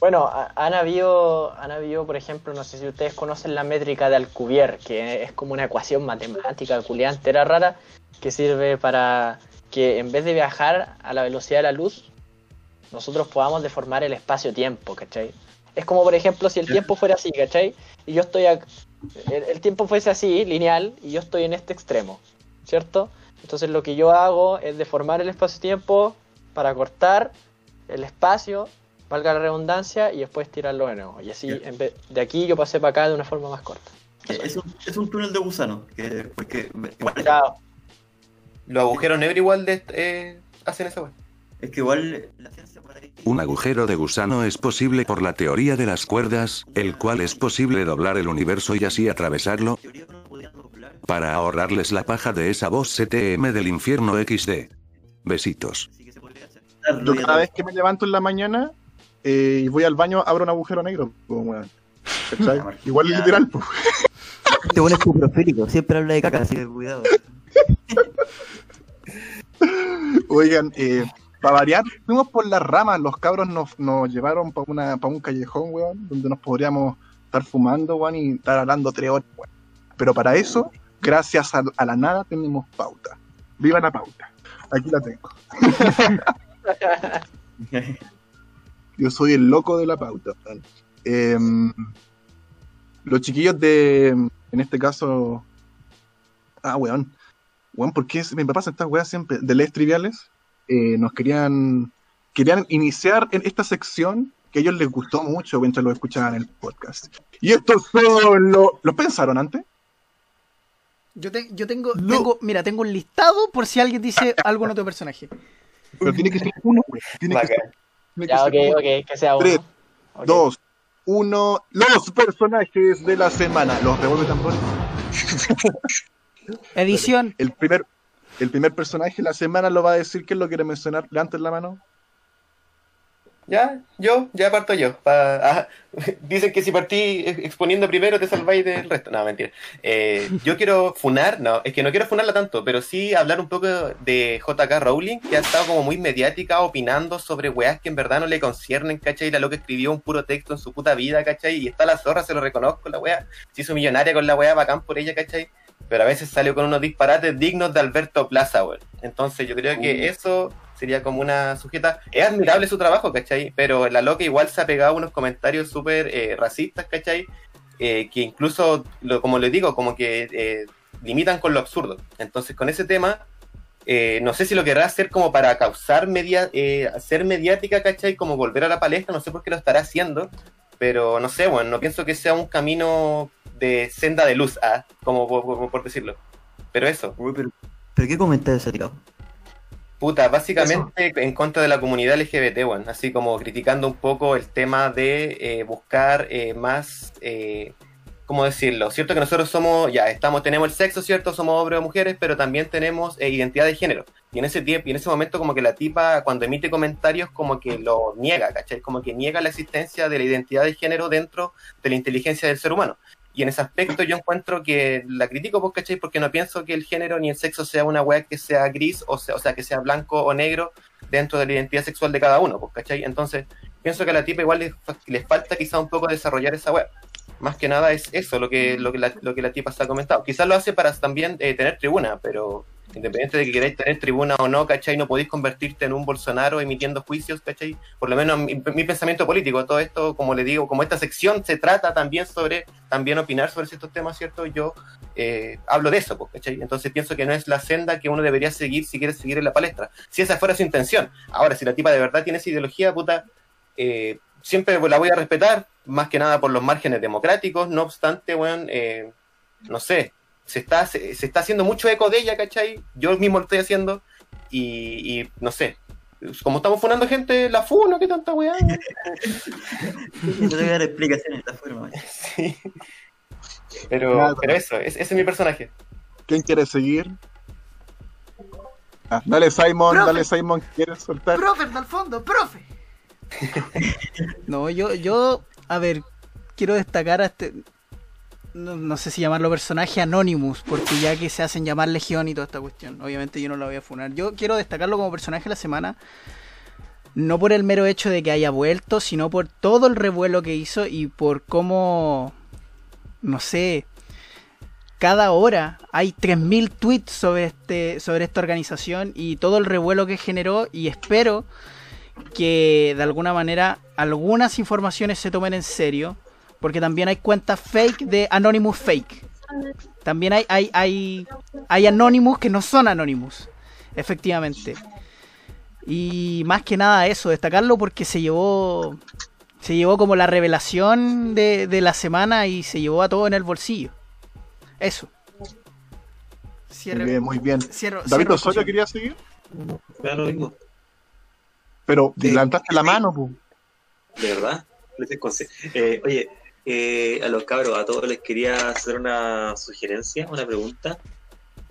Bueno, ha- han habido, han habido, por ejemplo, no sé si ustedes conocen la métrica de Alcubierre, que es como una ecuación matemática culiante, era rara, que sirve para que en vez de viajar a la velocidad de la luz, nosotros podamos deformar el espacio-tiempo, ¿cachai? Es como, por ejemplo, si el tiempo fuera así, ¿cachai? Y yo estoy, ac- el, el tiempo fuese así, lineal, y yo estoy en este extremo, ¿cierto? Entonces lo que yo hago es deformar el espacio-tiempo para cortar el espacio valga la redundancia, y después tirarlo de nuevo. Y así, en vez, de aquí yo pasé para acá de una forma más corta. Es un, es un túnel de gusano. Que, porque igual, Chao. Los agujeros negros igual de, eh, hacen esa wea. Es que igual la ciencia por ahí. Un agujero de gusano es posible por la teoría de las cuerdas, el cual es posible doblar el universo y así atravesarlo, para ahorrarles la paja de esa voz CTM del infierno XD. Besitos. Yo cada vez que me levanto en la mañana eh, y voy al baño, abro un agujero negro. Igual literal, pues. Este bueno es cuprofílico, siempre habla de caca, así que cuidado. Oigan, eh, para variar, fuimos por las ramas, los cabros nos, nos llevaron para una pa un callejón, weón, donde nos podríamos estar fumando, weón, y estar hablando tres horas, weón. Pero para eso, gracias a, a la nada, tenemos pauta. Viva la pauta. Aquí la tengo. Yo soy el loco de la pauta. Em, los chiquillos de, en este caso, ah, weón, weón, ¿por qué me pasan estas weas siempre? De leyes triviales, eh, nos querían, querían iniciar en esta sección que a ellos les gustó mucho mientras lo escuchaban en el podcast. Y estos son los, ¿los pensaron antes? Yo, te- yo tengo, No. tengo, mira, tengo un listado por si alguien dice algo en otro personaje. Pero tiene que ser uno. Tiene que ser, que ok, uno. ok, que sea uno. Tres. Dos, uno, los personajes de la semana. Los revuelve tambores. Edición. El primer, el primer personaje de la semana lo va a decir. ¿Quién lo quiere mencionar? Levanten la mano. Ya, yo, ya parto yo. Ah, dicen que si partí ex- exponiendo primero te salváis del resto. No, mentira. Eh, yo quiero funar, no, es que no quiero funarla tanto, pero sí hablar un poco de JK Rowling, que ha estado como muy mediática opinando sobre weas que en verdad no le conciernen, ¿cachai? La loca escribió un puro texto en su puta vida, ¿cachai? Y está la zorra, se lo reconozco, la wea. Se hizo millonaria con la wea, bacán por ella, ¿cachai? Pero a veces salió con unos disparates dignos de Alberto Plaza, weón. Entonces yo creo que eso sería como una sujeta. Es admirable su trabajo, ¿cachai? Pero la loca igual se ha pegado unos comentarios súper eh, racistas, ¿cachai? eh, que incluso, lo- como les digo, como que eh, limitan con lo absurdo. Entonces, con ese tema, no sé si lo querrá hacer como para causar media, eh, hacer mediática, ¿cachai? Como volver a la palestra, no sé por qué lo estará haciendo, pero no sé, bueno, no pienso que sea un camino de senda de luz, ah, como por, decirlo. Pero eso, Uy, pero, ¿pero qué comentarios se ha tirado? puta, básicamente en contra de la comunidad LGBT, bueno, así como criticando un poco el tema de eh, buscar eh, más, eh, ¿cómo decirlo? Cierto que nosotros somos, ya, estamos, tenemos el sexo, ¿cierto? Somos hombres o mujeres, pero también tenemos eh, identidad de género. Y en ese tiempo, y en ese momento como que la tipa cuando emite comentarios como que lo niega, ¿cachai? Como que niega la existencia de la identidad de género dentro de la inteligencia del ser humano. Y en ese aspecto yo encuentro que la critico, pues, ¿cachai? Porque no pienso que el género ni el sexo sea una weá que sea gris, o sea, o sea, que sea blanco o negro dentro de la identidad sexual de cada uno, pues, ¿cachai? Entonces, pienso que a la tipa igual les, les falta quizá un poco desarrollar esa weá. Más que nada es eso lo que, lo que, la, lo que la tipa se ha comentado. Quizás lo hace para también eh, tener tribuna, pero independiente de que queráis tener tribuna o no, ¿cachai? No podéis convertirte en un Bolsonaro emitiendo juicios, ¿cachai? Por lo menos mi, mi pensamiento político, todo esto, como le digo, como esta sección se trata también sobre, también opinar sobre ciertos temas, ¿cierto? Yo eh, hablo de eso, pues, ¿cachai? Entonces pienso que no es la senda que uno debería seguir si quiere seguir en la palestra. Si esa fuera su intención. Ahora, si la tipa de verdad tiene esa ideología, puta, eh, siempre la voy a respetar, más que nada por los márgenes democráticos, no obstante, weón, eh, no sé, se está, se, se está haciendo mucho eco de ella, ¿cachai? Yo mismo lo estoy haciendo y, y no sé. Como estamos funando gente, la funo, qué tanta weá. No te voy a dar explicaciones de esta forma. Sí. Pero, Claro. pero eso, ese, ese es mi personaje. ¿Quién quiere seguir? Ah, dale Simon, Profe. dale Simon, ¿quieres soltar? Profe, al fondo, profe. No, yo, yo, a ver, quiero destacar a este, no, sé si llamarlo personaje Anonymous, porque ya que se hacen llamar Legión y toda esta cuestión, obviamente yo no la voy a funar. Yo quiero destacarlo como personaje de la semana, no por el mero hecho de que haya vuelto, sino por todo el revuelo que hizo y por cómo, no sé, cada hora hay 3.000 tweets sobre, este, sobre esta organización y todo el revuelo que generó y espero que de alguna manera algunas informaciones se tomen en serio porque también hay cuentas fake de Anonymous fake. También hay, hay, hay, hay Anonymous que no son Anonymous, efectivamente. Y más que nada eso, destacarlo porque se llevó se llevó como la revelación de, de la semana y se llevó a todo en el bolsillo. Eso. Muy bien, muy bien. cierro- David cierro Osorio quería seguir, Claro, pero levantaste la mano, pu. De verdad. Eh, oye, eh, a los cabros, a todos les quería hacer una sugerencia, una pregunta.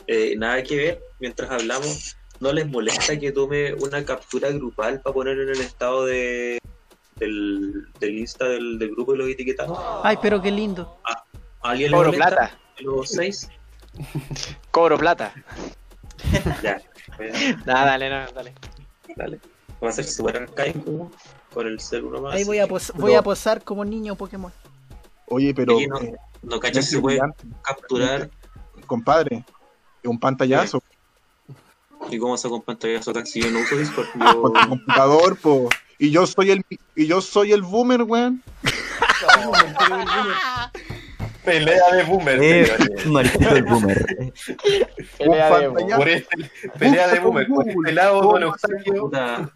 Eh, nada que ver, mientras hablamos, ¿no les molesta que tome una captura grupal para poner en el estado de del, del Insta del, del grupo y los etiquetamos? Ay, pero qué lindo. ¿A alguien le Cobro molesta? plata. ¿Los seis? Cobro plata. Ya. Nada, dale, no, dale. dale. Va a ser súper arcaico con el celular más. Ahí voy a, pos- voy a posar como niño Pokémon. Oye, pero Oye, no, eh, no cachas si se puede capturar compadre, un pantallazo y cómo saco un pantallazo acá si yo no uso Discord. con Yo, tu computador, po. Y yo soy el y yo soy el boomer, weón. Pelea de boomer, Eh, marquito el boomer. Eh, Pelea de. Por este, pelea de boomer, por este lado, don.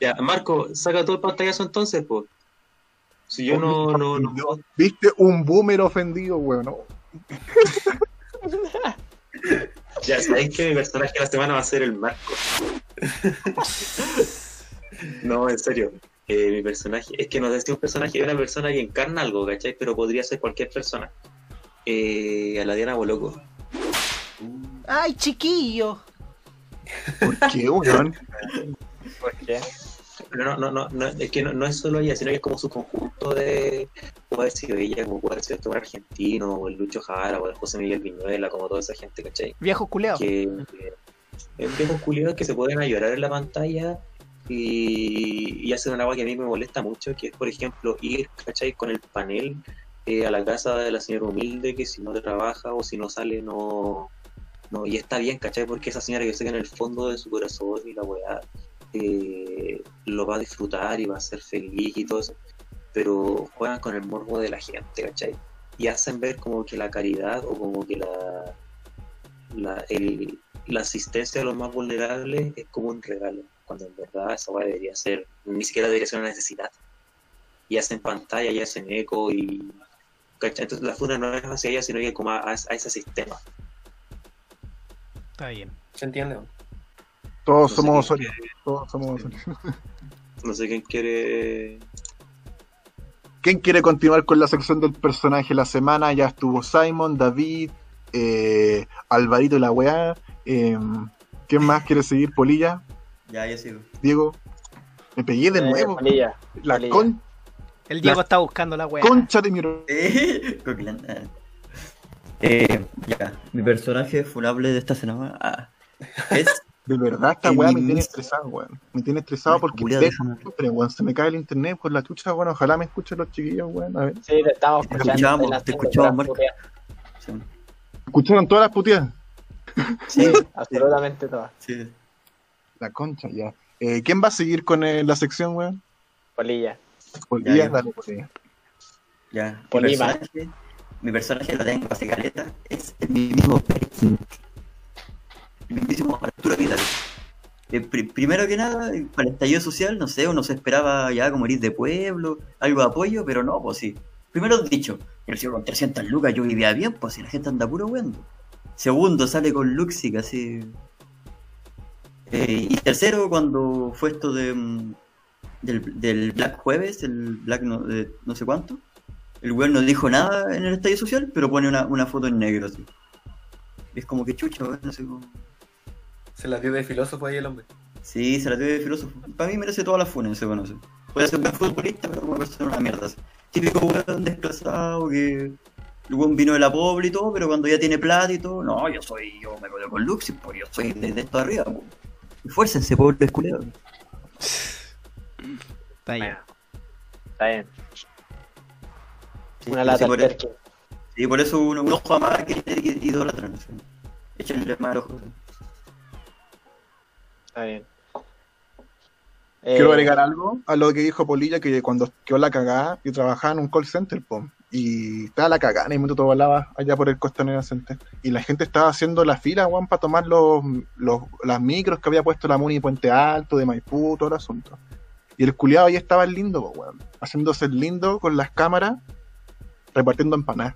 Ya, Marco, saca todo el pantallazo entonces, pues. Si yo no, no, no, Viste un boomer ofendido, weón. ¿no? Ya sabéis que mi personaje de la semana va a ser el Marco. No, en serio. Eh, mi personaje, es que no sé si un personaje es una persona que encarna algo, ¿cachai? Pero podría ser cualquier persona. Eh, a la Diana Boloco. Ay, chiquillo. ¿Por qué, weón? ¿Por qué? Pero no, no, no, no, es que no, no es solo ella, sino que es como su conjunto de. Puede haber sido ella, como puede haber sido este argentino, o el Lucho Jara, o el José Miguel Viñuela, como toda esa gente, ¿cachai? Viejo culeado. que que es viejos culiados que se pueden llorar en la pantalla y, y hacen una agua que a mí me molesta mucho, que es por ejemplo ir, ¿cachai? Con el panel eh, a la casa de la señora humilde que si no trabaja o si no sale no, no y está bien, ¿cachai? Porque esa señora yo sé que en el fondo de su corazón y la weá lo va a disfrutar y va a ser feliz y todo eso, pero juegan con el morbo de la gente, ¿cachai? y hacen ver como que la caridad o como que la, la, el- la asistencia a los más vulnerables es como un regalo, cuando en verdad esa weá debería ser, ni siquiera debería ser una necesidad. Y hacen pantalla y hacen eco y... ¿cachai? Entonces la funa no es hacia ella, sino que como a, a ese sistema. Está bien. ¿Se entiende? Todos No sé somos Osorio. Todos somos Osorio. No sé quién quiere... ¿Quién quiere continuar con la sección del personaje de la semana? Ya estuvo Simon, David, eh, Alvarito y la weá. eh, ¿Quién más quiere seguir? Polilla, Ya, yo sigo. Diego. Me pegué de Eh, nuevo. Polilla. la Polilla. con- El Diego La- está buscando la weá. concha de mi... Eh, ya, mi personaje funable de esta semana ah, es. De verdad, esta weá me tiene estresado, weón. Me tiene estresado porque siempre, weón, se me cae el internet por la chucha, weón. Ojalá me escuchen los chiquillos, weón. A ver. Sí, te estamos Te escuchando. escuchamos, las te escuchamos, Marco. puteas. Sí, ¿Escucharon todas las puteadas? Sí, absolutamente todas. sí. La concha, ya. Eh, ¿Quién va a seguir con eh, la sección, weón? Polilla. Polilla, yo. dale, Polilla. Ya, mi Polima. personaje, mi personaje lo tengo hace caleta, es el mismo Perkin. Eh, pri- primero que nada, para el estallido social, no sé, uno se esperaba ya como ir de pueblo, algo de apoyo, pero no, pues sí. Primero dicho, el cielo con 300 lucas yo vivía bien, pues si la gente anda puro weando. Segundo, sale con Luxic, así. Eh, y tercero, cuando fue esto de, mm, del, Black Jueves, el Black no, no sé cuánto, el weón no dijo nada en el estadio social, pero pone una, una foto en negro, así. Es como que chucha, weón, no sé cómo. Se la dio de filósofo ahí el hombre. Sí, se la tiene de filósofo. Para mí merece todas las funas ese weón, así. Puede ser un buen futbolista, pero puede ser una mierda, así. Típico weón desplazado que. El weón vino de la pobre y todo, pero cuando ya tiene plata y todo, no, yo soy, yo me colo con Luxi, pues yo soy de, de esto de arriba, weón. Esfuércense, pobre esculeo. Está bien. Está bien. Sí, Una sí, lata por, Perkin. sí, por eso uno, uno juega más que que idolatran. así. Échenle más ojo. Está bien. Quiero Eh, agregar algo a lo que dijo Polilla, que cuando quedó la cagada, yo trabajaba en un call center, po, y estaba la cagada, en el minuto todo volaba allá por el Costanera Center, y la gente estaba haciendo la fila, weón, para tomar los, los, las micros que había puesto la Muni Puente Alto, de Maipú, todo el asunto. Y el culiado ahí estaba el lindo, po, weón, haciéndose el lindo con las cámaras, repartiendo empanadas.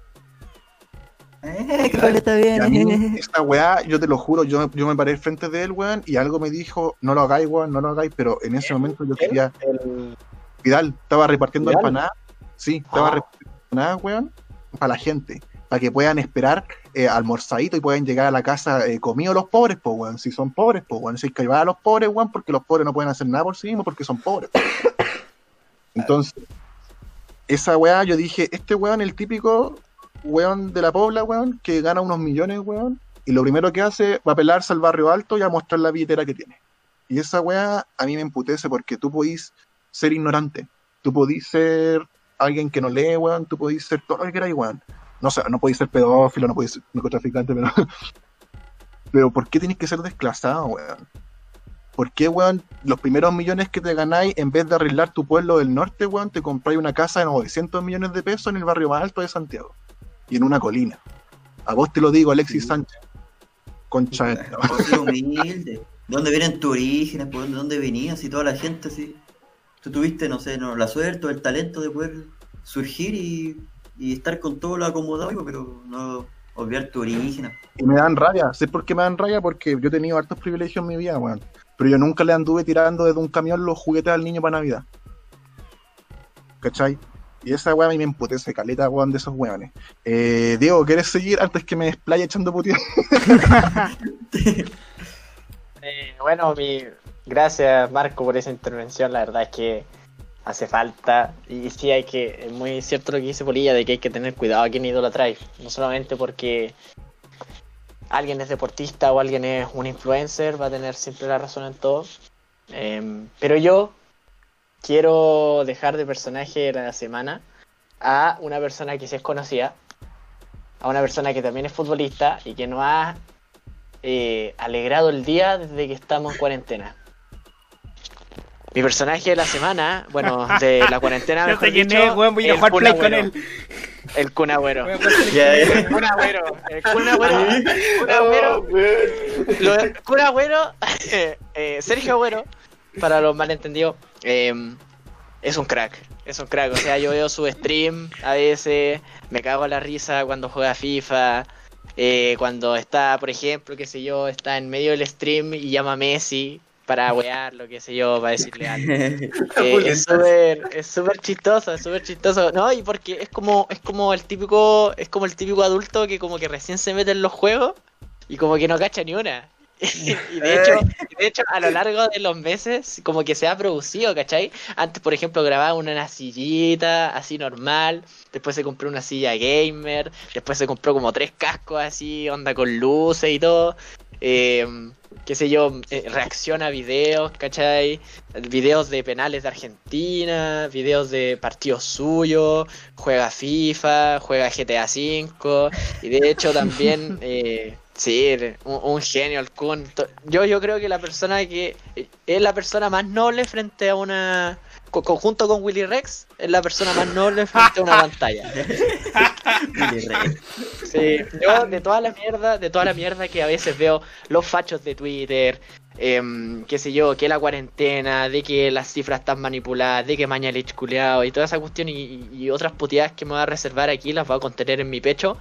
Eh, está a mí, esta weá, yo te lo juro, yo, yo me paré frente de él, weón, y algo me dijo, no lo hagáis, weón, no lo hagáis, pero en ese momento yo quería el- Vidal estaba repartiendo empanadas. Sí, estaba Ah. repartiendo empanadas, weón, para la gente. Para que puedan esperar eh, almorzadito y puedan llegar a la casa eh, comidos los pobres, pues, weón. Si son pobres, pues, weón. Si hay que a los pobres, weón, porque los pobres no pueden hacer nada por sí mismos porque son pobres. po. Entonces, esa weá, yo dije, este weón, el típico weón de la pobla, weón, que gana unos millones, weón, y lo primero que hace va a pelarse al barrio alto y a mostrar la billetera que tiene. Y esa weá a mí me emputece porque tú podís ser ignorante. Tú podís ser alguien que no lee, weón. Tú podís ser todo lo que queráis, weón. No sé, no podís ser pedófilo, no podís ser narcotraficante, pero. pero ¿por qué tienes que ser desclasado, weón? ¿Por qué, weón, los primeros millones que te ganáis, en vez de arreglar tu pueblo del norte, weón, te compráis una casa de 900 millones de pesos en el barrio más alto de Santiago? Y en una colina. A vos te lo digo, Alexis Sí. Sánchez. Concha humilde. ¿De dónde vienen tus orígenes? ¿Por dónde, dónde venías? Y toda la gente así. Tú tuviste, no sé, no, la suerte o el talento de poder surgir y, y estar con todo lo acomodado, pero no olvidar tu origen. Y me dan rabia. ¿Sé por qué me dan rabia? Porque yo he tenido hartos privilegios en mi vida, weón. Pero yo nunca le anduve tirando desde un camión los juguetes al niño para Navidad. ¿Cachai? Y esa weá a mí me emputece, caleta, weón, de esos weones. Eh, Diego, ¿quieres seguir antes que me desplaye echando puteadas? Eh, bueno, mi gracias Marco por esa intervención. La verdad es que hace falta y sí hay que es muy cierto lo que dice Polilla de que hay que tener cuidado a quién idolatráis, no solamente porque alguien es deportista o alguien es un influencer va a tener siempre la razón en todo. Em, pero yo quiero dejar de personaje de la semana a una persona que sí es conocida, a una persona que también es futbolista y que no ha eh, alegrado el día desde que estamos en cuarentena. Mi personaje de la semana, bueno, de la cuarentena, Ya mejor dicho, es, weón, voy a jugar play con Agüero. él. El Kun Agüero. Ya, ya. El Kun Agüero. El Kun Agüero. el Kun Agüero. Lo Kun Agüero. eh, eh, Sergio Agüero, para los malentendidos, eh, es un crack. Es un crack. O sea, yo veo su stream a veces, me cago en la risa cuando juega FIFA. eh, cuando está, por ejemplo, qué sé yo, está en medio del stream y llama a Messi para wearlo, qué sé yo, para decirle algo. Eh, es súper es súper chistoso, es súper chistoso. No, y porque es como es como el típico es como el típico adulto que como que recién se mete en los juegos y como que no cacha ni una. y de hecho, y de hecho a lo largo de los meses como que se ha producido, ¿cachai? Antes, por ejemplo, grababa una, una sillita así normal, después se compró una silla gamer, después se compró como tres cascos así, onda con luces y todo. Eh, qué sé yo, eh, reacciona a videos, ¿cachai? Videos de penales de Argentina, videos de partidos suyos, juega FIFA, juega GTA V, y de hecho también, eh, sí, un, un genio el Kun. Yo, yo creo que la persona que eh, es la persona más noble frente a una... co- Conjunto con Willy Rex, es la persona más noble frente a una pantalla. Sí, yo de toda la mierda, de toda la mierda que a veces veo los fachos de Twitter, em, qué sé yo, que la cuarentena, de que las cifras están manipuladas, de que Mañalich culeado y toda esa cuestión y, y- y otras puteadas que me voy a reservar aquí, las voy a contener en mi pecho.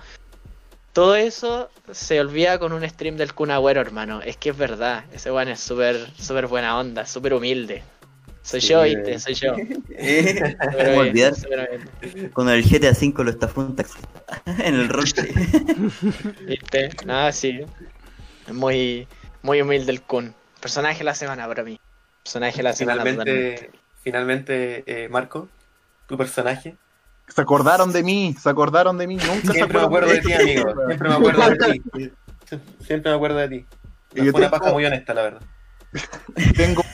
Todo eso se olvida con un stream del Kun Agüero, hermano. Es que es verdad, ese weón es súper, súper buena onda, súper humilde. Soy yo, ¿viste? Soy yo. Eh, Súper ¿Cómo humilde, olvidar? Cuando el GTA V lo estafó un taxi en el roleplay. ¿Viste? Ah, sí. Es muy, muy humilde el Kun. Personaje de la semana para mí. Personaje de la semana. Finalmente, finalmente eh, Marco, tu personaje. Se acordaron de mí, se acordaron de mí. Nunca se Siempre me acuerdan acuerdo de ti, amigo. Siempre me acuerdo de ti. Siempre me acuerdo de ti. Y yo una tengo- paja muy honesta, la verdad. Tengo un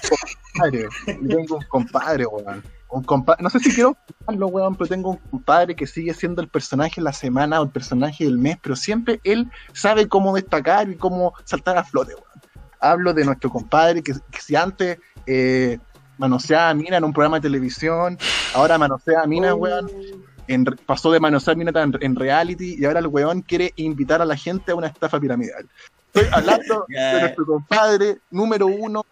compadre, tengo un compadre, weón. Un compa- no sé si quiero hablarlo, weón, pero tengo un compadre que sigue siendo el personaje de la semana o el personaje del mes, pero siempre él sabe cómo destacar y cómo saltar a flote, weón. Hablo de nuestro compadre que, que si antes eh, manoseaba a Mina en un programa de televisión, ahora manosea a Mina, weón. en- pasó de manosear Mina en, en reality y ahora el weón quiere invitar a la gente a una estafa piramidal. Estoy hablando de nuestro compadre número uno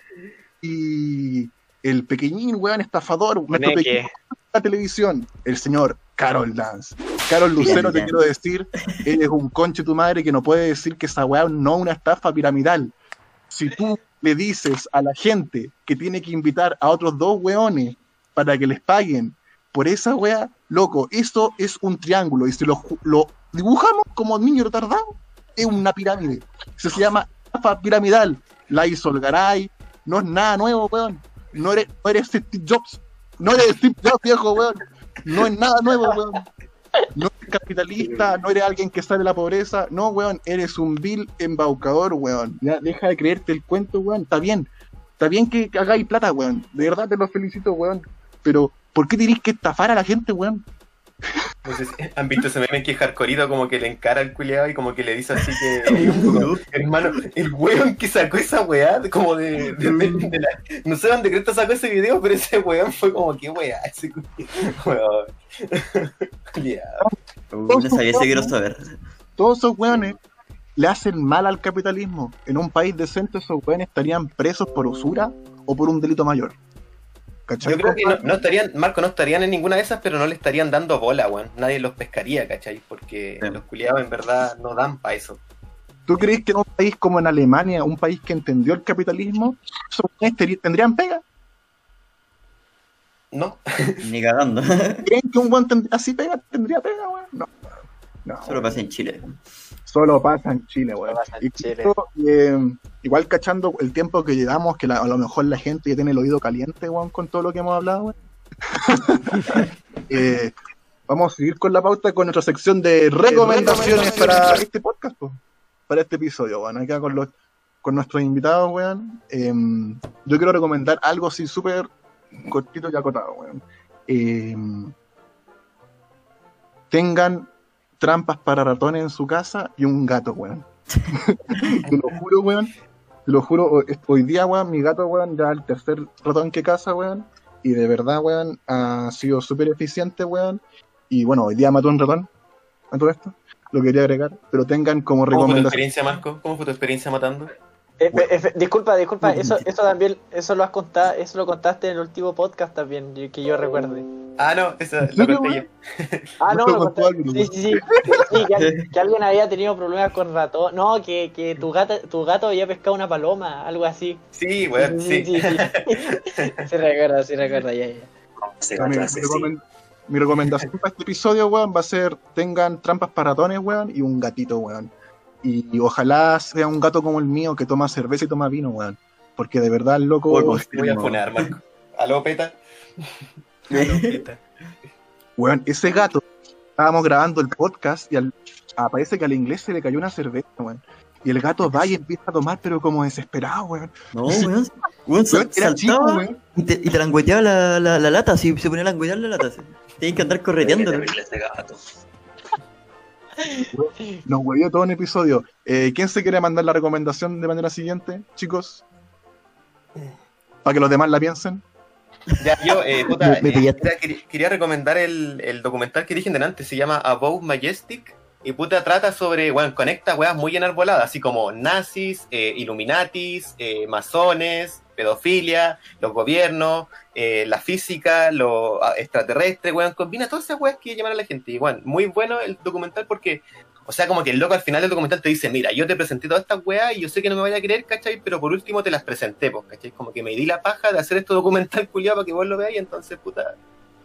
y el pequeñín weón estafador, nuestro Tiene pequeño que. de la televisión, el señor Carol Dance. Carol Lucero, te quiero decir, eres un conche tu madre que no puede decir que esa weá no es una estafa piramidal. Si tú le dices a la gente que tiene que invitar a otros dos weones para que les paguen por esa weá, loco, eso es un triángulo y si lo, dibujamos como niño retardado, es una pirámide. Se llama piramidal. La hizo no es nada nuevo, weón. No eres, no eres Steve Jobs. No eres Steve Jobs, viejo, weón. No es nada nuevo, weón. No eres capitalista, no eres alguien que sale de la pobreza. No, weón, eres un vil embaucador, weón. Ya, deja de creerte el cuento, weón. Está bien. Está bien que hagáis plata, weón. De verdad te lo felicito, weón. Pero, ¿por qué tenéis que estafar a la gente, weón? No sé si han visto ese meme que Hardcoreito como que le encara al culiado y como que le dice así que. hermano, el weón que sacó esa weá, como de. de- de- de la- no sé dónde crees sacó ese video, pero ese weón fue como que weá, ese culiado. Culiado. Uh, no sabía, ese quiero saber. Todos esos weones le hacen mal al capitalismo. En un país decente, esos weones estarían presos por usura o por un delito mayor. ¿Cachai? Yo creo que no, no estarían, Marco, no estarían en ninguna de esas, pero no le estarían dando bola, weón. Nadie los pescaría, ¿cachai? Porque Sí. los culiados en verdad no dan para eso. ¿Tú crees que en un país como en Alemania, un país que entendió el capitalismo, tendrían pega? No, Ni cagando. ¿Creen que un weón tend- así pega, tendría pega, weón? No. No, Solo pasa en Chile. Solo pasa en Chile, weón. Solo pasa en Y Chile. eh, igual cachando el tiempo que llevamos, que la- a lo mejor la gente ya tiene el oído caliente, weón, con todo lo que hemos hablado, weón. Eh, vamos a seguir con la pauta con nuestra sección de recomendaciones para este podcast, po, para este episodio, weón. Acá con los con nuestros invitados, weón. Eh, yo quiero recomendar algo así súper cortito y acotado, weón. Eh, tengan trampas para ratones en su casa y un gato, weón. Te lo juro, weón. Te lo juro, ho- hoy día, weón, mi gato, weón, ya el tercer ratón que caza, weón. Y de verdad, weón, ha sido súper eficiente, weón. Y bueno, hoy día mató un ratón. a todo esto, lo quería agregar, pero tengan como ¿Cómo fue tu recomendación. experiencia, Marco? ¿Cómo fue tu experiencia matando? Eh, eh, eh, disculpa, disculpa, eso, sí. eso también, eso lo has contado, eso lo contaste en el último podcast también, que yo recuerde. Ah, no, esa ¿En la serio, conté yo. Ah, no, Lo lo Sí, sí, sí. Sí, que, que alguien había tenido problemas con ratón. No, que, que tu, gata, tu gato había pescado una paloma, algo así. Sí, weón, sí. sí. Sí, recuerda, sí, recuerda, ya, ya. Se sea, mi, sí. mi recomendación para este episodio, weón, va a ser tengan trampas para ratones, weón, y un gatito, weón. Y, y ojalá sea un gato como el mío que toma cerveza y toma vino, weón. Porque de verdad el loco, Oye, Voy a funar, Marco. ¿Aló, peta? weón, ese gato, estábamos grabando el podcast y al, ah, parece que al inglés se le cayó una cerveza, weón. Y el gato va y empieza a tomar, pero como desesperado, weón. No, weón. Weón, sal- Weón, era chico, saltaba weón. y te, y te langueteaba la, la, la lata, así se ponía a languetear la lata. así. Tienes que andar correteando. terrible ese gato. Nos huevió todo un episodio. Eh, ¿Quién se quiere mandar la recomendación de manera siguiente, chicos? Para que los demás la piensen. Ya, yo, eh, puta, eh, quería, quería recomendar el, el documental que dije delante, se llama Above Majestic, y puta trata sobre, bueno, conecta weas muy enarboladas, así como nazis, eh, illuminatis, eh, masones, pedofilia, los gobiernos, eh, la física, lo ah, extraterrestre, weón, combina todas esas weas que llaman a la gente. Y bueno, muy bueno el documental porque, o sea, como que el loco al final del documental te dice, mira, yo te presenté todas estas weas y yo sé que no me vaya a creer, ¿cachai? Pero por último te las presenté, pues, ¿cachai? Como que me di la paja de hacer este documental culiado para que vos lo veáis, entonces, puta,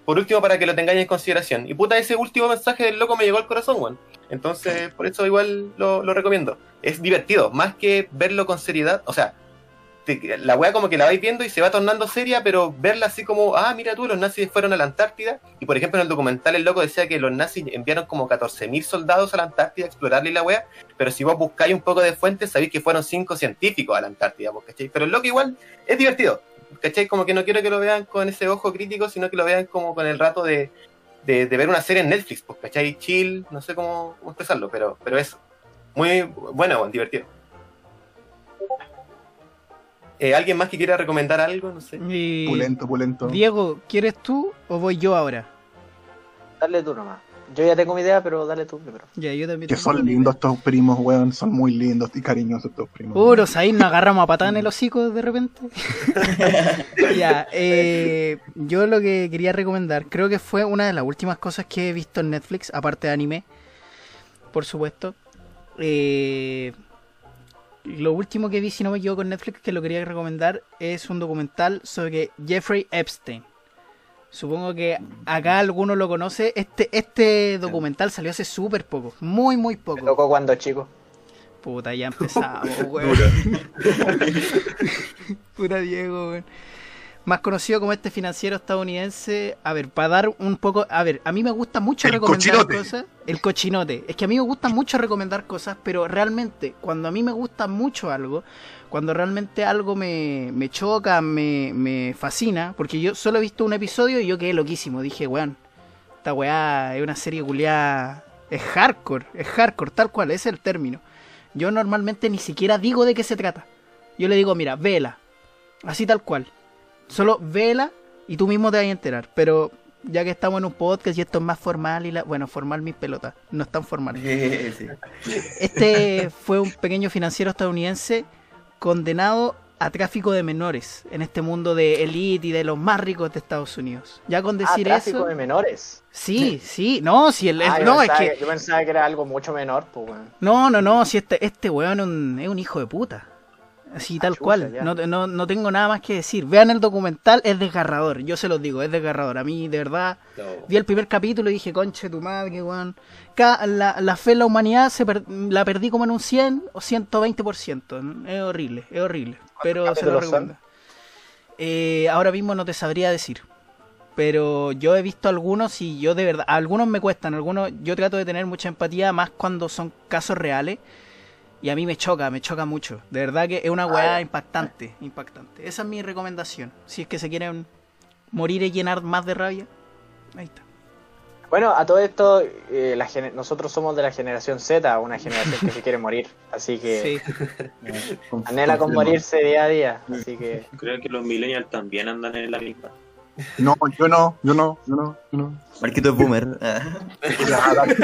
por último para que lo tengáis en consideración. Y puta, ese último mensaje del loco me llegó al corazón, weón. Entonces, por eso igual lo, recomiendo. Es divertido, más que verlo con seriedad, o sea, la wea como que la vais viendo y se va tornando seria, pero verla así como, ah, mira tú, los nazis fueron a la Antártida, y por ejemplo en el documental el loco decía que los nazis enviaron como 14.000 soldados a la Antártida a explorarle la wea, pero si vos buscáis un poco de fuentes, sabéis que fueron cinco científicos a la Antártida, ¿cachai? Pero el loco igual es divertido, ¿cachai? Como que no quiero que lo vean con ese ojo crítico, sino que lo vean como con el rato de, de, de ver una serie en Netflix, pues, ¿cachai? Chill, no sé cómo, cómo expresarlo, pero, pero eso. Muy bueno, bueno, divertido. Eh, ¿Alguien más que quiera recomendar algo? No sé. Y- Pulento, pulento. Diego, ¿quieres tú o voy yo ahora? Dale tú nomás. Yo ya tengo mi idea, pero dale tú primero. Ya, yo también. Que tengo son lindos estos primos, weón. Son muy lindos y cariñosos estos primos. Puros, ahí nos agarramos a patada en el hocico de repente. ya, eh, yo lo que quería recomendar, creo que fue una de las últimas cosas que he visto en Netflix, aparte de anime, por supuesto. Eh, lo último que vi, si no me equivoco, en Netflix, que lo quería recomendar, es un documental sobre Jeffrey Epstein. Supongo que acá alguno lo conoce. Este, este documental salió hace súper poco, muy, muy Me poco. tocó cuando chico. Puta, ya empezamos, weón. Puta Diego, weón. Más conocido como este financiero estadounidense. A ver, para dar un poco. A ver, a mí me gusta mucho El recomendar cochinote. cosas. El cochinote. Es que a mí me gusta mucho recomendar cosas, pero realmente, cuando a mí me gusta mucho algo, cuando realmente algo me, me choca, me, me fascina, porque yo solo he visto un episodio y yo quedé loquísimo. Dije, weón, esta weá es una serie culiada. Es hardcore, es hardcore, tal cual, ese es el término. Yo normalmente ni siquiera digo de qué se trata. Yo le digo, mira, vela. Así tal cual. Solo vela y tú mismo te vas a enterar. Pero ya que estamos en un podcast y esto es más formal y la... Bueno, formal mis pelotas. No es tan formal. Sí. Este fue un pequeño financiero estadounidense condenado a tráfico de menores en este mundo de elite y de los más ricos de Estados Unidos. Ya con Ah, decir tráfico eso... de menores. Sí, sí, no, si el, Ah, no, es que... Yo pensaba que era algo mucho menor, pues, weón. No, no, no, si este, este weón es un, es un hijo de puta. Así tal chucha, cual. No, no, no tengo nada más que decir. Vean el documental, es desgarrador. Yo se los digo, es desgarrador. A mí, de verdad, vi el primer capítulo y dije, conche tu madre, weón. La, la fe en la humanidad se per- la perdí como en un 100 o 120%. Es horrible, es horrible. Pero se lo recomiendo. Eh, ahora mismo no te sabría decir. Pero yo he visto algunos y yo de verdad, algunos me cuestan, algunos yo trato de tener mucha empatía más cuando son casos reales. Y a mí me choca, me choca mucho. De verdad que es una weá impactante, impactante. Esa es mi recomendación. Si es que se quieren morir y llenar más de rabia, ahí está. Bueno, a todo esto, eh, la nosotros somos de la generación Z, una generación que se quiere morir. Así que Sí. anhela con morirse día a día. Así que Creo que los millennials también andan en la misma. No, yo no, yo no, yo no, yo no. Marquito es boomer. Ya, dale.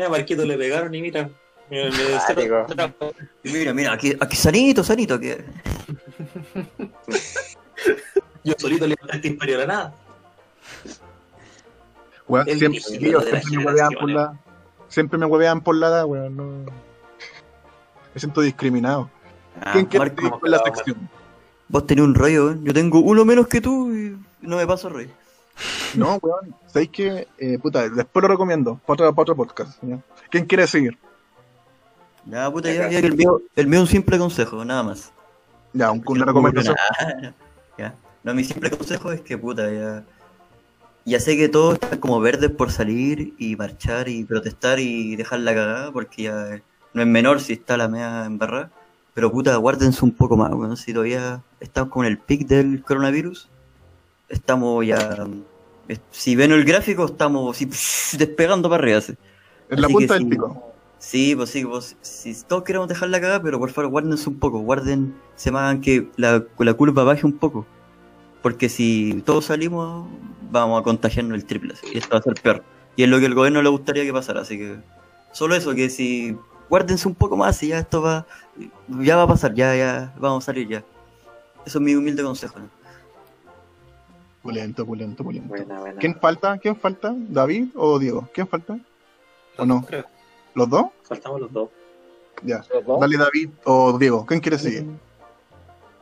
Marquito Puma. Ya, a Marquito le pegaron y mira. Me, me Cuático. Mira, mira, aquí, aquí sanito, sanito. Aquí. Yo solito le este imperio a la nada. Weón, siempre, de siempre me huevean por la. generaciones. Siempre me huevean por la edad, weón. No... Me siento discriminado. Ah, ¿Quién quiere Marco, la sección? vos tenés un rollo, ¿eh? Yo tengo uno menos que tú y no me paso rollo. No, weón. ¿Sabéis que eh, puta, después lo recomiendo para otro, para otro podcast. ¿ya? ¿Quién quiere seguir? Ya, puta, ya, ya que el mío, el mío es un simple consejo, nada más. Ya, un- una recomendación. Nah, ya. No, mi simple consejo es que, puta, ya. Ya sé que todos están como verdes por salir y marchar y protestar y dejar la cagada, porque ya no es menor si está la media embarrada. Pero, puta, guárdense un poco más, weón. Si todavía estamos con el pic del coronavirus, estamos ya. Si ven el gráfico, estamos así, despegando para arriba. así. En la Así punta del pico. Sí, pues sí, pues si todos queremos dejar la cagada, pero por favor guárdense un poco, guarden, se hagan que la, la curva baje un poco. Porque si todos salimos, vamos a contagiarnos el triple, así, y esto va a ser peor. Y es lo que el gobierno le gustaría que pasara, así que solo eso, que si guárdense un poco más y ya esto va, ya va a pasar, ya, ya, vamos a salir ya. Eso es mi humilde consejo. ¿no? Pulento, pulento, pulento. Buena, buena. ¿Quién falta? ¿Quién falta? ¿David o Diego? ¿Quién falta? ¿O no? Creo. ¿Los dos? Faltamos los dos. Ya. Los dos. Dale David o Diego. ¿Quién quiere seguir?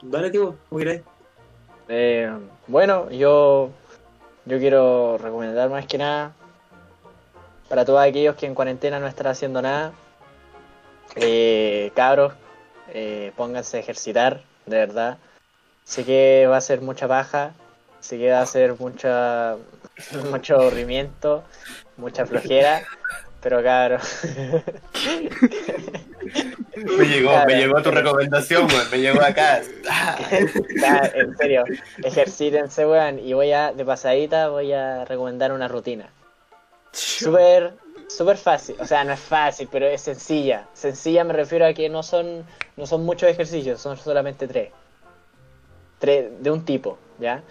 Dale, tío, muy bien. Eh, bueno, yo, yo quiero recomendar más que nada para todos aquellos que en cuarentena no están haciendo nada. Eh, cabros, eh, pónganse a ejercitar, de verdad. Sé que va a ser mucha baja, sé que va a ser mucha, mucho aburrimiento, mucha flojera, pero cabros. Me llegó, Claro. me llegó tu recomendación, weón. Me llegó acá. En serio, ejercítense, weón. Y voy a, de pasadita, voy a recomendar una rutina. Súper, súper fácil. O sea, no es fácil, pero es sencilla. Sencilla me refiero a que no son, no son muchos ejercicios, son solamente tres. Tres de un tipo, ¿ya?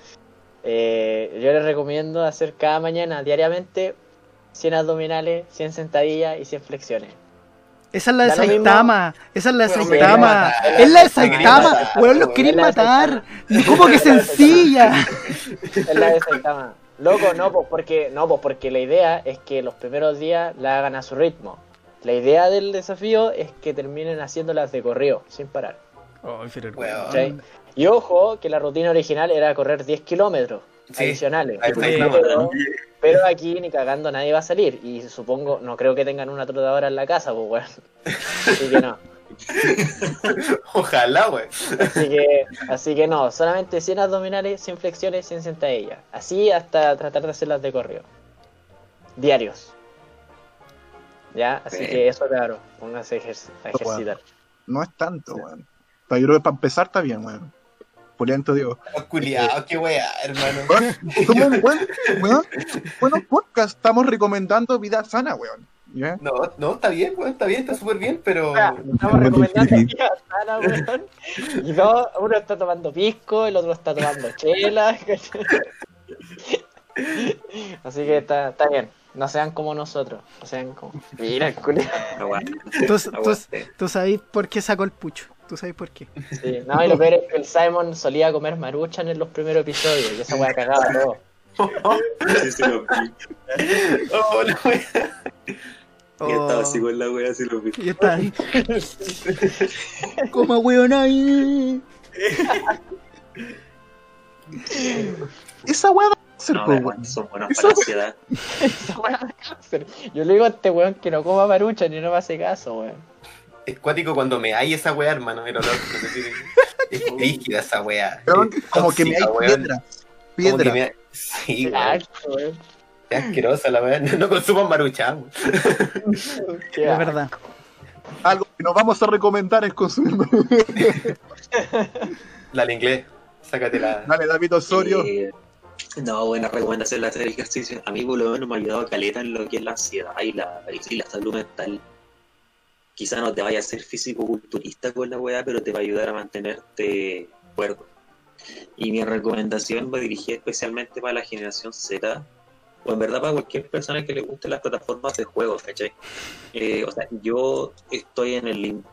Eh, yo les recomiendo hacer cada mañana, diariamente, 100 abdominales, 100 sentadillas y 100 flexiones. Esa es la de. Saitama. Esa es la de Saitama. Es la de Saitama. matar, Weón, los de matar. ¿Cómo que sencilla? Es la de Saitama. Loco, no, pues porque, no, pues porque la idea es que los primeros días la hagan a su ritmo. La idea del desafío es que terminen haciéndolas de correo, sin parar. Weón. ¿cachai? Y ojo, que la rutina original era correr 10 kilómetros Sí, adicionales. ahí está, Pero, pero aquí ni cagando nadie va a salir. Y supongo, no creo que tengan una trotadora en la casa, pues weón. Así que no. Ojalá, weón. Así que, así que no, solamente 100 abdominales, 100 flexiones, 100 sentadillas. Así hasta tratar de hacerlas de correo. Diarios. ¿Ya? Así Bien. que eso, claro, pónganse a ejer- a ejercitar. No es tanto, weón. Yo creo que para empezar está bien, weón. Pulento, Diego. Culiado, qué weá, hermano. Somos un buen, weón, buenos podcast. Estamos recomendando vida sana, weón. ¿Ya? No, no, está bien, weón, está bien, está súper bien, pero. Sea, estamos recomendando vida sana, weón. Y dos, uno está tomando pisco, el otro está tomando chela. Así que está, está bien. No sean como nosotros. No sean como. Mira, culiao. Aguante. ¿Tú, tú, sabes por qué sacó el pucho. Tú sabes por qué. Sí, no, y lo peor es que el Simon solía comer maruchan en los primeros episodios y esa weá cagaba todo. Sí, sí, lo vi. Oh, la weá. Y estaba así con la wea, así lo vi. Y está ahí. Como weón ahí. Esa weá va a ser, No, pues, weón, son buenas Eso- para la ansiedad. Esa weá da cáncer. Yo le digo a este weón que no coma maruchan y no me hace caso, weón. Es cuático cuando me hay esa weá, hermano. El olor, no sé si- Es rígida esa weá. Como que me hay Piedras. me- Sí, Qué weón. Qué asquerosa la weá. No consuman maruchan. weón. Qué Es verdad. Algo que nos vamos a recomendar es consumir. La al inglés. Sácatela. Dale, David Osorio. Eh, no, buena recomendación de hacer ejercicio. A mí por lo menos me ha ayudado a caleta en lo que es la ansiedad y la, y la salud mental. Quizá no te vaya a ser físico-culturista con la weá, pero te va a ayudar a mantenerte cuerdo. Y mi recomendación va dirigida especialmente para la generación Z, o en verdad para cualquier persona que le guste las plataformas de juegos, ¿cachai? Eh, o sea, yo estoy en el limbo.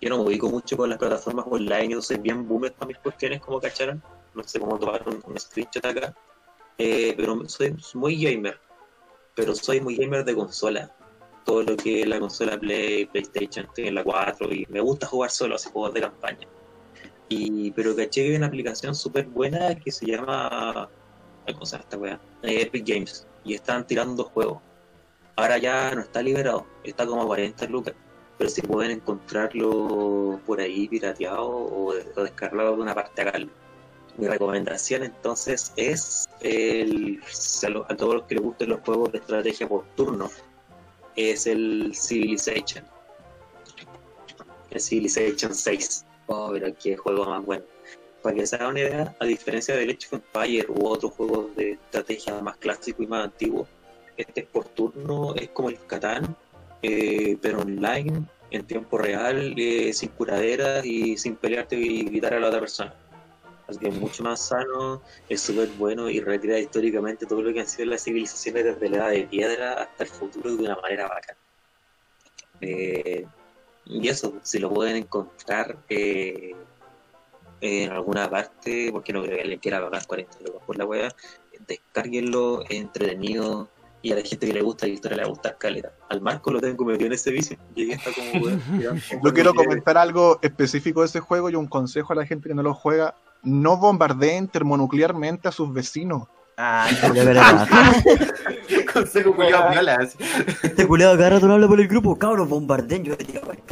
Yo no me ubico mucho con las plataformas online, yo soy bien boomer para mis cuestiones, como cacharon. No sé cómo tomar un, un screenshot acá. Eh, pero soy muy gamer. Pero soy muy gamer de consola. Todo lo que es la consola Play, PlayStation, estoy en la 4 y me gusta jugar solo, así juegos de campaña. Y, pero caché que hay una aplicación súper buena que se llama. ¿Cómo se esta weá? Eh, Epic Games. Y están tirando juegos. Ahora ya no está liberado, está como a 40 lucas. Pero si pueden encontrarlo por ahí pirateado o, o descargado de una parte acá. Mi recomendación entonces es el, a todos los que les gusten los juegos de estrategia por turno es el Civilization. El Civilization 6. Oh, pero qué juego más bueno. Para que se hagan una idea, a diferencia del Age of Empire u otros juegos de estrategia más clásicos y más antiguos, este por turno es como el Catán, eh, pero online, en tiempo real, eh, sin curaderas y sin pelearte y gritar a la otra persona. Así que es mucho más sano, es súper bueno y retira históricamente todo lo que han sido las civilizaciones desde la edad de piedra hasta el futuro de una manera bacana. Eh, y eso, si lo pueden encontrar eh, en alguna parte, porque no creo que alguien quiera pagar 40 euros por la web, descarguenlo, es entretenido y a la gente que le gusta la historia le va a gustar caleta. Al Marco lo tengo metido en ese vicio. Llegué hasta como Yo quiero comentar algo específico de ese juego y un consejo a la gente que no lo juega. No bombardeen termonuclearmente a sus vecinos. Ah, de verdad. Consejo culiao piola, así. Este culeado cada rato no habla por el grupo. Cabros, bombardeen. Yo diría, "Bueno,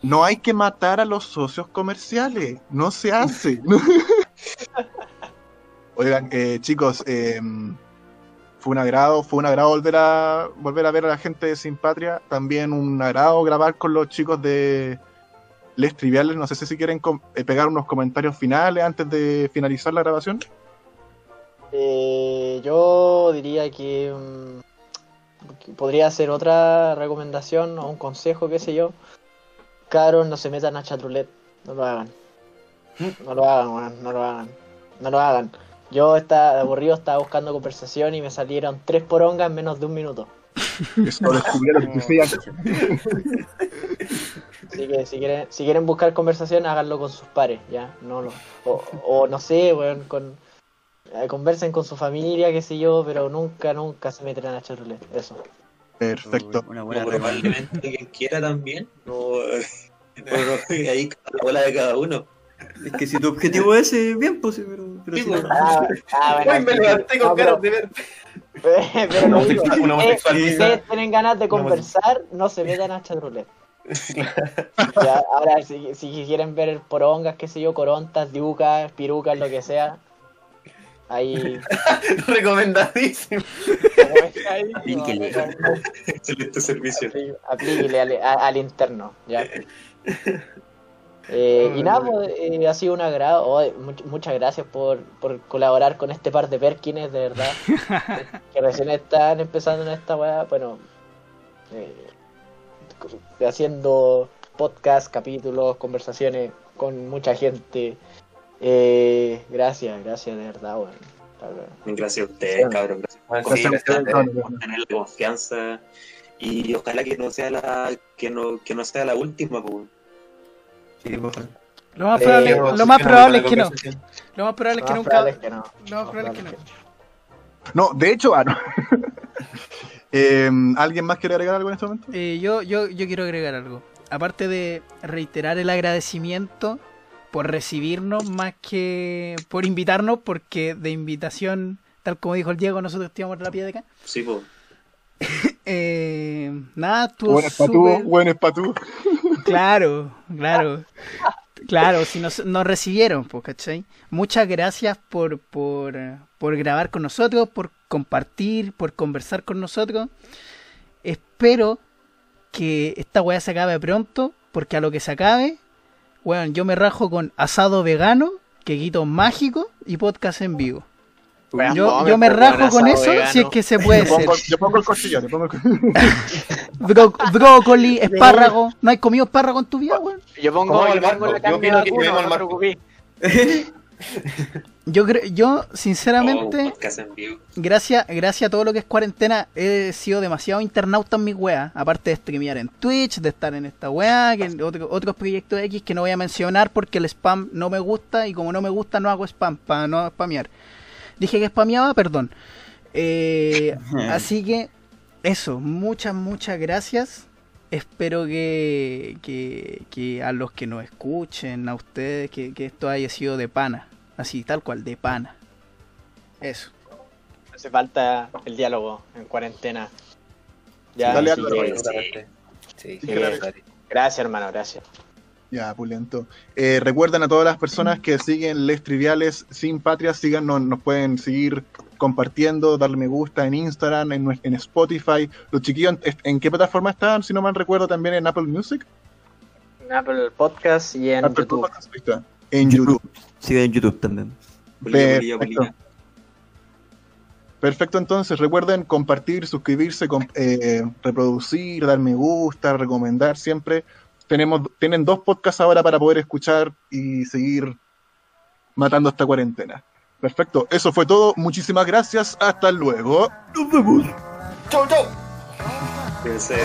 No hay que matar a los socios comerciales. No se hace. Oigan, eh, chicos, eh, fue un agrado, fue un agrado volver a volver a ver a la gente de Sin Patria. También un agrado grabar con los chicos de Les Triviales. No sé si quieren eh, pegar unos comentarios finales antes de finalizar la grabación. Eh, yo diría que, mm, que podría ser otra recomendación o un consejo, qué sé yo. Cabros, no se metan a chatroulette. No lo hagan. No lo hagan, weón, no lo hagan. No lo hagan. Yo estaba aburrido, estaba buscando conversación y me salieron tres porongas en menos de un minuto. Eso lo descubrieron 16 años. Así que si quieren, si quieren buscar conversación, háganlo con sus pares, ¿ya? No lo, o, o no sé, weón, con, eh, conversen con su familia, qué sé yo, pero nunca, nunca se meterán a chatroulette. Eso. Perfecto. Una buena probablemente quien quiera también. No, bueno, ahí la bola de cada uno. Es que si tu objetivo es ese, bien, pues sí, pero, pero Sí, si pues. no- Ah, ah, bueno, Uy, me levanté con no, ganas de ver. pero lo digo, eh, si ustedes tienen ganas de conversar, no se metan a chatroulette. Ya, ahora, si, si quieren ver porongas, qué sé yo, corontas, diucas, pirucas, lo que sea, ahí... Recomendadísimo. ahí Aplíquele. Excelente servicio. Aplíquele al, a- al interno, ya. Eh, y nada, pues, eh, ha sido un agrado. Oh, much- muchas gracias por, por colaborar con este par de Perkins, de verdad. que recién están empezando en esta weá. Bueno, eh, haciendo podcast, capítulos, conversaciones con mucha gente. Eh, gracias, gracias, de verdad, verdad. Gracias a ustedes, cabrón. Gracias por Sí, confiar, gracias. por tener la confianza. Y ojalá que no sea la, que no, que no sea la última, pues. Sí, pues. Lo más probable, bueno, lo más sí, probable es que no. Lo más probable es que nunca. Lo más probable es que no. No, de hecho, ah, no. Eh, ¿Alguien más quiere agregar algo en este momento? Eh, yo, yo, yo quiero agregar algo. Aparte de reiterar el agradecimiento por recibirnos más que por invitarnos, porque de invitación, tal como dijo el Diego, nosotros estábamos en la pie de acá. Sí, pues. Eh, nada, estuvo Buen espatú, súper- buen espatú. Claro, claro. Claro, si nos, nos recibieron, pues, ¿cachai? Muchas gracias por, por, por grabar con nosotros, por compartir, por conversar con nosotros. Espero que esta weá se acabe pronto, porque a lo que se acabe, weón, yo me rajo con asado vegano, quequito mágico y podcast en vivo. Weón, Yo, yo me pues, rajo con eso vegano. si es que se puede Yo ser. pongo, yo pongo el costillón, yo pongo el. Bro- brócoli, espárrago. ¿No hay comido espárrago en tu vida, weón? Yo pongo, ¿Cómo, yo el pongo Marco? la Yo carne que quememos no. Yo creo, yo Oh, sinceramente, en vivo. gracias, gracias a todo lo que es cuarentena, he sido demasiado internauta en mi wea. Aparte de streamear en Twitch, de estar en esta wea, que otro- otros proyectos X que no voy a mencionar porque el spam no me gusta y como no me gusta no hago spam para no spamear. Dije que spameaba, perdón. Eh, así que eso, muchas, muchas gracias. Espero que, que, que a los que nos escuchen, a ustedes, que, que esto haya sido de pana. Así, tal cual, de pana. Eso. Hace falta el diálogo en cuarentena. Ya, Dale. Sí, sí, Sí, necesario. gracias, hermano, gracias. Ya, pulento. Eh, recuerden a todas las personas que siguen Les Triviales Sin Patria, síganos, nos pueden seguir compartiendo, darle me gusta en Instagram, en, Spotify. Los chiquillos, ¿en, en qué plataforma están? Si no mal recuerdo, también en Apple Music. En Apple Podcast y en Apple YouTube. Podcast. En YouTube. Sigue en YouTube también. Perfecto. Perfecto, entonces recuerden compartir, suscribirse, eh, reproducir, dar me gusta, recomendar siempre. Tenemos, tienen dos podcasts ahora para poder escuchar y seguir matando esta cuarentena. Perfecto, eso fue todo. Muchísimas gracias. Hasta luego. Nos vemos. Chau, chau. Cuídense.